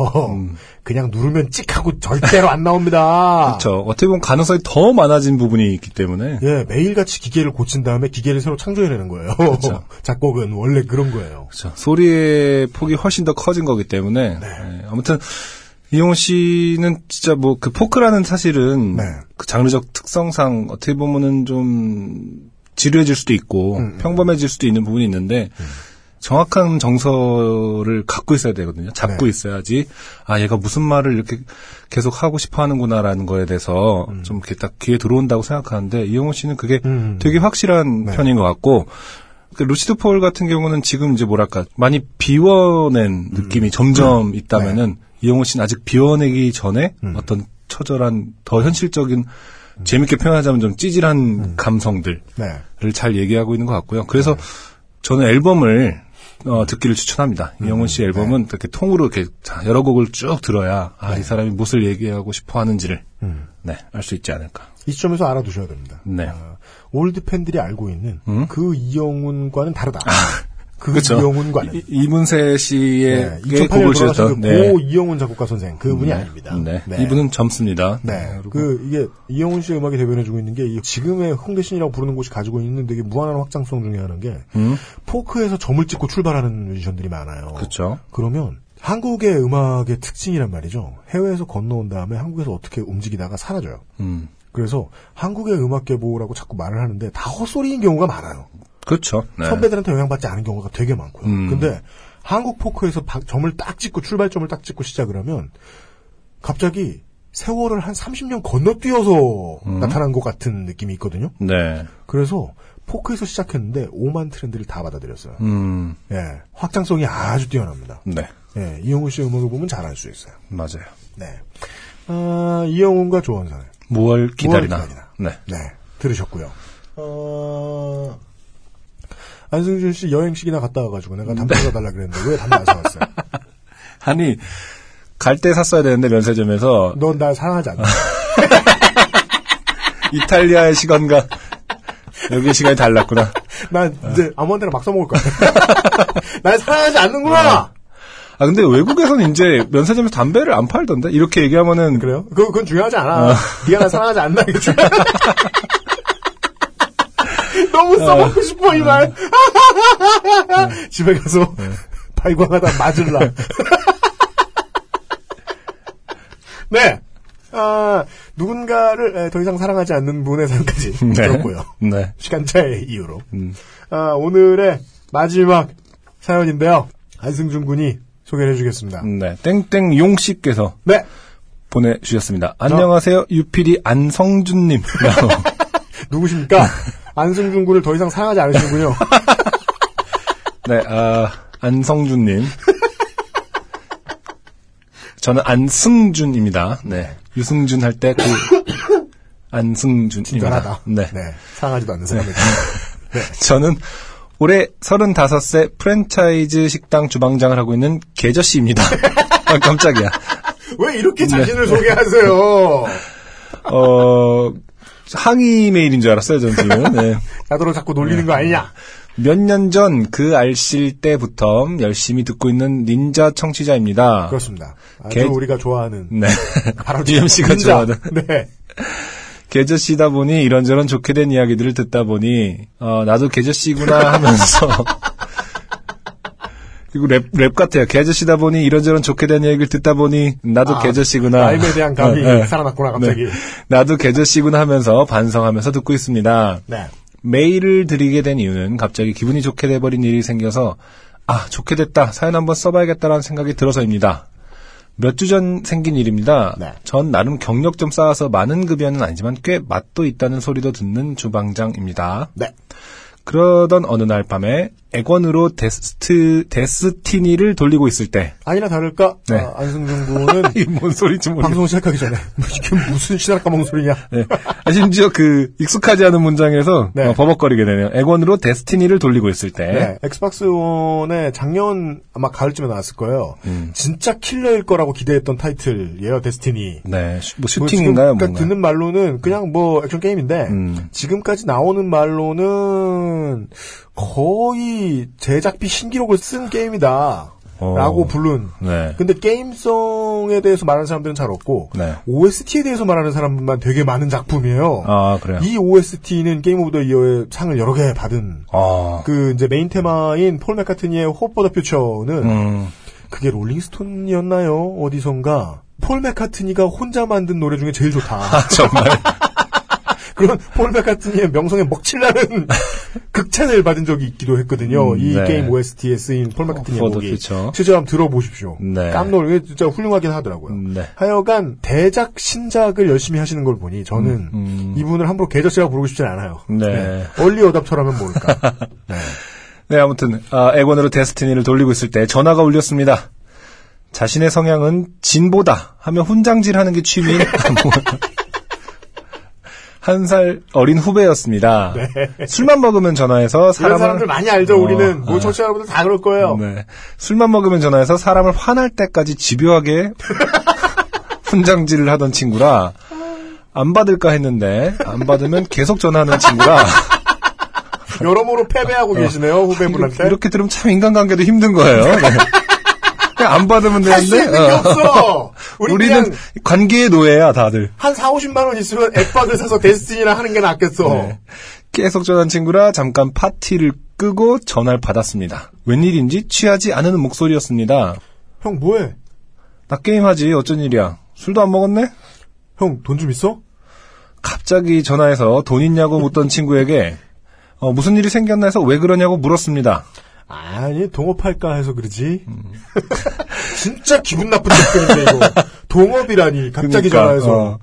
그냥 누르면 찍 하고 절대로 안 나옵니다. 그쵸. 어떻게 보면 가능성이 더 많아진 부분이 있기 때문에, 예, 매일같이 기계를 고친 다음에 기계를 새로 창조해내는 거예요. 그렇죠. 작곡은 원래 그런 거예요. 그쵸. 소리의 폭이 훨씬 더 커진 거기 때문에, 네. 예, 아무튼, 이용호 씨는 진짜 뭐 그 포크라는 사실은 네. 그 장르적 특성상 어떻게 보면은 좀 지루해질 수도 있고 음, 평범해질 수도 있는 부분이 있는데 정확한 정서를 갖고 있어야 되거든요. 잡고 네. 있어야지 아 얘가 무슨 말을 이렇게 계속 하고 싶어 하는구나라는 거에 대해서 좀 이렇게 딱 귀에 들어온다고 생각하는데 이용호 씨는 그게 음. 되게 확실한 네. 편인 것 같고 그 루시드 폴 같은 경우는 지금 이제 뭐랄까 많이 비워낸 느낌이 점점 있다면은 이용호 씨는 아직 비워내기 전에 어떤 처절한 더 현실적인 재밌게 표현하자면 좀 찌질한 감성들을 네. 잘 얘기하고 있는 것 같고요. 그래서 저는 앨범을 어, 듣기를 추천합니다. 이영훈 씨 앨범은 이렇게 통으로 이렇게 자, 여러 곡을 쭉 들어야 아, 이 사람이 무엇을 얘기하고 싶어 하는지를 네, 알 수 있지 않을까. 이 시점에서 알아두셔야 됩니다. 네. 아, 올드 팬들이 알고 있는 음? 그 이영훈과는 다르다. 그 그렇죠. 이영훈과는. 이- 이문세 씨의 네, 게 2008년에 곡을 돌아가신 그고 이영훈 작곡가 선생 그분이 아닙니다. 네. 이분은 젊습니다. 네. 그리고 그 이게 이영훈 씨의 음악이 대변해주고 있는 게이 지금의 홍대신이라고 부르는 곳이 가지고 있는 되게 무한한 확장성 중에 하나인 게 음? 포크에서 점을 찍고 출발하는 뮤지션들이 많아요. 그렇죠. 그러면 한국의 음악의 특징이란 말이죠. 해외에서 건너온 다음에 한국에서 어떻게 움직이다가 사라져요. 음. 그래서 한국의 음악 계보라고 자꾸 말을 하는데 다 헛소리인 경우가 많아요. 그렇죠. 네. 선배들한테 영향받지 않은 경우가 되게 많고요. 음. 근데 한국 포크에서 바- 점을 딱 찍고 출발점을 딱 찍고 시작을 하면 갑자기 세월을 한 30년 건너뛰어서 음. 나타난 것 같은 느낌이 있거든요. 네. 그래서 포크에서 시작했는데 오만 트렌드를 다 받아들였어요. 음. 예, 확장성이 아주 뛰어납니다. 네. 예, 이영훈 씨의 음악을 보면 잘 알 수 있어요. 맞아요. 네. 아, 이영훈과 조원선의 무얼 기다리나. 기다리나. 네. 네, 들으셨고요. 어, 안승준 씨 여행식이나 갔다 와가지고 내가 담배 사달라 그랬는데 왜 담배 안 사왔어요? 아니 갈 때 샀어야 되는데 면세점에서 넌 날 사랑하지 않나? 이탈리아의 시간과 여기의 시간이 달랐구나. 난 이제 아무한테나 막 써먹을 거야. 날 사랑하지 않는구나! 아 근데 외국에서는 이제 면세점에서 담배를 안 팔던데 이렇게 얘기하면은 그래요? 그, 그건 중요하지 않아. 네가 날 사랑하지 않나? 이게 중요해. 너무 써먹고 싶어, 이 말. 집에 가서 발광하다 맞을라. 네. 아, 누군가를 에, 더 이상 사랑하지 않는 분의 삶까지 들었고요. 네. 시간차의 이유로. 음. 아, 오늘의 마지막 사연인데요. 안승준 군이 소개를 해주겠습니다. 네. 땡땡 용 씨께서 네. 보내주셨습니다. 안녕하세요. 유필이 안성준님. 누구십니까? 안승준 군을 더 이상 사랑하지 않으시는군요. 네. 아 안성준님. 저는 안승준입니다. 네. 유승준 할 때 그 안승준입니다. 친절하다. 네. 사랑하지도 않는 사람에게. 저는 올해 35세 프랜차이즈 식당 주방장을 하고 있는 계저씨입니다. 아, 깜짝이야. 왜 이렇게 자신을 소개하세요? 어, 항의 메일인 줄 알았어요, 전 지금. 네. 나더러 자꾸 놀리는 거 아니냐? 몇 년 전 그 알싫 때부터 열심히 듣고 있는 닌자 청취자입니다. 그렇습니다. 아주 개- 우리가 좋아하는. 네. 바로 UMC가 닌자. 좋아하는. 네. 개저씨다 보니 이런저런 좋게 된 이야기들을 듣다 보니 어, 나도 개저씨구나 하면서 이거 랩, 랩 같아요. 개저씨다 보니 이런저런 좋게 된 얘기를 듣다 보니 나도 아, 개저씨구나. 라임에 대한 감이 네, 네. 살아났구나 갑자기. 네. 나도 개저씨구나 하면서 반성하면서 듣고 있습니다. 네. 메일을 드리게 된 이유는 갑자기 기분이 좋게 돼버린 일이 생겨서 아 좋게 됐다 사연 한번 써봐야겠다라는 생각이 들어서입니다. 몇 주 전 생긴 일입니다. 네. 전 나름 경력 좀 쌓아서 많은 급여는 아니지만 꽤 맛도 있다는 소리도 듣는 주방장입니다. 네. 그러던 어느 날 밤에 엑원으로 데스트, 데스티니를 돌리고 있을 때, 아니나 다를까 네. 아, 안승준 군은 이 뭔 소리인지 모르겠어요. 방송 시작하기 전에 이게 무슨 씻나락 까먹는 소리냐. 네. 아, 심지어 그 익숙하지 않은 문장에서 네. 어, 버벅거리게 되네요. 엑원으로 데스티니를 돌리고 있을 때, 네. 엑스박스 원에 작년 아마 가을쯤에 나왔을 거예요. 음. 진짜 킬러일 거라고 기대했던 타이틀이에요. 데스티니. 네, 슈- 뭐뭐 슈팅인가요, 뭔가? 듣는 말로는 그냥 뭐 액션 게임인데 음. 지금까지 나오는 말로는 거의 제작비 신기록을 쓴 게임이다. 어. 라고 부른. 네. 근데 게임성에 대해서 말하는 사람들은 잘 없고 네. OST에 대해서 말하는 사람만 되게 많은 작품이에요. 아, 그래요? 이 OST는 Game of the Year의 상을 여러 개 받은 아, 그 이제 메인 테마인 폴 맥카트니의 호프 오더 퓨처는 음, 그게 롤링스톤이었나요? 어디선가 폴 맥카트니가 혼자 만든 노래 중에 제일 좋다. 아, 정말. 그런 폴 맥카트니의 명성에 먹칠하는 극찬을 받은 적이 있기도 했거든요. 음, 이 네. 게임 OST에 쓰인 폴 맥카트니의 For the 곡이. Future. 실제 한번 들어보십시오. 네. 깜놀, 이게 진짜 훌륭하긴 하더라고요. 네. 하여간 대작 신작을 열심히 하시는 걸 보니 저는 음. 이분을 함부로 개저씨라고 부르고 싶진 않아요. 네. 얼리 어답터라면 모를까. 네. 네, 아무튼, 아, 액원으로 데스티니를 돌리고 있을 때 전화가 울렸습니다. 자신의 성향은 진보다 하며 훈장질 하는 게 취미인 한 살 어린 후배였습니다. 술만 먹으면 전화해서 사람을 사람들 많이 알죠. 어, 우리는 뭐 네. 청취자 여러분들 다 그럴 거예요. 네. 술만 먹으면 전화해서 사람을 화날 때까지 집요하게 훈장질을 하던 친구라 안 받을까 했는데 안 받으면 계속 전화하는 친구라 여러모로 패배하고 계시네요 후배분한테. 어. 이렇게 들으면 참 인간관계도 힘든 거예요. 네. 안 받으면 되는데 어. 우리 우리는 관계의 노예야 다들. 한 4, 50만 원 있으면 앱박을 사서 데스티니나 하는 게 낫겠어. 네. 계속 전화한 친구라 잠깐 파티를 끄고 전화를 받았습니다. 웬일인지 취하지 않은 목소리였습니다. 형 뭐해? 나 게임하지 어쩐 일이야. 술도 안 먹었네? 형 돈 좀 있어? 갑자기 전화해서 돈 있냐고 묻던 친구에게 어, 무슨 일이 생겼나 해서 왜 그러냐고 물었습니다. 아니 동업할까 해서 그러지. 음. 진짜 기분 나쁜 접근인데 이거. 동업이라니 갑자기 그러니까, 전화해서. 어.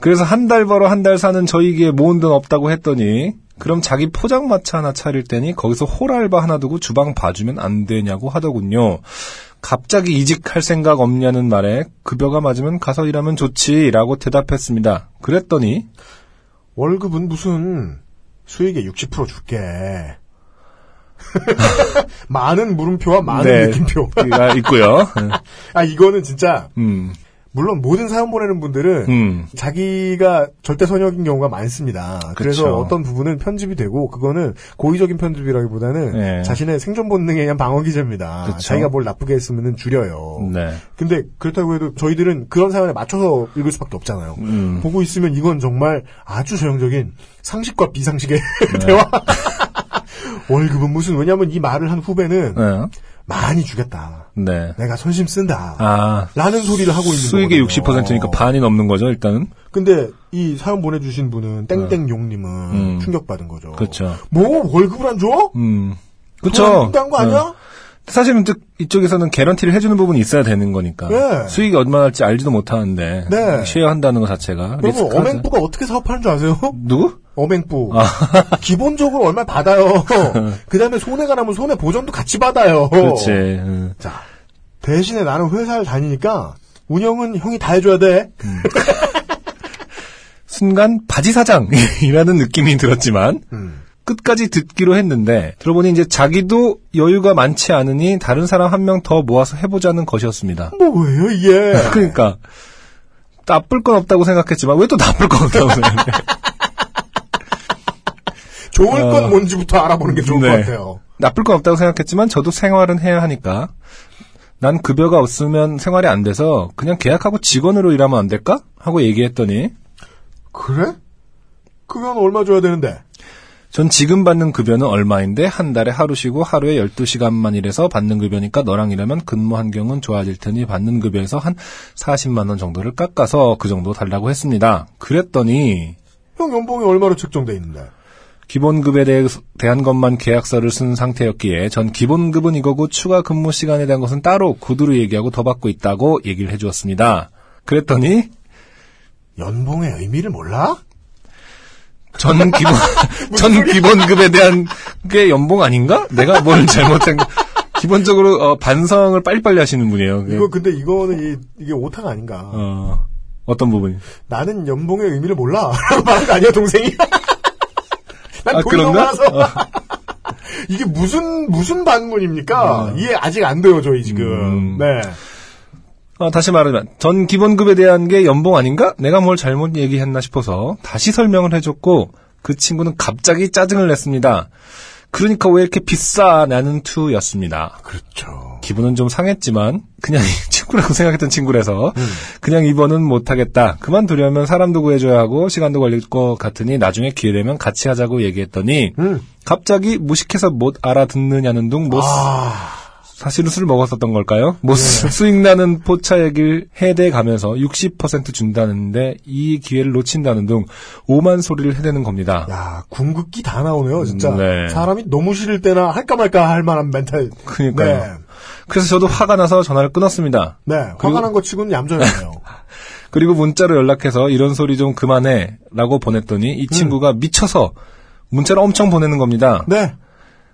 그래서 한 달 벌어 한 달 사는 저희기에 모은 돈 없다고 했더니 그럼 자기 포장마차 하나 차릴 테니 거기서 홀알바 하나 두고 주방 봐주면 안 되냐고 하더군요. 갑자기 이직할 생각 없냐는 말에 급여가 맞으면 가서 일하면 좋지라고 대답했습니다. 그랬더니 월급은 무슨 수익의 60% 줄게. 많은 물음표와 많은 네, 느낌표. 가 있고요. 아 이거는 진짜 음, 물론 모든 사연 보내는 분들은 음, 자기가 절대 선역인 경우가 많습니다. 그래서 그쵸. 어떤 부분은 편집이 되고 그거는 고의적인 편집이라기보다는 네. 자신의 생존 본능에 의한 방어 기제입니다. 그쵸. 자기가 뭘 나쁘게 했으면 줄여요. 네, 근데 그렇다고 해도 저희들은 그런 사연에 맞춰서 읽을 수밖에 없잖아요. 음, 보고 있으면 이건 정말 아주 전형적인 상식과 비상식의 네. 대화. 월급은 무슨 왜냐하면 이 말을 한 후배는 네, 많이 주겠다. 네. 내가 손심 쓴다. 아, 라는 소리를 하고 있는 수익의 거거든요. 60%니까 반이 넘는 거죠, 일단은. 근데 이 사연 보내주신 분은 땡땡용님은 음. 충격받은 거죠. 그렇죠. 뭐 월급을 안 줘? 음. 그쵸. 거 아니야? 어. 사실은 또 이쪽에서는 개런티를 해주는 부분이 있어야 되는 거니까. 네. 수익이 얼마나 할지 알지도 못하는데. 네. 쉐어한다는 것 자체가. 여러분. 어맹부가 어떻게 사업하는 줄 아세요? 누구? 어맹부. 아. 기본적으로 얼마 받아요. 그 다음에 손해가 나면 손해 보전도 같이 받아요. 그렇지. 음. 자, 대신에 나는 회사를 다니니까 운영은 형이 다 해줘야 돼. 순간 바지 사장이라는 느낌이 들었지만 음. 끝까지 듣기로 했는데 들어보니 이제 자기도 여유가 많지 않으니 다른 사람 한 명 더 모아서 해보자는 것이었습니다. 뭐예요 이게? 그러니까 나쁠 건 없다고 생각했지만 왜 또 나쁠 건 없다고 생각해? 좋을 건 어. 뭔지부터 알아보는 게 좋을 네. 것 같아요. 나쁠 건 없다고 생각했지만 저도 생활은 해야 하니까 난 급여가 없으면 생활이 안 돼서 그냥 계약하고 직원으로 일하면 안 될까? 하고 얘기했더니 그래? 그건 얼마 줘야 되는데? 전 지금 받는 급여는 얼마인데 한 달에 하루 쉬고 하루에 12시간만 일해서 받는 급여니까 너랑 일하면 근무 환경은 좋아질 테니 받는 급여에서 한 40만 원 정도를 깎아서 그 정도 달라고 했습니다. 그랬더니 형 연봉이 얼마로 책정돼 있는데? 기본급에 대해, 대한 것만 계약서를 쓴 상태였기에 전 기본급은 이거고 추가 근무 시간에 대한 것은 따로 구두로 얘기하고 더 받고 있다고 얘기를 해주었습니다. 그랬더니 연봉의 의미를 몰라? 전 기본 전 기본급에 대한 게 연봉 아닌가? 내가 뭘 잘못한 거- 기본적으로 어, 반성을 빨리빨리 하시는 분이에요. 그게. 이거 근데 이거는 이, 게 오타가 아닌가? 어, 어떤 부분이? 나는 연봉의 의미를 몰라. 라고 말한 거 아니야, 동생이? 난 아, 돈이 너무 그런가? 많아서. 이게 무슨, 무슨 반문입니까? 이해 아직 안 돼요, 저희 지금. 음. 네. 어, 다시 말하면 전 기본급에 대한 게 연봉 아닌가? 내가 뭘 잘못 얘기했나 싶어서 다시 설명을 해줬고 그 친구는 갑자기 짜증을 냈습니다. 그러니까 왜 이렇게 비싸? 나는 투였습니다. 그렇죠. 기분은 좀 상했지만 그냥 친구라고 생각했던 친구라서 그냥 이번은 못하겠다. 그만두려면 사람도 구해줘야 하고 시간도 걸릴 것 같으니 나중에 기회 되면 같이 하자고 얘기했더니 음. 갑자기 무식해서 못 알아듣느냐는 둥뭐 아, 사실은 술 먹었었던 걸까요? 뭐 수- 수익 나는 포차 얘기를 해대 가면서 60% 준다는데 이 기회를 놓친다는 둥 오만 소리를 해대는 겁니다. 야, 궁극기 다 나오네요, 진짜. 네. 사람이 너무 싫을 때나 할까 말까 할 만한 멘탈. 그러니까요. 네. 그래서 저도 화가 나서 전화를 끊었습니다. 네, 화가 그리고- 난것 치고는 얌전해요. 그리고 문자로 연락해서 이런 소리 좀 그만해 라고 보냈더니 이 친구가 미쳐서 문자를 엄청 보내는 겁니다. 네,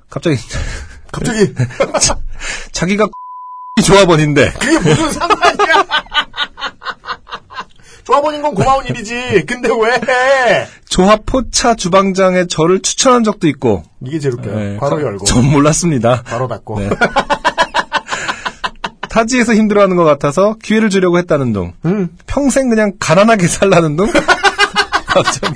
갑자기 갑자기. 자기가 조합원인데 그게 무슨 상관이야! 조합원인 건 고마운 일이지. 근데 왜? 조합 포차 주방장에 저를 추천한 적도 있고 이게 제일 웃겨요. 네, 바로 저- 열고. 전 몰랐습니다. 바로 닫고. 네. 타지에서 힘들어하는 것 같아서 기회를 주려고 했다는 둥. 음. 평생 그냥 가난하게 살라는 둥. 갑자기.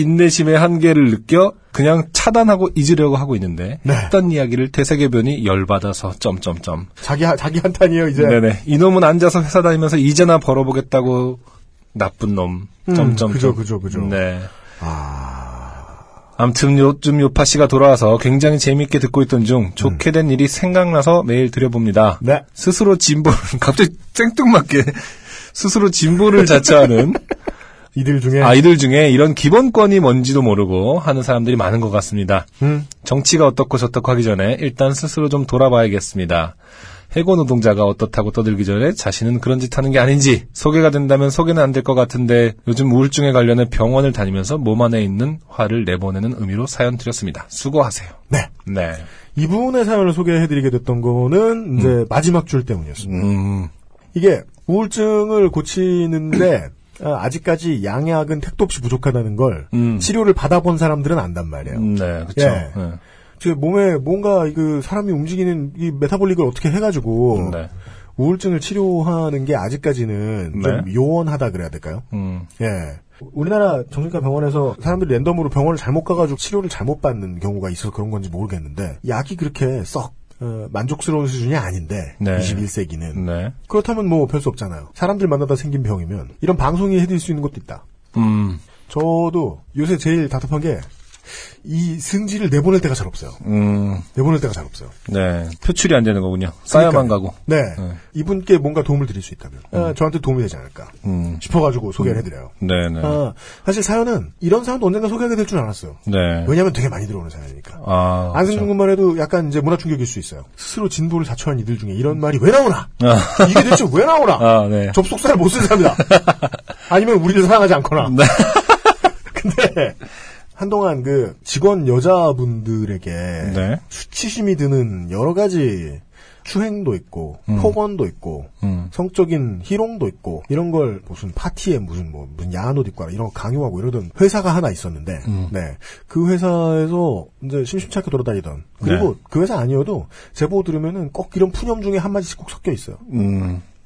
인내심의 한계를 느껴 그냥 차단하고 잊으려고 하고 있는데 네. 했던 이야기를 되새겨보니 열받아서 점점점. 자기, 한- 자기 한탄이에요, 이제. 네네. 이놈은 앉아서 회사 다니면서 이제나 벌어보겠다고 나쁜 놈. 음, 점점. 그죠, 그죠, 그죠. 네. 아, 암튼 요즘 요파 씨가 돌아와서 굉장히 재밌게 듣고 있던 중 좋게 된 일이 생각나서 메일 드려봅니다. 네. 스스로 진보를 갑자기 생뚱맞게 스스로 진보를 자처하는 이들 중에. 아이들 중에 이런 기본권이 뭔지도 모르고 하는 사람들이 많은 것 같습니다. 음. 정치가 어떻고 저떻고 하기 전에 일단 스스로 좀 돌아봐야겠습니다. 해고 노동자가 어떻다고 떠들기 전에 자신은 그런 짓 하는 게 아닌지 소개가 된다면 소개는 안 될 것 같은데 요즘 우울증에 관련해 병원을 다니면서 몸 안에 있는 화를 내보내는 의미로 사연 드렸습니다. 수고하세요. 네. 네. 이분의 사연을 소개해드리게 됐던 거는, 이제, 마지막 줄 때문이었습니다. 음, 이게, 우울증을 고치는데, 아, 아직까지 양약은 택도 없이 부족하다는 걸, 음. 치료를 받아본 사람들은 안단 말이에요. 음, 네, 그렇죠. 예. 제 몸에 뭔가 그 사람이 움직이는 이 메타볼릭을 어떻게 해가지고 네. 우울증을 치료하는 게 아직까지는 좀 네. 요원하다 그래야 될까요? 음, 예. 우리나라 정신과 병원에서 사람들이 랜덤으로 병원을 잘못 가가지고 치료를 잘못 받는 경우가 있어서 그런 건지 모르겠는데 약이 그렇게 썩 어, 만족스러운 수준이 아닌데 네. 21세기는 네. 그렇다면 뭐별수 없잖아요. 사람들 만나다 생긴 병이면 이런 방송이 해드릴 수 있는 것도 있다. 음, 저도 요새 제일 답답한 게 이 승지를 내보낼 때가 잘 없어요. 음, 내보낼 때가 잘 없어요. 네. 표출이 안 되는 거군요. 쌓여만 가고. 네. 네. 이분께 뭔가 도움을 드릴 수 있다면 아, 저한테 도움이 되지 않을까 음, 싶어가지고 소개를 해드려요. 네, 네. 아, 사실 사연은 이런 사연도 언젠가 소개하게 될 줄 알았어요. 네. 왜냐하면 되게 많이 들어오는 사연이니까. 아, 안승준 군만 해도 약간 이제 문화 충격일 수 있어요. 스스로 진보를 자처한 이들 중에 이런 말이 왜 나오나? 이게 대체 왜 나오나? 아, 네. 접속사를 못쓴 사람이다. 아니면 우리를 사랑하지 않거나. 네. 근데 한동안 그 직원 여자분들에게 네. 수치심이 드는 여러 가지 추행도 있고 폭언도 있고 음. 성적인 희롱도 있고 이런 걸 무슨 파티에 무슨 뭐 무슨 야한 옷 입고 이런 거 강요하고 이러던 회사가 하나 있었는데 음. 네. 그 회사에서 이제 심심치 않게 돌아다니던 그리고 네. 그 회사 아니어도 제보 들으면은 꼭 이런 푸념 중에 한 마디씩 꼭 섞여 있어요.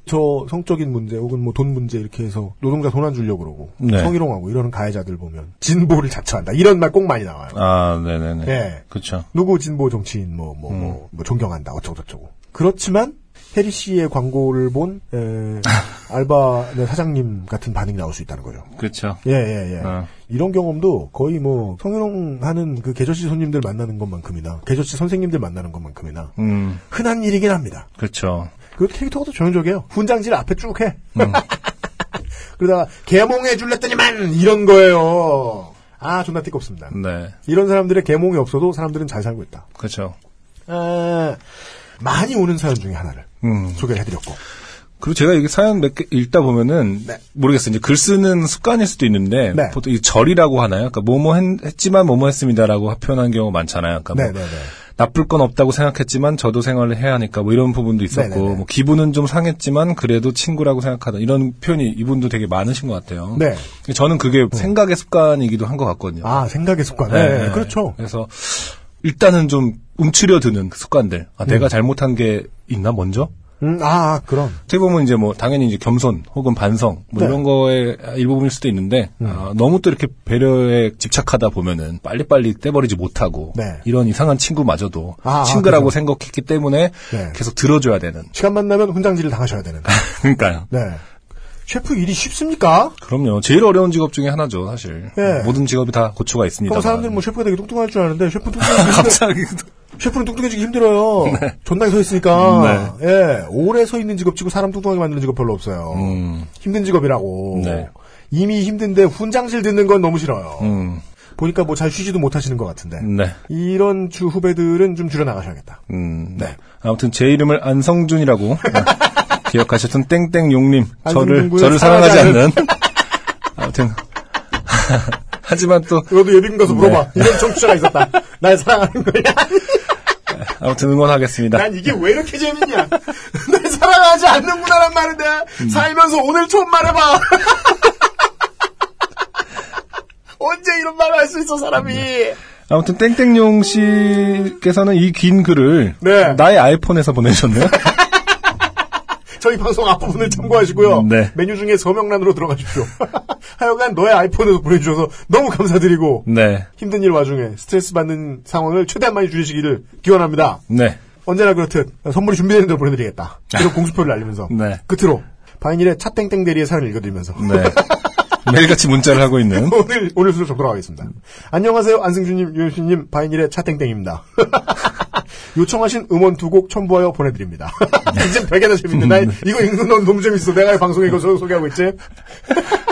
음, 저 성적인 문제 혹은 뭐 돈 문제 이렇게 해서 노동자 돈 안 주려고 그러고 네. 성희롱하고 이러는 가해자들 보면 진보를 자처한다 이런 말 꼭 많이 나와요. 아, 네네네. 예. 그쵸. 누구 진보 정치인 뭐뭐뭐 음. 뭐 존경한다 어쩌고 저쩌고. 그렇지만 해리 씨의 광고를 본 에, 알바 네, 사장님 같은 반응이 나올 수 있다는 거죠. 그렇죠. 예, 예, 예. 어. 이런 경험도 거의 뭐 성희롱 하는 그 계절치 손님들 만나는 것만큼이나 계절치 선생님들 만나는 것만큼이나 음, 흔한 일이긴 합니다. 그렇죠. 그 캐릭터가 또 전형적이에요. 훈장질 앞에 쭉 해. 음. 그러다가 개몽해 줄랬더니만 이런 거예요. 아 존나 띠껍습니다. 네, 이런 사람들의 개몽이 없어도 사람들은 잘 살고 있다. 그렇죠. 아, 많이 오는 사연 중에 하나를 음. 소개를 해드렸고. 그리고 제가 이게 사연 몇 개 읽다 보면은 네. 모르겠어요. 이제 글 쓰는 습관일 수도 있는데 네. 보통 이 절이라고 하나요? 그러니까 뭐뭐 했, 지만 뭐뭐 했습니다라고 표현하는 경우가 많잖아요. 그러니까 뭐 네네네. 나쁠 건 없다고 생각했지만 저도 생활을 해야 하니까 뭐 이런 부분도 있었고 네네네. 뭐 기분은 좀 상했지만 그래도 친구라고 생각하다 이런 표현이 이분도 되게 많으신 것 같아요. 네. 저는 그게 생각의 습관이기도 한 것 같거든요. 아 생각의 습관. 네, 그렇죠. 그래서 일단은 좀 움츠려드는 그 습관들. 아, 음. 내가 잘못한 게 있나 먼저? 음, 아 그런. 어떻게 보면 이제 뭐 당연히 이제 겸손 혹은 반성 뭐 네. 음. 이런 거의 일부분일 수도 있는데 아, 너무 또 이렇게 배려에 집착하다 보면은 빨리빨리 떼버리지 못하고 네. 이런 이상한 친구마저도 아, 아, 친구라고 그죠. 생각했기 때문에 네. 계속 들어줘야 되는 시간만 나면 훈장질을 당하셔야 되는. 그러니까요. 네. 셰프 일이 쉽습니까? 그럼요. 제일 어려운 직업 중에 하나죠, 사실. 네. 모든 직업이 다 고초가 있습니다. 그럼 사람들은 뭐 셰프가 되게 뚱뚱할 줄 아는데 셰프 힘들, 갑자기 셰프는 뚱뚱해지기 힘들어요. 존나게 서 있으니까. 예, 오래 서 있는 직업 치고 사람 뚱뚱하게 만드는 직업 별로 없어요. 음, 힘든 직업이라고. 네. 이미 힘든데 훈장질 듣는 건 너무 싫어요. 음, 보니까 뭐 잘 쉬지도 못하시는 것 같은데. 네. 이런 주 후배들은 좀 줄여 나가셔야겠다. 음, 네. 아무튼 제 이름을 안성준이라고 네. 기억하셨던 땡땡용님 저를 저를 사랑하지 않는 아무튼 하지만 또 너도 예비군 가서 물어봐. 네. 이런 정치자가 있었다. 날 사랑하는 거야. 아무튼 응원하겠습니다. 난 이게 왜 이렇게 재밌냐? 날 사랑하지 않는구나란 말인데 살면서 오늘 처음 말해봐. 언제 이런 말을 할 수 있어 사람이? 아무튼 땡땡용 씨께서는 이 긴 글을 네. 나의 아이폰에서 보내셨네요. 저희 방송 앞부분을 참고하시고요. 네. 메뉴 중에 서명란으로 들어가십시오. 하여간 너의 아이폰에서 보내주셔서 너무 감사드리고 네, 힘든 일 와중에 스트레스 받는 상황을 최대한 많이 줄이시기를 기원합니다. 네, 언제나 그렇듯 선물이 준비되는 대로 보내드리겠다. 이런 공수표를 알리면서 네. 끝으로 바인일의 차땡땡 대리의 사연을 읽어드리면서 네. 매일같이 문자를 하고 있는 오늘 오늘 순서 정도록 하겠습니다. 안녕하세요 안승준님 유현수님 바인일의 차땡땡입니다. 요청하신 음원 두 곡 첨부하여 보내드립니다. 이제 되게나 재밌네. 나 이거 읽는 건 너무 재밌어. 내가 방송에 이거 소- 소개하고 있지.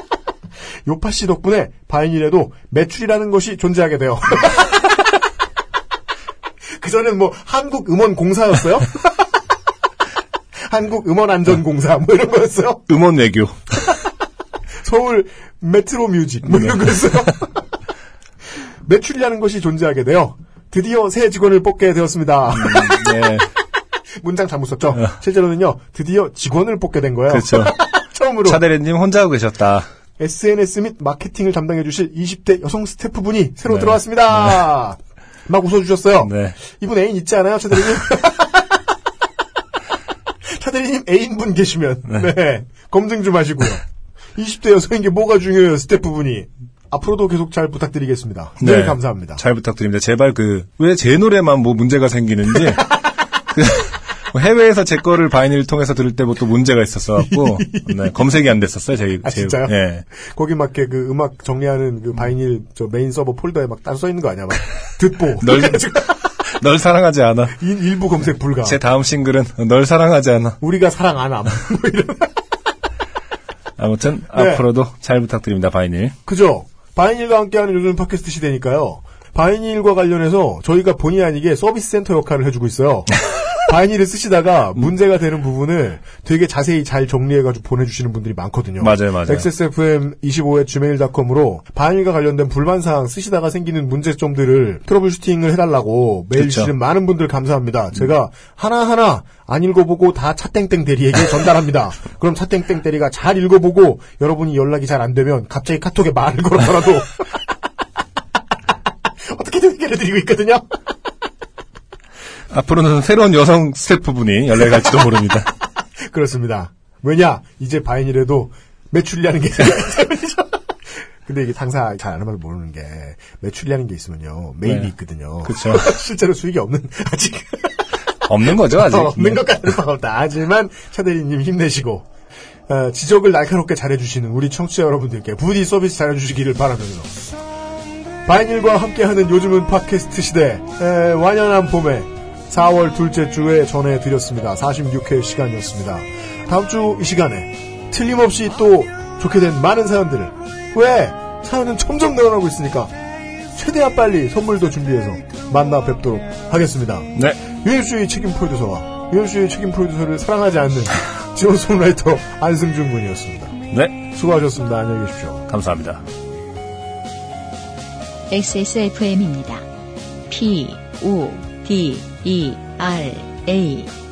요파 씨 덕분에 바인일에도 매출이라는 것이 존재하게 돼요. 그전엔 뭐 한국 음원 공사였어요? 한국 음원 안전 공사 뭐 이런 거였어요? 음원 외교. 서울 메트로 뮤직 뭐 이런 거였어요. 매출이라는 것이 존재하게 되어 드디어 새 직원을 뽑게 되었습니다. 네, 문장 잘못 썼죠? 실제로는요, 드디어 직원을 뽑게 된 거예요. 그렇죠. 처음으로 차대리님 혼자 하고 계셨다. SNS 및 마케팅을 담당해 주실 20대 여성 스태프분이 새로 네. 들어왔습니다. 막 웃어주셨어요. 네, 이분 애인 있지 않아요, 차대리님? 차대리님 애인분 계시면, 네. 검증 좀 하시고요. 20대 여성인 게 뭐가 중요해요, 스태프분이. 앞으로도 계속 잘 부탁드리겠습니다. 네, 감사합니다. 잘 부탁드립니다. 제발 그 왜 제 노래만 뭐 문제가 생기는지 그, 뭐 해외에서 제 거를 바이닐을 통해서 들을 때부터 문제가 있었어 갖고 네, 검색이 안 됐었어요. 제, 아, 제- 진짜요? 예. 거기 맞게 그 음악 정리하는 그 바이닐 저 메인 서버 폴더에 막 따로 써 있는 거 아니야? 막 듣보. 널, 널 사랑하지 않아. 일- 일부 검색 불가. 제 다음 싱글은 널 사랑하지 않아. 우리가 사랑 안 함. 뭐 이런. 아무튼 네. 앞으로도 잘 부탁드립니다. 바이닐. 그죠? 바이닐과 함께하는 요즘 팟캐스트 시대니까요. 바이닐과 관련해서 저희가 본의 아니게 서비스 센터 역할을 해주고 있어요. 바이닐을 쓰시다가 문제가 되는 부분을 되게 자세히 잘 정리해가지고 보내주시는 분들이 많거든요. 맞아요, 맞아요. xsfm25 gmail.com으로 바이닐과 관련된 불만사항 쓰시다가 생기는 문제점들을 troubleshooting을 해달라고 메일 그쵸. 주시는 많은 분들 감사합니다. 제가 하나하나 안 읽어보고 다 차땡땡 대리에게 전달합니다. 그럼 차땡땡 대리가 잘 읽어보고 여러분이 연락이 잘 안 되면 갑자기 카톡에 말을 걸어서라도 어떻게든 해결해드리고 있거든요. 앞으로는 새로운 여성 스태프분이 연락이 갈지도 모릅니다. 그렇습니다. 왜냐? 이제 바인이라도 매출이라는 게 때문이죠. 근데 이게 당사 잘안 하면 모르는 게 매출이라는 게 있으면요 메일이 네. 있거든요. 그쵸. 실제로 수익이 없는 아직 없는 거죠, 아직. 없는 것까지는 바가 없다. 하지만 차 대리님 힘내시고 어, 지적을 날카롭게 잘해주시는 우리 청취자 여러분들께 부디 서비스 잘해주시기를 바라면서 바이닐과 함께하는 요즘은 팟캐스트 시대 에, 완연한 봄에 4월 둘째 주에 전해드렸습니다. 46회 시간이었습니다. 다음 주 이 시간에 틀림없이 또 좋게 된 많은 사연들을 왜 사연은 점점 늘어나고 있으니까 최대한 빨리 선물도 준비해서 만나 뵙도록 하겠습니다. 네. UMC의 책임 프로듀서와 UMC의 책임 프로듀서를 사랑하지 않는 지원 송라이터 안승준 군이었습니다. 네. 수고하셨습니다. 안녕히 계십시오. 감사합니다. XSFM입니다. P, O, D, E, R, A.